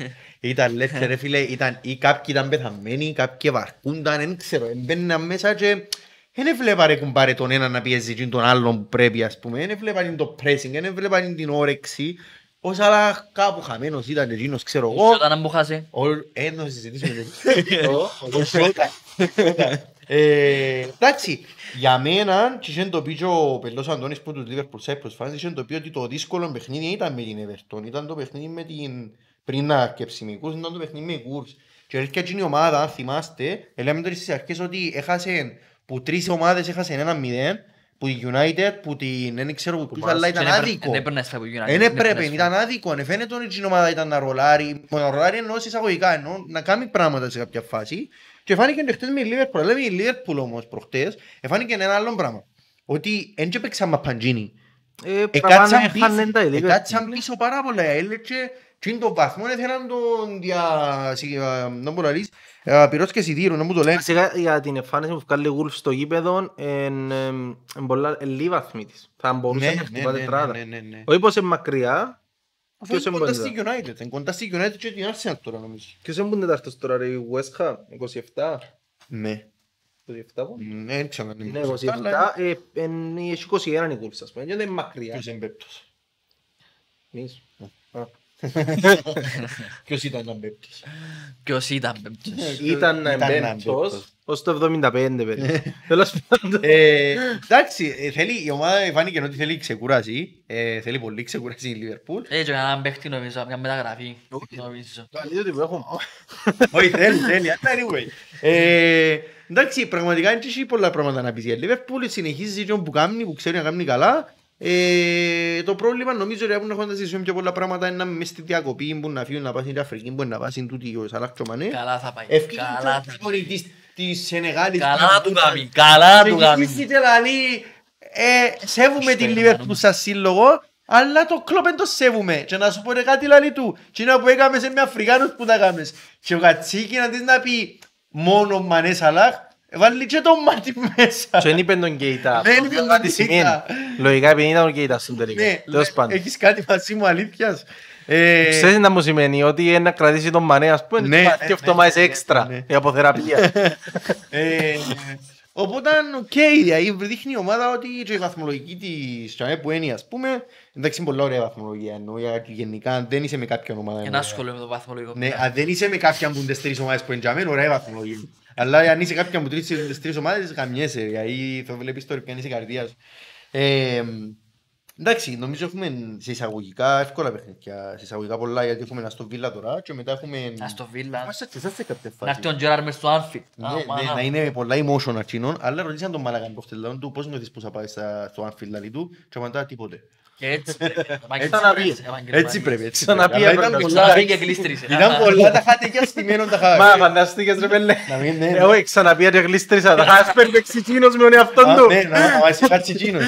ήταν λέτε ρε φίλε, ήταν ή κάποιοι ήταν πεθαμένοι, κάποιοι βαρκούνταν, δεν ξέρω, μπαίναν μέσα και δεν έβλεπα ρε κουμπάρε τον ένα να πιέζει και τον άλλον που πρέπει ας πούμε, δεν έβλεπα το pressing, δεν έβλεπα την όρεξη, ως άλλα κάπου χαμένος ήταν εκείνος ξέρω εγώ.
Όταν να μου χάσει.
Όλ- Ε, να συζητήσουμε. Ε, Εντάξει, για μένα, και είχε το πει και ο Πελός Αντώνης που τους Liverpool Cyprus fans, είχε το πει ότι το δύσκολο παιχνίδι ήταν με την Everton, ήταν το παιχνίδι με την πριν να αρκεψει με Κούρς, ήταν το παιχνίδι με Κούρς. Και έρχεται εκείνη η ομάδα, αν θυμάστε, λέμε τώρα στις αρχές ότι έχασε, που τρεις ομάδες έχασε ένα μηδέν, που η United, που την, δεν ξέρω που τους, αλλά ήταν
Δεν έπρεπε-
άδικο.
Δεν έπρεπε να στραβεί ο United.
Δεν έπρεπε,
έπρεπε να
ήταν άδικο. Αν φαίνεται ότι η ομάδα ήταν να ρολάρει, μα να ρολάρει εννοώ σε εισαγωγικά, εννοώ να κάνει πράγματα σε κάποια φάση. Και φάνηκε και χτες με η Liverpool, λέμε η Liverpool όμως προχτές, φάνηκε ένα άλλο πράγμα. Ότι δεν και παίξαμε μαπαντζίνι.
Ε,
Εκάτσαν
πράγμα έχανεν τα
πίσω,
Liverpool.
εκάτσαν πίσω πάρα πολλά. Έλεγε και είναι το βαθμό ήθελαν τον δια... σι- α, να μου το λαλείς, α, πυρός και σιδήρου, να μου το λένε.
Βασικά για την εμφάνιση που βγάλει Wolves στο γήπεδο είναι λίγοι βαθμοί της. Θα μπορούσε
Ναι,
να
ναι,
χτυπά
ναι,
τετράδα.
ναι, ναι, ναι.
Όχι πως είναι μακριά,
Αφού
ποιος
είναι
είναι
κοντά
κοντά.
στη United, είναι κοντά στη United και την Arsenal τώρα νομίζω.
ποιος είναι που είναι τετάρτος τώρα ρε, η West Ham, 27.
Ναι.
27 πού;
Ναι, δεν ξέρω αν είναι
Ναι,
27, αλλά
27, ε, εν- έχει 21 η Wolves ας πούμε, και δεν είναι μακριά.
ποιος είναι πέπτος.
Εμείς.
Ποιος ήταν να πέπτος.
Ποιος ήταν πέμπτος.
Ήταν να
Ήταν να
εμπέμπτος
εμπέμπτος.
ως το 75 περίπου. Τέλος πάντων.
Ε, Εντάξει, ε, θέλει, η ομάδα φάνηκε ότι θέλει ξεκούραση. ε, Θέλει πολύ ξεκούραση η Λίβερπουλ.
Έτσι έκαναν παίχτη νομίζω, μια μεταγραφή. Νομίζω.
Το αλήθεια ότι που έχουμε.
Όχι, θέλει, θέλει, αλλά anyway. Ε, Εντάξει, πραγματικά δεν έχει πολλά πράγματα να πεις για η Λίβερπουλ. Συνεχίζει και που κάνει, που ξέρει να κάνει καλά. Ε, το πρόβλημα νομίζω ότι έχουν να συζητήσουμε πιο πολλά πράγματα είναι να μες στη διακοπή που να φύγουν να πάσουν στην Αφρική που να πάσουν τούτοι ο Σαλάχ και ο Μανέ.
Καλά θα πάει.
Ευκαιρία
Καλά θα
και της- της Σενεγάλης.
Καλά θα του κάνει. Καλά θα του κάνει.
Ξεκινήσει και λαλεί, ε, σέβουμε την
Πιστεύω,
Λίβερπουλ
μάλλον.
σαν σύλλογο, αλλά το κλόπ δεν το σέβουμε. Και να σου πω ρε κάτι λαλεί του. Και είναι που έκαμες σε με Αφρικάνους που τα έκαμες. Και ο Κατσίκη να της να πει μόνο Μανέ Σαλάχ, βάλει και το μάτι μέσα.
Και δεν είπε τον Κέιτα.
Δεν είπε τον
Τι σημαίνει.
Κέιτα.
Λογικά επειδή ήταν ο Κέιτας στον τελικό.
Ναι,
Τέλος πάντων.
έχεις κάτι μαζί μου αλήθειας. Ε,
Ξέρεις να μου σημαίνει ότι είναι να κρατήσει τον Μανέ ας πούμε
Ναι,
και
ναι,
δύο εβδομάδες
ναι, ναι,
έξτρα
ναι.
η αποθεραπεία.
Ε, Οπότε, οκ, δηλαδή δείχνει η ομάδα ότι και η βαθμολογική της Τσαμέ που είναι, ας πούμε, εντάξει, είναι πολλά ωραία βαθμολογία, εννοώ, γιατί γενικά αν δεν είσαι με κάποια ομάδα.
Ένα
εννοώ.
σχολείο με το βαθμολογικό.
Ναι, αν δεν είσαι με κάποια από τις τρεις ομάδες που είναι Τσαμέ, ωραία η βαθμολογία. Αλλά αν είσαι κάποια από τις τις τρεις ομάδες, γαμιέσαι, δηλαδή θα βλέπεις τώρα ποια είναι η καρδιά σου. Ε, Εντάξει, νομίζω έχουμε σε εισαγωγικά εύκολα παιχνίδια. Σε εισαγωγικά πολλά γιατί έχουμε ένα στο Βίλα τώρα και μετά έχουμε.
Να στο Βίλα.
Είμαστε και εσάς σε κάποια
Να
φάση.
έρθει ο Τζέραρ μες στο Άνφιλ.
Ναι, ναι, να είναι πολλά emotion αρχινών, αλλά ρωτήσαν τον Μαλακάν προχτές, λέω του πώς νιώθεις που θα πάει στα- στο Anfield λαλή του και απαντά τίποτε.
Και έτσι πρέπει.
Έτσι πρέπει, έτσι πρέπει, έτσι πρέπει.
Ξαναπεί
Αλλά
έπρεπε
ήταν
να
πολλά-
Ξαναπεί και κλείστρισε.
Ήταν πολλά τα χάτια στημένων τα χάτια.
Μα φανταστήκες ρε πέλε.
Να μην, ναι.
Εγώ ξαναπεί και γλίστρισα. Τα χάσπερ με ξυκίνος με τον εαυτόν
Α,
του.
Ναι, να να βάζει κάτι τσιτσίνος.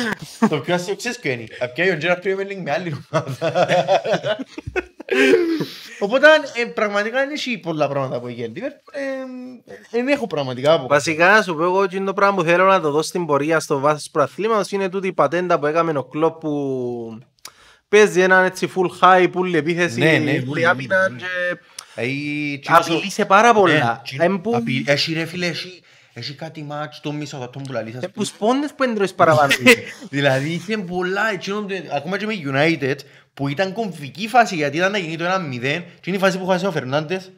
Το πιο αστείο ξέρεις ποιο είναι. Απ' πιάει ο Gerrard Premier League με άλλη ομάδα. Οπότε ε, πραγματικά δεν έχει πολλά πράγματα που γίνει. Δεν έχω πραγματικά από.
Βασικά να σου πω εγώ ότι το πράγμα που θέλω να το δω στην πορεία στο βάθος του προαθλήματος είναι τούτη η πατέντα που έκαμε ο κλόπ που παίζει έναν έτσι full high, full επίθεση,
Ναι, ναι,
full
ναι,
άμυνα
ναι.
και
Ε, τσίνος ο-
απειλεί σε πάρα πολλά.
Ναι,
Εν που-
απειλεί. Έχει ρε φίλε, έχει- έχει κάτι μάτς το μισό δατόν που λαλείς. ας
ε,
πούμε.
που σπόντες που έντρωες παραπάνω.
Δηλαδή είχε πολλά, εκείνον το- ακόμα και με United, που ήταν κομβική φάση γιατί ήταν να γίνει το 1-0 και είναι η φάση που χάσε ο Φερνάντες.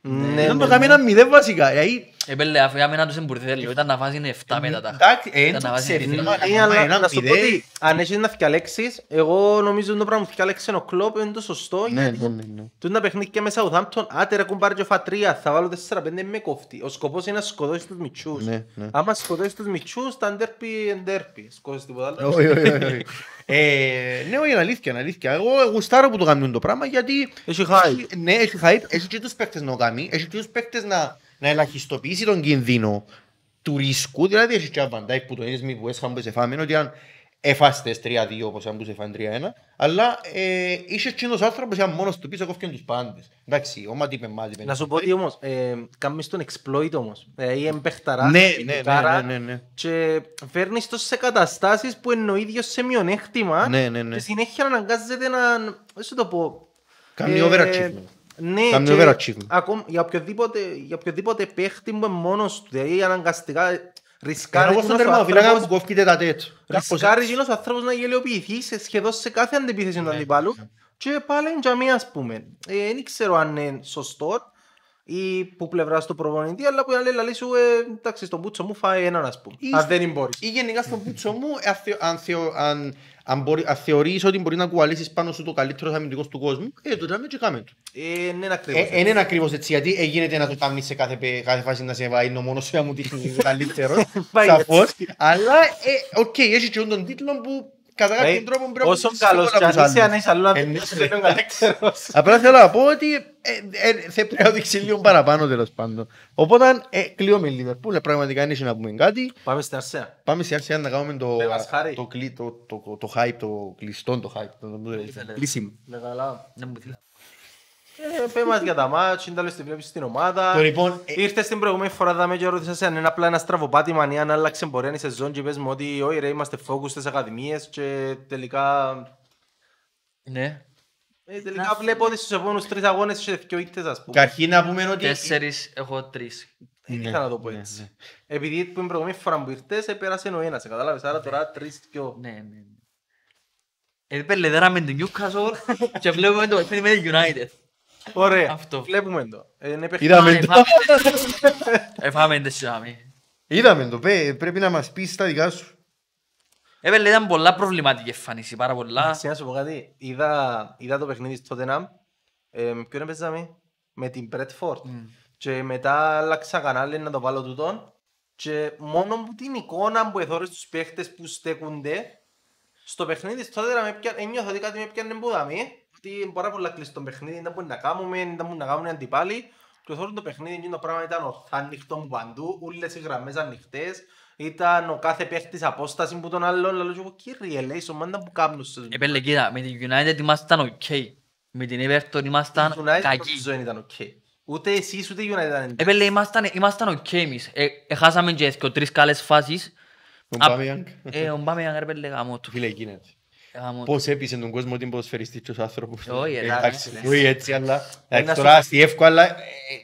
Ναι,
Ήταν
ναι,
το κάνει 1-0 βασικά. Δηλαδή,
Επέλε, αφού για μένα τους εμπουρδέλιο. Ήταν να βάζεις 7 μετά τα.
εντάξει, ε,
Ήταν να βάζεις
ξέρεις,
διεθνή.
θέμα,
Ναι, αλλά
ένα
να σου πω
μηδέν.
ότι αν έχεις να θυκαλέξεις, εγώ νομίζω το πράγμα που θυκαλέξε ο κλόπ είναι το σωστό.
Ναι,
γιατί
ναι, ναι, ναι.
Τούτα τα παιχνίδια με Southampton, άτε ρε κουμπάρ και φά τρία, θα βάλω 4-5 με κόφτη. Ο σκοπός είναι να σκοτώσεις τους μητσούς.
Ναι, ναι.
Άμα σκοτώσεις τους μητσούς, τα ντέρπι είναι ντέρπι. Σκοτώσεις τίποτα άλλο.
Όχι, όχι, όχι, όχι. Ε, Ναι, όχι, είναι αλήθεια, είναι αλήθεια. Εγώ γουστάρω που το κάνουν το πράγμα γιατί
Έχει hype.
Ναι, έχει hype, έχει και τους παίκτες να το κάνει, έχει και τους παίκτες να, να ελαχιστοποιήσει τον κινδύνο του ρίσκου, δηλαδή έχεις και ένα Van Dijk που το είδες μη που έσχαν που σε φάμε, ότι αν εφάστες 3-2 όπως αν που σε φάνε 3-1, αλλά ε, είσαι και ένας άνθρωπος αν μόνος του πίσω κόφτει τους πάντες. Εντάξει, ο Ματίπε Μάτιπε.
Να σου πω ότι όμως, ε, κάνεις τον exploit όμως. Δηλαδή είναι παιχταράς,
Ναι, ναι,
πιντικάρα
ναι, ναι, ναι.
Και φέρνεις το σε καταστάσεις που είναι ο ίδιος σε μειονέκτημα
Ναι, ναι, ναι.
και συνέχεια αναγκάζεται να, δεν σου το πω,
Κάνει
Ε,
overachievement.
Ναι,
Κάνει
και
overachievement.
Ακόμα για οποιοδήποτε, για οποιοδήποτε παίχτη που είναι μόνος του, δηλαδή αναγκαστικά
Κάνω
ρισκάρει
εγώ στον
εκείνος ο
τερμαφυλάκα που
άνθρωπος-
κόφκεται τα τέτ.
ρισκάρει εκείνος ο άνθρωπος να γελιοποιηθεί σε σχεδόν σε κάθε αντεπίθεση του αντιπάλου και πάλι είναι για μία ας πούμε. Ε, Δεν ξέρω αν είναι σωστό ή που πλευράς του προπονητή, αλλά που άλλη λαλή σου, ε, εντάξει, στον πούτσο μου φάει έναν ας πούμε.
Ή
Αν
στο-
δεν μπορείς.
Ή γενικά στον πούτσο μου, αν θεω- αν, θεω- αν, αν, μπορεί, αν θεωρείς ότι μπορεί να κουαλήσεις πάνω σου το καλύτερος αμυντικός του κόσμου, ε, το κάνουμε και κάμε το.
Ε, ναι,
Ε,
ακριβώς.
ε, είναι ακριβώς έτσι, γιατί ε, γίνεται να το κάνεις σε κάθε, πε- κάθε φάση να σε βάει ο μόνος σου να μου δείχνεις ο καλύτερος,
Πάει
σαφώς. Αλλά, ε, οκ, έχει και τον τίτλο που κατά
Δηλαδή,
κάποιον τρόπο πρέπει να
Όσο
πεις
καλός
σίγουρα
κι αν
από τους
είσαι, αν
άλλους.
είσαι αλλού να
Ε,
δείξεις
ναι.
ότι είναι ο καλύτερος.
Απλά θέλω να πω ότι ε, ε, θα πρέπει να δείξει λίγο παραπάνω τέλος πάντων. Οπότε, ε, κλείω Λίβερπουλ, ε, πραγματικά δεν έχει να πούμε κάτι.
Πάμε στην Αρσέα.
Πάμε σε άρχιση να κάνουμε το,
Με μας χάρη.
το, κλει- το, το, το, hype, το κλειστό το hype. Το, το, το, κλείσιμο.
Με καλά.
Δεν μου θέλει.
Ε, πες μας για τα μάτς, είναι τέλος τη βλέπεις στην ομάδα.
Το λοιπόν, ε,
Ήρθες την προηγούμενη φορά δάμε και ρώτησα σε αν είναι απλά ένα στραβοπάτημα ή αν άλλαξε πορεία η σεζόν και πες μου ότι όχι ρε είμαστε focus στις ακαδημίες και τελικά...
Ναι.
Ε, τελικά βλέπω ότι στους επόμενους τρεις αγώνες είσαι δυο ήττες ας πούμε.
Καταρχήν να πούμε ότι...
Τέσσερις, έχω τρεις.
Δεν είχα να το πω έτσι. Επειδή που την προηγούμενη φορά που ήρθες επέρασε ο ένας, κατάλαβες, άρα τώρα τρεις δυο.
Ναι, ναι. ναι. Ε, πελεδέραμε την Newcastle και βλέπουμε το παιχνίδι με την United.
Ωραία,
Αυτό.
βλέπουμε το. Ε, Είναι παιχνίδι.
Είδαμε
Ε,
το.
φάμε- Ε, φάμε τις σιάμι.
Είδαμε το, πέ, πρέπει να μας πεις τα δικά σου.
Ε, πέλε, ήταν πολλά προβληματική εμφάνιση, πάρα πολλά.
Εντάξει, να σου πω κάτι, είδα, είδα το παιχνίδι στο Tottenham, ε, με ποιον έπαιζαμε, με την Bradford. Και μετά άλλαξα κανάλι να το βάλω τούτον και μόνο που την εικόνα που εθώρες τους παίχτες που στέκονται Στο παιχνίδι της τότε με έπια- ένιωθα ότι κάτι με έπιανε που δαμε, ότι είναι πάρα πολλά κλειστό παιχνίδι, δεν μπορεί να κάνουμε, δεν μπορεί να κάνουν οι αντιπάλοι. Και θέλω το παιχνίδι εκείνο το πράγμα ήταν ορθά ανοιχτό μου παντού, όλες οι γραμμές ανοιχτές. Ήταν ο κάθε παίχτης απόσταση που τον άλλον, λέω και εγώ κύριε λέει, στο μάντα που κάνουν στους
Επέλε κοίτα, με την United ήμασταν οκ. Με την Everton ήμασταν
United
κακοί.
νομίζω δεν ήταν οκ. Ούτε εσείς ούτε η United ήταν
Επέλε ήμασταν, ήμασταν οκ εμείς. Ε, Έχασαμε και δύο τρεις καλές φάσεις.
Ο
Α,
Μπάμιανγκ.
Ε, ο Μπάμιανγκ ρε πέλε γαμώ του.
Φίλε, γίνεται.
Γαμώ του.
Πώς έπεισε τον κόσμο ότι είναι ποδοσφαιριστής και ως άνθρωπος.
Όχι,
Ε,
εντάξει,
Εντάξει,
λες.
όχι έτσι, αλλά...
Ένας
εντάξει, Τώρα στη εύκολα, αλλά ε,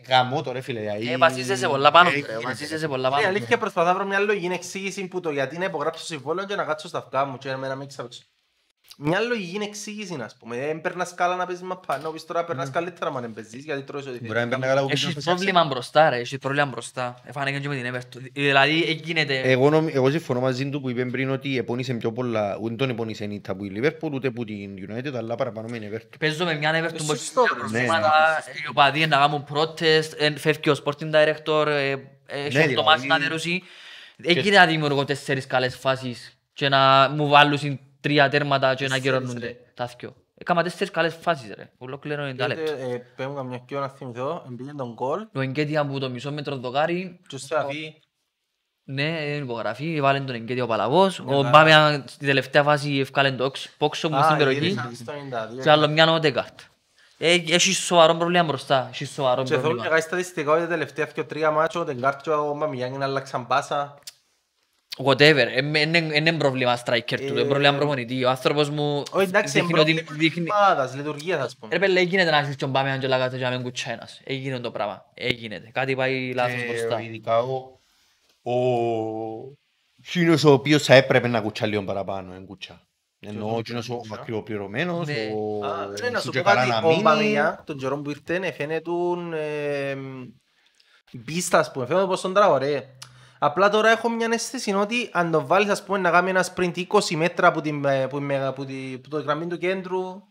γαμώ το ρε φίλε. δηλαδή,
Ε, βασίζεσαι πολλά πάνω του,
ε,
ρε.
γίνεται.
Βασίζεσαι πολλά
Η
πάνω του.
αλήθεια προσπαθώ να βρω μια λογική εξήγηση που το γιατί να υπογράψω συμβόλαιο και να κάτσω στα αυτιά μου και να μην ξαπέξω. Μια λογική εξήγηση, ας πούμε. Δεν περνάς καλά να παίζεις μαπά, ενώ πεις τώρα περνάς καλύτερα αν δεν παίζεις, γιατί τρώεις ό,τι
Μπορεί να μην
θέλεις.
παίρνει καλά που
Έχεις
πήγαινε
πρόβλημα μπροστά ρε, έχεις πρόβλημα μπροστά. Εφάνηκε και με την Everton. Δηλαδή γίνεται...
Εγώ, νομ- εγώ συμφωνώ μαζί του που είπε πριν ότι επώνυσε πιο πολλά, ούτε τον επώνυσε η ήττα που η Liverpool, ούτε που την United, αλλά παραπάνω με την Everton.
Παίζω με μια Everton που έχει
σωστό,
πολλά
ρε.
προβλήματα, οι οπαδοί να κάνουν protest, ε, φεύγει ο sporting director, ε, ε, έχει
Ναι,
το
δηλαδή-
μάτι να δερούσει. Έγινε να δημιουργώ τέσσερις καλές φάσεις και να μου βάλουν τρία τέρματα και να καιρώνονται τα δυο. Έκανα τέσσερις καλές φάσεις ρε, ολόκληρο είναι τα λεπτό.
Ε, Πέμουν καμιά κοιό να θυμηθώ, εμπήγε τον γκολ,
Ο Εγκέτια που το μισό μέτρο δοκάρι,
και σε αφή
ναι, είναι υπογραφή, βάλε τον Εγκέτια ο Παλαβός. Ο Μπάμια στη τελευταία φάση ευκάλε το όξ- πόξο μου στην περιοχή και άλλο μια νότεκαρτ. Έχει σοβαρό πρόβλημα μπροστά, έχει σοβαρό
Και θέλω
πρόβλημα.
να κάνει στατιστικά ότι τα τελευταία και τρία μάτσο, ο Τεγκάρτ και ο Μαμιγιάνγκ να αλλάξαν πάσα.
Whatever, είναι πρόβλημα striker του, είναι
Ε,
πρόβλημα προπονητή. Ο άνθρωπος μου
Όχι εντάξει, είναι
δείχνει ότι
πρόβλημα
δείχνει...
ομάδας, λειτουργίας ας πούμε.
Ρε πέλε, γίνεται να έρθεις και ο Μπάμιαν και λάγατε και να μην κουτσά ένας. Έγινε το πράγμα, έγινε. Κάτι πάει λάθος
Ε,
μπροστά.
Ειδικά ο... Ο... Εκείνος ο οποίος θα έπρεπε να κουτσά λίγο παραπάνω, δεν κουτσά. Ενώ εκείνος ο ακριβοπληρωμένος,
Ναι.
ο...
Α, ρε, να σου
και
πω
καλά
κάτι,
να
ο
μείνει.
Μπαμιγιάνγκ τον καιρό που ήρθε έφαινε τον πίστα ας πούμε, φαίνεται πως τον τραβωρέ. Απλά τώρα έχω μια αίσθηση ότι αν το βάλεις ας πούμε να κάνει ένας sprint 20 μέτρα από, την, ε, που, με, που, τη, που το γραμμή του κέντρου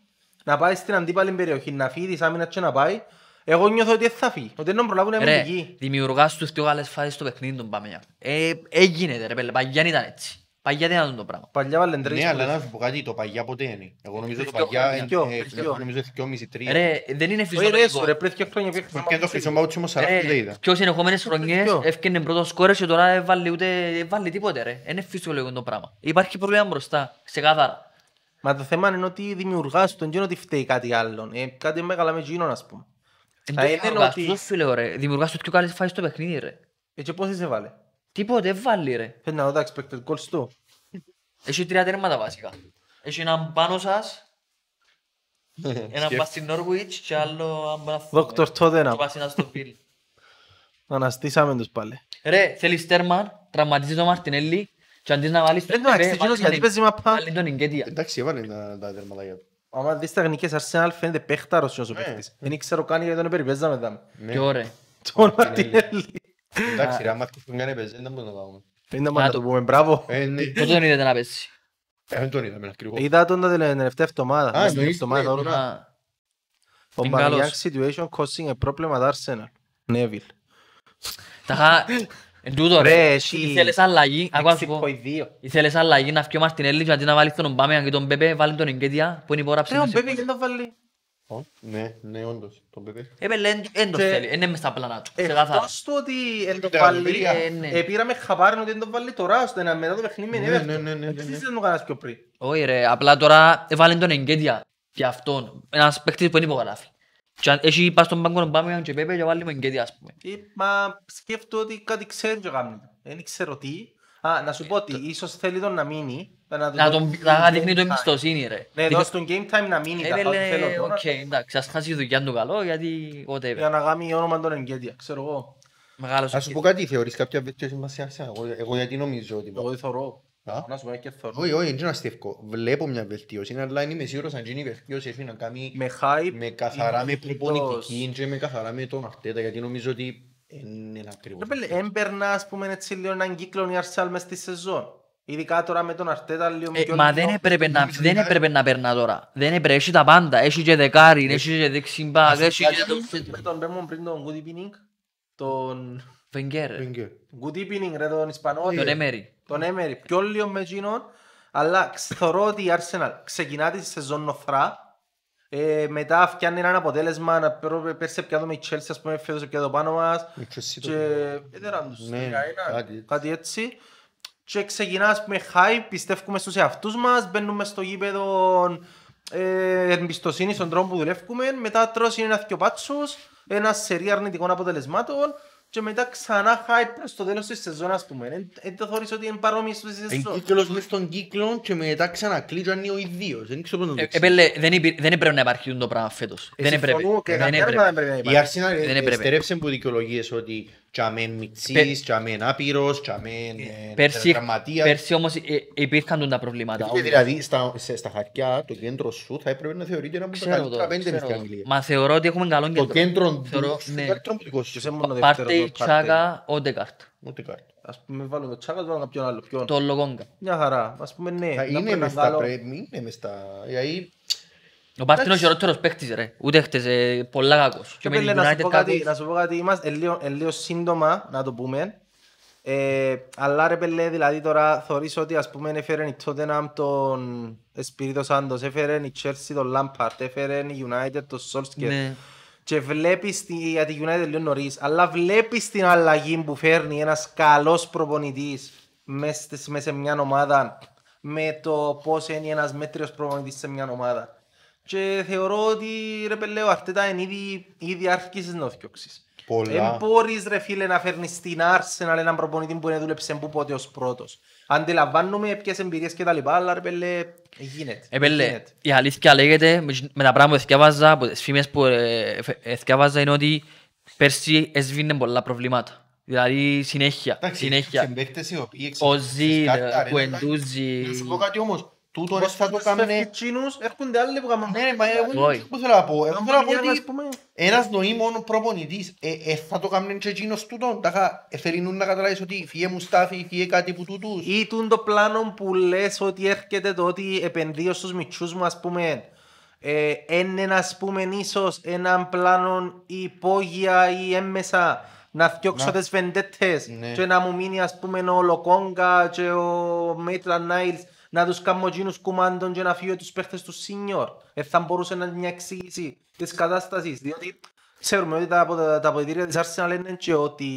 να πάει στην αντίπαλη περιοχή, να φύγει της άμυνας και να πάει εγώ νιώθω ότι δεν θα φύγει, ότι δεν τον προλάβουν να
Ρε,
μείνει εκεί.
δημιουργάς τους πιο καλές φάσεις στο παιχνίδι τον Μπάμιαν. Ε, έγινε ρε πέλε, παγιά ήταν έτσι. Παγιά δεν ήταν το πράγμα.
Παλιά βάλεν τρεις
Ναι, αλλά
φορές.
να σου πω κάτι, το παγιά ποτέ είναι. Εγώ νομίζω το
Πριν δυο
παγιά
χρόνια,
είναι,
δυο,
ε,
δυο.
νομίζω δυόμιση, τρία.
Ρε, δεν είναι
Όχι ρε
φυσιολογικό.
σου ρε, πριν δύο χρόνια πήγε
Και το χρυσό μπάουτσι όμως 40 δεν
Ρε,
είδα.
πιο συνεχόμενες χρονιές
Ποιο;
έφτιανε πρώτο σκόρες και τώρα δεν βάλει ούτε δεν βάλει τίποτε ρε. Είναι φυσιολογικό το πράγμα. Υπάρχει πρόβλημα μπροστά, ξεκάθαρα.
Μα το θέμα είναι ότι δημιουργάς τον γίνο ότι φταίει κάτι άλλο. Ε, κάτι μεγάλα με γίνον ας πούμε.
Εν
Θα
το
είναι
δημιουργάς
ότι-
του, φίλε ρε. Δημιουργάς του πιο καλές φάσεις στο παιχνίδι ρε.
Ε, και πόσες έβαλε.
Τίποτε, δεν βάλει ρε.
Θέλει να δω τα expected goals του.
Έχει τρία τέρματα βασικά. Έχει έναν πάνω σας, έναν πας στην Norwich και άλλο αν μπορεί να
Δόκτωρ Τότεναμ.
Και πας στο Bill.
Αναστήσαμε τους πάλι.
Ρε, θέλεις Στέρμαν, τραυματίζεις τον Μαρτινέλli και αντί να βάλεις
Δεν το αξίζει, εκείνος γιατί παίζει μαπά.
Βάλει τον Ιγκέτια.
Εντάξει, έβαλε τα τα τέρματα για του.
Άμα δεις τα γνικές Arsenal φαίνεται παίχταρος εκείνος ο παίχτης. Δεν ξέρω καν γιατί τον περιπέζαμε δάμε.
Και ωραία.
Τον Μαρτινέλli.
Εντάξει, ρε, άμα έρθουν κάνε παίζει, δεν μπορούμε να κάνουμε.
Είναι να το πούμε, μπράβο.
Ε, ναι.
Πότε τον είδατε να πέσει;
Ε, Δεν τον είδαμε ακριβώς.
Είδα τον τα τελευταία εβδομάδα.
Α,
Μες στην
εννοείς,
εβδομάδα,
ναι,
τώρα.
τώρα.
Α,
Ο
Είναι
Aubameyang
καλός.
situation causing a problem at Arsenal. Neville.
Τα χα... Εν τούτο
Ρε,
ρε.
εσύ-
Ήθελες αλλαγή, ακού να σου πω.
6.2.
Ήθελες αλλαγή να φύγει ο Μαρτινέλli και αντί να βάλεις τον Ομπάμεαν και τον Πέπε, βάλει τον Ιγκέτια που είναι υπογράψει.
Ρε, ο
μέσα.
Μπέμπι δεν το βάλει.
Ω, Ναι, ναι, όντως. Τον Πεπέ.
Ε, πέλε, εν- εν το
Και-
θέλει, είναι μες στα πλάνα του. Ξεκάθαρα.
Εκτός του ότι δεν το
Ούτε
βάλει,
εκατομμύρια.
Ε, ναι.
ε, πήραμε χαπάρι ότι δεν το βάλει τώρα, ώστε να μετά το παιχνίδι με
Ναι,
Everton.
ναι, ναι, ναι,
Έτσι
ναι.
δεν το κάνας πιο πριν.
Όχι ρε, απλά τώρα έβαλε τον Εγκέτια και αυτόν. Ένας παίκτης που είναι υπογράφει. Και αν έχει πάει στον πάγκο τον Πάμιαν και Πέπε και βάλει με Εγκέτια ας πούμε.
Ε, Μα σκέφτομαι ότι κάτι ξέρει και κάνει. Δεν ξέρω τι. Α, να σου πω ότι ίσως θέλει τον να μείνει. Να, του
Να
δώσει
τον
game
να δείχνει το
time.
εμπιστοσύνη ρε.
Ναι, δώσει τον game time να μείνει
Ε,
καθόλου
πέλε,
θέλω τώρα.
οκ, εντάξει, ας χάσει η δουλειά του καλό γιατί whatever.
Για να κάνει όνομα τον Εγκέτια, ξέρω εγώ.
Μεγάλος
Ας σου πω κάτι, θεωρείς κάποια βελτίωση μας σε Arsenal? Εγώ- Εγώ γιατί νομίζω ότι...
Εγώ δεν θωρώ.
Α;
Να σου πω και θωρώ.
Όχι, όχι, δεν είναι αστεύκο. Βλέπω μια βελτίωση, αλλά είμαι σίγουρος αν γίνει η βελτίωση έχει να κάνει
Με hype.
με καθαρά με
υπολογιστικός.
προπονητική και με καθαρά με τον Αρτέτα, γιατί νομίζω ότι είναι ένα ακριβώς.
Ρε πέλε, έμπαιρνα ας πούμε έτσι λίγο έναν κύκλο η Arsenal μες στη σεζόν. Ειδικά τώρα με τον Αρτέτα λίγο
Ε,
πιο
Μα
λίγο.
δεν έπρεπε να, δεν έπρεπε να περνά τώρα. Δεν έπρεπε, έχει τα πάντα. Έχει και δεκάρι, έχει και δεξιμπάκ, έχει και το...
Με τον πέμον πριν τον Good Evening. Τον
Βενγκέρ,
Wenger.
Good Evening ρε τον Ισπανό.
τον Έμερι.
Τον Έμερι. Πιο λίγο με εκείνον. Αλλά ξ- θεωρώ ότι η Arsenal ξεκινά τη σεζόν νοθρά, ε, μετά φτιάχνει ένα αποτέλεσμα, να πέρω- πέρσι πιάνουμε η Chelsea, ας πούμε, φέτος πιάνω πάνω μας,
Η Chelsea το-
και έδεραν τους
Ναι,
11,
κάτι έτσι.
Κάτι έτσι. Και ξεκινά, ας πούμε, hype, πιστεύουμε στους εαυτούς μας, μπαίνουμε στο γήπεδο ε, εμπιστοσύνη στον τρόπο που δουλεύουμε, μετά τρώσει ένα δυο πάτσους, ένα σερί αρνητικών αποτελεσμάτων και μετά ξανά hype προς το τέλος της σεζόν, ας πούμε. Δεν δεν το θεωρείς ότι είναι παρόμοιο στη
Εν
σεζόν;
κύκλος μες στον κύκλο και μετά ξανακλείτω αν είναι ο ιδίος. Δεν ξέρω πώς να το
Ε,
ξέρω.
επέλε, δεν υπή- δεν έπρεπε να υπάρχει το πράγμα φέτος. Δεν έπρεπε.
συμφωνώ και
Δεν
κανένα
έπρεπε.
δεν πρέπει να
Η
υπάρχει.
Arsenal
Δεν
ε,
έπρεπε.
στερέψε που δικαιολογίες ότι τσαμέν μιτσής, τσαμέν άπειρος, τσαμέν ε,
Πέρσι,
τραυματίας.
πέρσι όμως ε, υπήρχαν τούτα προβλήματα.
Και Δηλαδή στα, σε- στα χαρτιά το κέντρο σου θα έπρεπε να θεωρείται ένα από τα
Ξέρω το,
καλύτερα πέντε
ξέρω
μες
το.
Αγγλία.
Μα θεωρώ ότι έχουμε καλό
Το
κέντρο.
κέντρο
Θεωρώ,
του σου
ναι.
είναι καλύτερο από το δικό σου.
Και σε μόνο δεύτερο,
Πάρτε η
το Partey.
Τσάκα, Όντεκαρτ.
Ούτε κάρτα.
Ας πούμε βάλω το Τσάκας, βάλω κάποιον άλλο. Ποιον.
Το Λογόγκα.
Μια χαρά. Ας πούμε ναι.
Θα
να
Είναι
πούμε
μες
ένα
στα
καλό-
πρέπει, είναι μες στα... Δηλαδή,
Ο Πάρτι είναι ο χειρότερος παίκτης ρε. Ούτε χτες ε, πολλά κακός. Και
Και
με την
πέλε, να σου
United
πω κάτι,
κακός.
να σου πω κάτι, είμαστε εν λίγο, εν λίγο σύντομα, να το πούμε. Ε, αλλά ρε πέλε, δηλαδή τώρα θεωρείς ότι ας πούμε έφερε η Tottenham τον Espírito Santos, έφερε η Chelsea τον Lampard, έφερε η United τον Solskjaer.
Ναι.
Και βλέπεις τη, για τη United λίγο νωρίς, αλλά βλέπεις την αλλαγή που φέρνει ένας καλός προπονητής μέσα στις- μέσα σε μια ομάδα με το πώς είναι ένας μέτριος προπονητής σε μια ομάδα. Και θεωρώ ότι ρε πέλε, ο Αρτέτα είναι ήδη, ήδη άρχισες να διώξεις.
Πολλά.
Δεν μπορείς ρε φίλε να φέρνεις στην Arsenal έναν προπονητή που είναι δούλεψε που πότε ως πρώτος. Αντιλαμβάνομαι ποιες εμπειρίες και τα λοιπά, αλλά ρε πέλε, γίνεται.
Ε, πέλε,
γίνεται.
η αλήθεια λέγεται, με τις- με τα πράγματα που εθιάβαζα, από τις φήμες που ε, ε, εθιάβαζα είναι ότι πέρσι έσβηνε πολλά προβλήματα. Δηλαδή συνέχεια,
εντάξει,
συνέχεια.
σε παίκτες οι οποίοι
Ο
εξ-
Ζιλ,
σκάρταρε,
ο
ναι,
Κουεντούζι.
Να σου πω κάτι όμως, τούτο
Πώς
θα το
τους
κάνουν...
φεύγει τσίνους, έρχονται άλλοι που κάνουν.
Ναι, ρε, μα εγώ
Όχι.
δεν που θέλω να πω. Εγώ θέλω να πω
Καμπανιά, ας
ότι
πούμε.
ένας νοήμων προπονητής ε, ε, θα το κάνουν και εκείνος τούτον. Τάχα, εθελινούν να καταλάβεις ότι φύγε Μουστάφι, φύγε κάτι που τούτους.
Ή τούν το πλάνο που λες ότι έρχεται το ότι επενδύω στους μητσούς μου ας πούμε ε, είναι ας πούμε ίσως έναν πλάνο υπόγεια ή έμμεσα να φτιάξω
Να.
τις βεντέτες
Ναι.
και να μου μείνει ας πούμε ο Λοκόγκα και ο Μέιτλαν Νάιλς να τους κάνω εκείνους κουμάντων και να φύγω τους παίχτες του σίνιορ. Ε, θα μπορούσε να είναι μια εξήγηση της κατάστασης διότι ξέρουμε ότι τα, απο- τα αποδητήρια της Arsenal είναι και ότι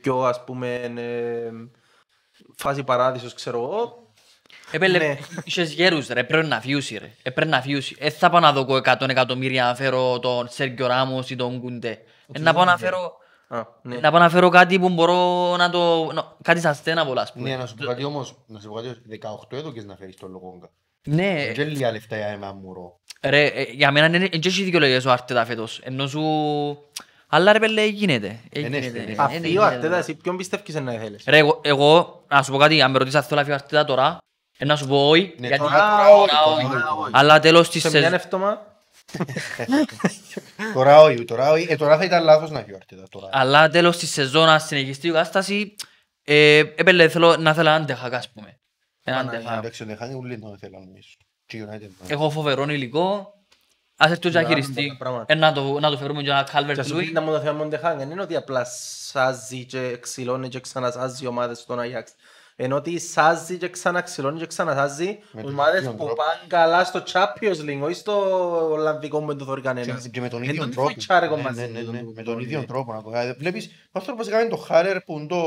πιο ας πούμε ε, φάση παράδεισος ξέρω εγώ.
Επέλε,
Ναι.
είχες γέρους ρε, πρέπει να φιούσει ρε. Ε, πρέπει να φιούσει. Ε, θα πάω να δω 100 εκατομμύρια να φέρω τον Σέργκιο Ράμος ή τον Κουντέ. Ε, να πάω να φέρω...
Α, ναι.
Να πάω να φέρω κάτι που μπορώ να το... να- Κάτι sustainable ας πούμε.
Ναι, να σου πω κάτι όμως, να σου πω κάτι, 18 έδωκες να φέρεις τον Λογόγκα.
Ναι,
Δεν λίγα λεφτά για ένα μουρό.
ρε, ε, για μένα είναι και έχει δικαιολογίες ο Αρτέτα φέτος. Ενώ σου... Αλλά ρε πέλε, γίνεται. Ε,
Εν
γίνεται.
έφερε.
Ε,
Αφή
γίνεται,
ο Αρτέτας,
γίνεται.
εσύ ποιον πιστεύεις να θέλεις.
Ρε, εγώ, εγώ, να σου πω κάτι, αν με ρωτήσεις αν θέλω να φύγω Αρτέτα τώρα, ε, να σου πω όχι,
Ναι,
γιατί
τώρα
όχι,
τώρα
τώρα
όχι.
όχι.
Αλλά τέλος της
Σε μια
σεζόν...
εύτομα,
Τώρα όχι, τώρα όχι. Ε, τώρα θα ήταν λάθος να φύγει ο Αρτέτα. Τώρα.
Αλλά τέλος της σεζόν, αν συνεχιστεί η κατάσταση, ε, έπαιρνε, θέλω να θέλω έναν τεχακ, ας πούμε. Έναν τεχακ.
Εντάξει, ο Ντεχάνη ούλοι να θέλω νομίζω. Και η United, ναι.
Έχω φοβερό υλικό, ας έρθει ο
Να κάνουμε
διαχειριστή,
πολλά πράγματα.
ε, να το, να το φέρουμε και ένα
και
Calvert
ας σου πει
Lewin.
να μου το θέμα Μοντεχάν, δεν είναι ότι απλά σάζει και ξυλώνει και ξανασάζει ομάδες στον Αγιάξ. Ενώ ότι σάζει και ξαναξυλώνει και ξανασάζει
Με τον
ομάδες
ίδιο
που
τρόπο.
πάνε καλά στο Champions League, όχι στο Ολλανδικό που δεν το θωρεί κανένας.
Και- Και με τον
Εν
ίδιο
τον
τρόπο.
φοητσάρε
Ναι,
μαζί
ναι, ναι,
του,
ναι,
τον-
Με
τον
τον ίδιο
ίδιο.
τρόπο να το κάνει. Βλέπεις, ο άνθρωπος έκανε το Χάρερ που είναι το...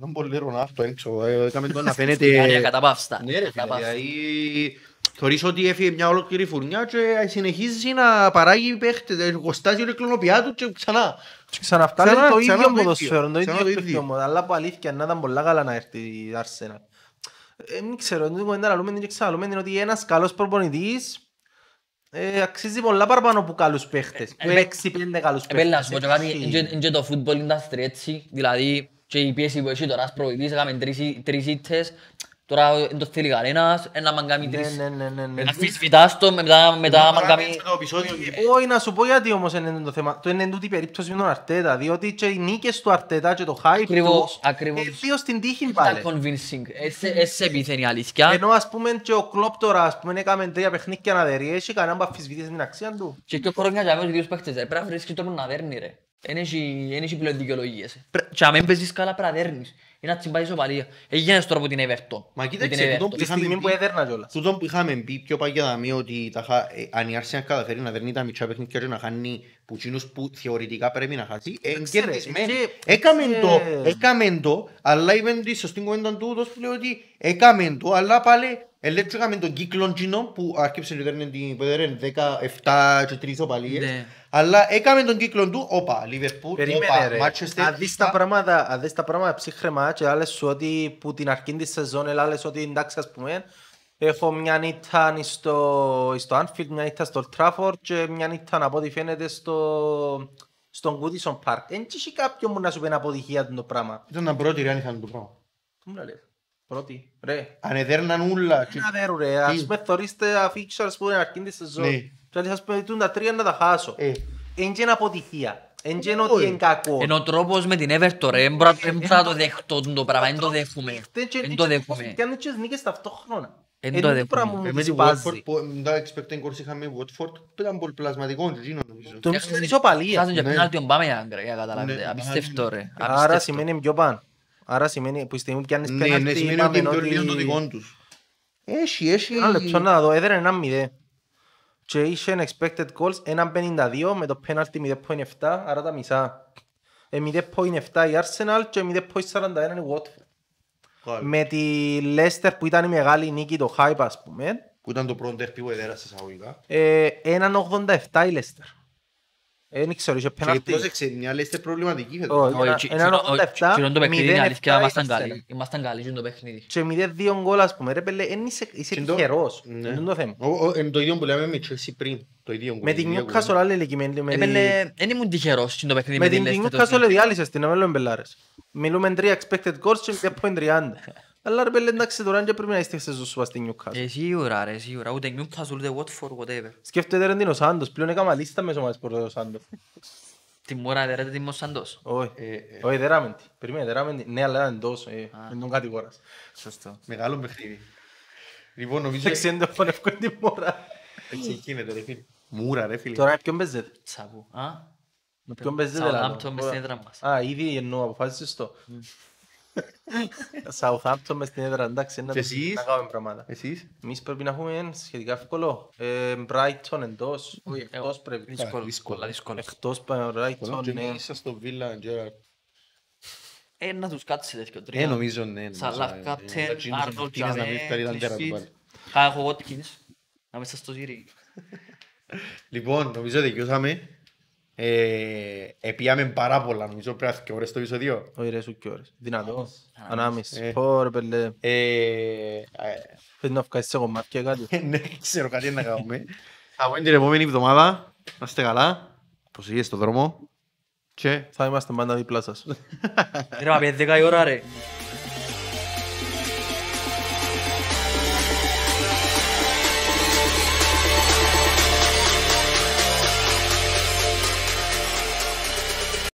Δεν μπορεί λίγο να αυτό, έξω. ε, Έκαμε το να φαίνεται...
Γαλλία καταπαύστα.
Ναι ρε φίλε,
Καταπαύστα.
δηλαδή θεωρείς ότι έφυγε μια ολόκληρη φουρνιά και συνεχίζει να παράγει παίχτες, ε, κοστάζει η κλωνοπιά του και ξανά.
Και ξαναφτάνει
Ξανά-
το
ξανά
ίδιο
το ίδιο.
ποδοσφαίρο, το
Ξανά
ίδιο
το ίδιο.
παιχνίδι όμως. Αλλά από αλήθεια να ήταν πολλά καλά να έρθει η Arsenal. Ε, Δεν ξέρω, δεν κουβέντα να λέμε και ξαναλούμε είναι ότι ένας καλός προπονητής ε, αξίζει πολλά παραπάνω από καλούς παίχτες. Που
Ε,
έξι πέντε καλούς
Επέλε να σου πω
παίχτες.
και κάτι,
Έτσι.
είναι και- είναι και το football industry έτσι, δηλαδή και η πίεση που έχει τώρα ως προβητής, έκαμε τρεις ι- τρεις ήττες, τώρα δεν το θέλει κανένας, ένα μαν κάνει
Ναι,
τρεις,
ναι, ναι, ναι, ναι.
αφισβητάς το, μετά μετά μαν κάνει...
το επεισόδιο
Όχι, να σου πω γιατί όμως είναι το θέμα. Το είναι τούτη η περίπτωση με τον Αρτέτα, διότι και οι νίκες του Αρτέτα και το hype του
Ακριβώς, ακριβώς.
ε, δύο στην τύχη
Ήταν
πάλι.
convincing, έτσι έτσι επιθαίνει η αλήθεια.
Ενώ ας πούμε και ο Κλόπ τώρα ας πούμε έκαμε τρία παιχνίδια να δερεί, έχει κανέναν που αφισβητήσει την αξία του.
Και δύο χρόνια για μένα τους παίχτες, ρε, πρέπει να βρίσκεις τρόπο να δέρνει ρε. Εν έχει εν έχει πλέον δικαιολογίες. Πρέ- Και αν μην παίζεις καλά πρέπει να δέρνεις. Είναι να τσιμπάει ισοπαλία. Έγινες τώρα από την Everton.
Μα
Με την
κοίταξε, τούτο
Everton.
που
Τη
είχαμε
στιγμή που
πει-
έδερνα κιόλας.
Τούτο που είχαμε πει πιο παγιά δαμή ότι τα χα- ε, αν η Arsenal καταφέρει να δέρνει τα μητσά παιχνίδια και να χάνει που εκείνους που θεωρητικά πρέπει να χάσει, ε,
Ξέρε,
κερδισμένοι.
και-
Έκαμε
και-
το, έκαμε το, αλλά είπαν τη σωστή κουβέντα του ούτως που λέει ότι έκαμε το, αλλά πάλι ελέγχω έκαμε τον κύκλο εκείνο που άρχισε να δέρνει την που έδερνε 17 και 3 οπαλίες,
Ναι.
αλλά έκαμε τον κύκλο του, όπα, Liverpool,
Περίμενε
όπα,
ρε.
Manchester,
Αν δεις τα πράγματα, αν δεις τα πράγματα ψύχρεμα και άλλες σου ότι που την αρχή της σεζόν άλλες ότι εντάξει ας πούμε έχω μια νύχτα στο, στο Anfield, μια νύχτα στο Old Trafford και μια νύχτα από ό,τι φαίνεται στο, στον Goodison Park. Εν έχει κάποιον που να σου πει ένα αποτυχία το πράγμα.
ήταν τα πρώτη ρε αν είχαν το πράγμα.
Τι μου να λες; Πρώτη. Ρε.
Αν έδερναν ούλα, και-
Να δέρου ρε. Ας πούμε θωρείς τα fixtures που είναι αρχή της σεζόν.
Ναι.
Και άλλοι ας πούμε «Τούν τα τρία να τα χάσω.
Ε.
Εν και είναι αποτυχία. Εν και είναι ότι
Όχι.
είναι κακό.
Ενώ ο τρόπος με την Everton ρε, δεν μπορώ δεν μπορώ να το δεχτώ το πράγμα, δεν το δέχομαι. Δεν το δέχομαι.
Και αν έτσι νίκες ταυτόχρονα.
Εν
Εν
το
το
δέχομαι.
πράγμα μου
Ε, με
τις
τη
πάζει.
Watford, που τα expecting course είχαμε Watford, που ήταν πολύ πλασματικό και εκείνο νομίζω.
Το μισό είναι ισοπαλία.
Χάσουν και
Ναι.
πέναλτι ο Μπάμεϊανγκ ρε, για
Ναι,
καταλάβετε. Απίστευτο ρε.
Άρα
απίστευτο.
σημαίνει πιο πάνω. Άρα σημαίνει που η στιγμή που πιάνεις
Ναι, ναι,
πέναλτι
σημαίνει ότι
είπαμε
είναι πιο λίγο το
ότι...
δικό τους. Έχει, έχει.
Ένα λεπτό να δω, έδερε ένα μηδέ. Και είχε expected goals 1.52 με το πέναλτι 0.7, άρα τα μισά. Ε, 0.7 η Arsenal και 0.41 η Watford. Με τη Leicester που ήταν η μεγάλη νίκη, το hype ας πούμε,
Που ήταν το πρώτο derby που έδερασε εισαγωγικά.
ε, 1.87 η Leicester. Ε, Δεν ξέρω, είχε
Και
πέναλτι.
πρόσεξε, μια λέστε προβληματική φέτος.
Όχι.
Όχι,
Ένα-
τσι-
έναν
τσι-
87,
τσι- τσι- το παιχνίδι είναι
0-7
αλήθεια, ήμασταν
η Arsenal.
καλοί. Ήμασταν καλοί στο παιχνίδι.
Και 0-2 γκολ ας πούμε, ρε πέλε, εν είσαι, είσαι
Και το-
τυχερός.
Ναι.
Είναι το θέμα.
Ο- ο- εν Το ίδιο που λέμε με Chelsea πριν. Το ίδιο που
Με την
ίδια
Newcastle
κουβέντα.
άλλη ηλικιμένη, με τη-
Έπαιρνε, δεν ήμουν τυχερός στο παιχνίδι
με
με την
την
Leicester.
Newcastle διάλυσες την, αμέλων μπελάρες. Μιλούμε 3 expected goals και 0.30. Αλλά ρε πέλε, εντάξει τώρα και πρέπει να είστε σε ζωσούα στη Newcastle.
Ε, σίγουρα ρε, σίγουρα. Ούτε Newcastle, ούτε Watford, whatever.
Σκέφτεται ρε την ο Σάντος, πλέον έκαμα λίστα μέσω μας προς ο Σάντος.
Την μόρα ρε, την Μοσάντος.
Όχι,
Ε, ε,
όχι δεράμε τη. Περίμενε, δεράμε τη. Ναι, αλλά ήταν τόσο, ε, δεν τον κατηγοράς.
Σωστό.
Μεγάλο παιχνίδι. Λοιπόν, νομίζω
Εντάξει, δεν το φωνεύκω την μόρα.
έτσι γίνεται ρε φίλε. Μούρα ρε φίλε.
Τώρα ποιον παίζετε;
Τσαπού. Α,
Με ποιον παίζετε λαλό.
Southampton μες στην έδρα μας.
Α, ήδη εννοώ, αποφάσισες το. Southampton μες στην έδρα, εντάξει, να
Και
το-
εσείς;
να κάνουμε πράγματα.
Εσείς;
Εμείς πρέπει να έχουμε σχετικά εύκολο. Ε, Brighton εντός. Όχι,
Εγώ-
εκτός πρέπει.
Δύσκολο,
δύσκολο.
πολλά δύσκολο.
Εκτός πα- Brighton,
Και
ναι.
μέσα στο Villa Gerrard.
Ε, να τους κάτσει τέτοιο
Ε,
τρία.
νομίζω ναι. νομίζω,
Σαλάχ,
ε,
Κάπτεν,
ε, εκείνος ο
Arnold,
Μαρτίνες να μην
Τζαμέ,
φτάρει ήταν τέρα του
Clean
πάλι.
Θα έχω Watkins. Να μέσα στο ζύρι.
Λοιπόν, νομίζω δικαιούσαμε. Ε, Επίαμε πάρα πολλά, νομίζω πρέπει να και ώρες το επεισόδιο.
Όχι ρε, σου και ώρες. Δυνατό.
Ε.
Ανάμιση. Πω ρε πέλε.
Ε, ε,
Θέλει να βγάλεις σε κομμάτια κάτι.
Ναι, ξέρω κάτι να κάνουμε. Θα πούμε την επόμενη εβδομάδα. Να είστε καλά. Προσοχή στον δρόμο. Και
Θα είμαστε πάντα δίπλα σας.
Ρε, μα πιέζει 10 η ώρα ρε.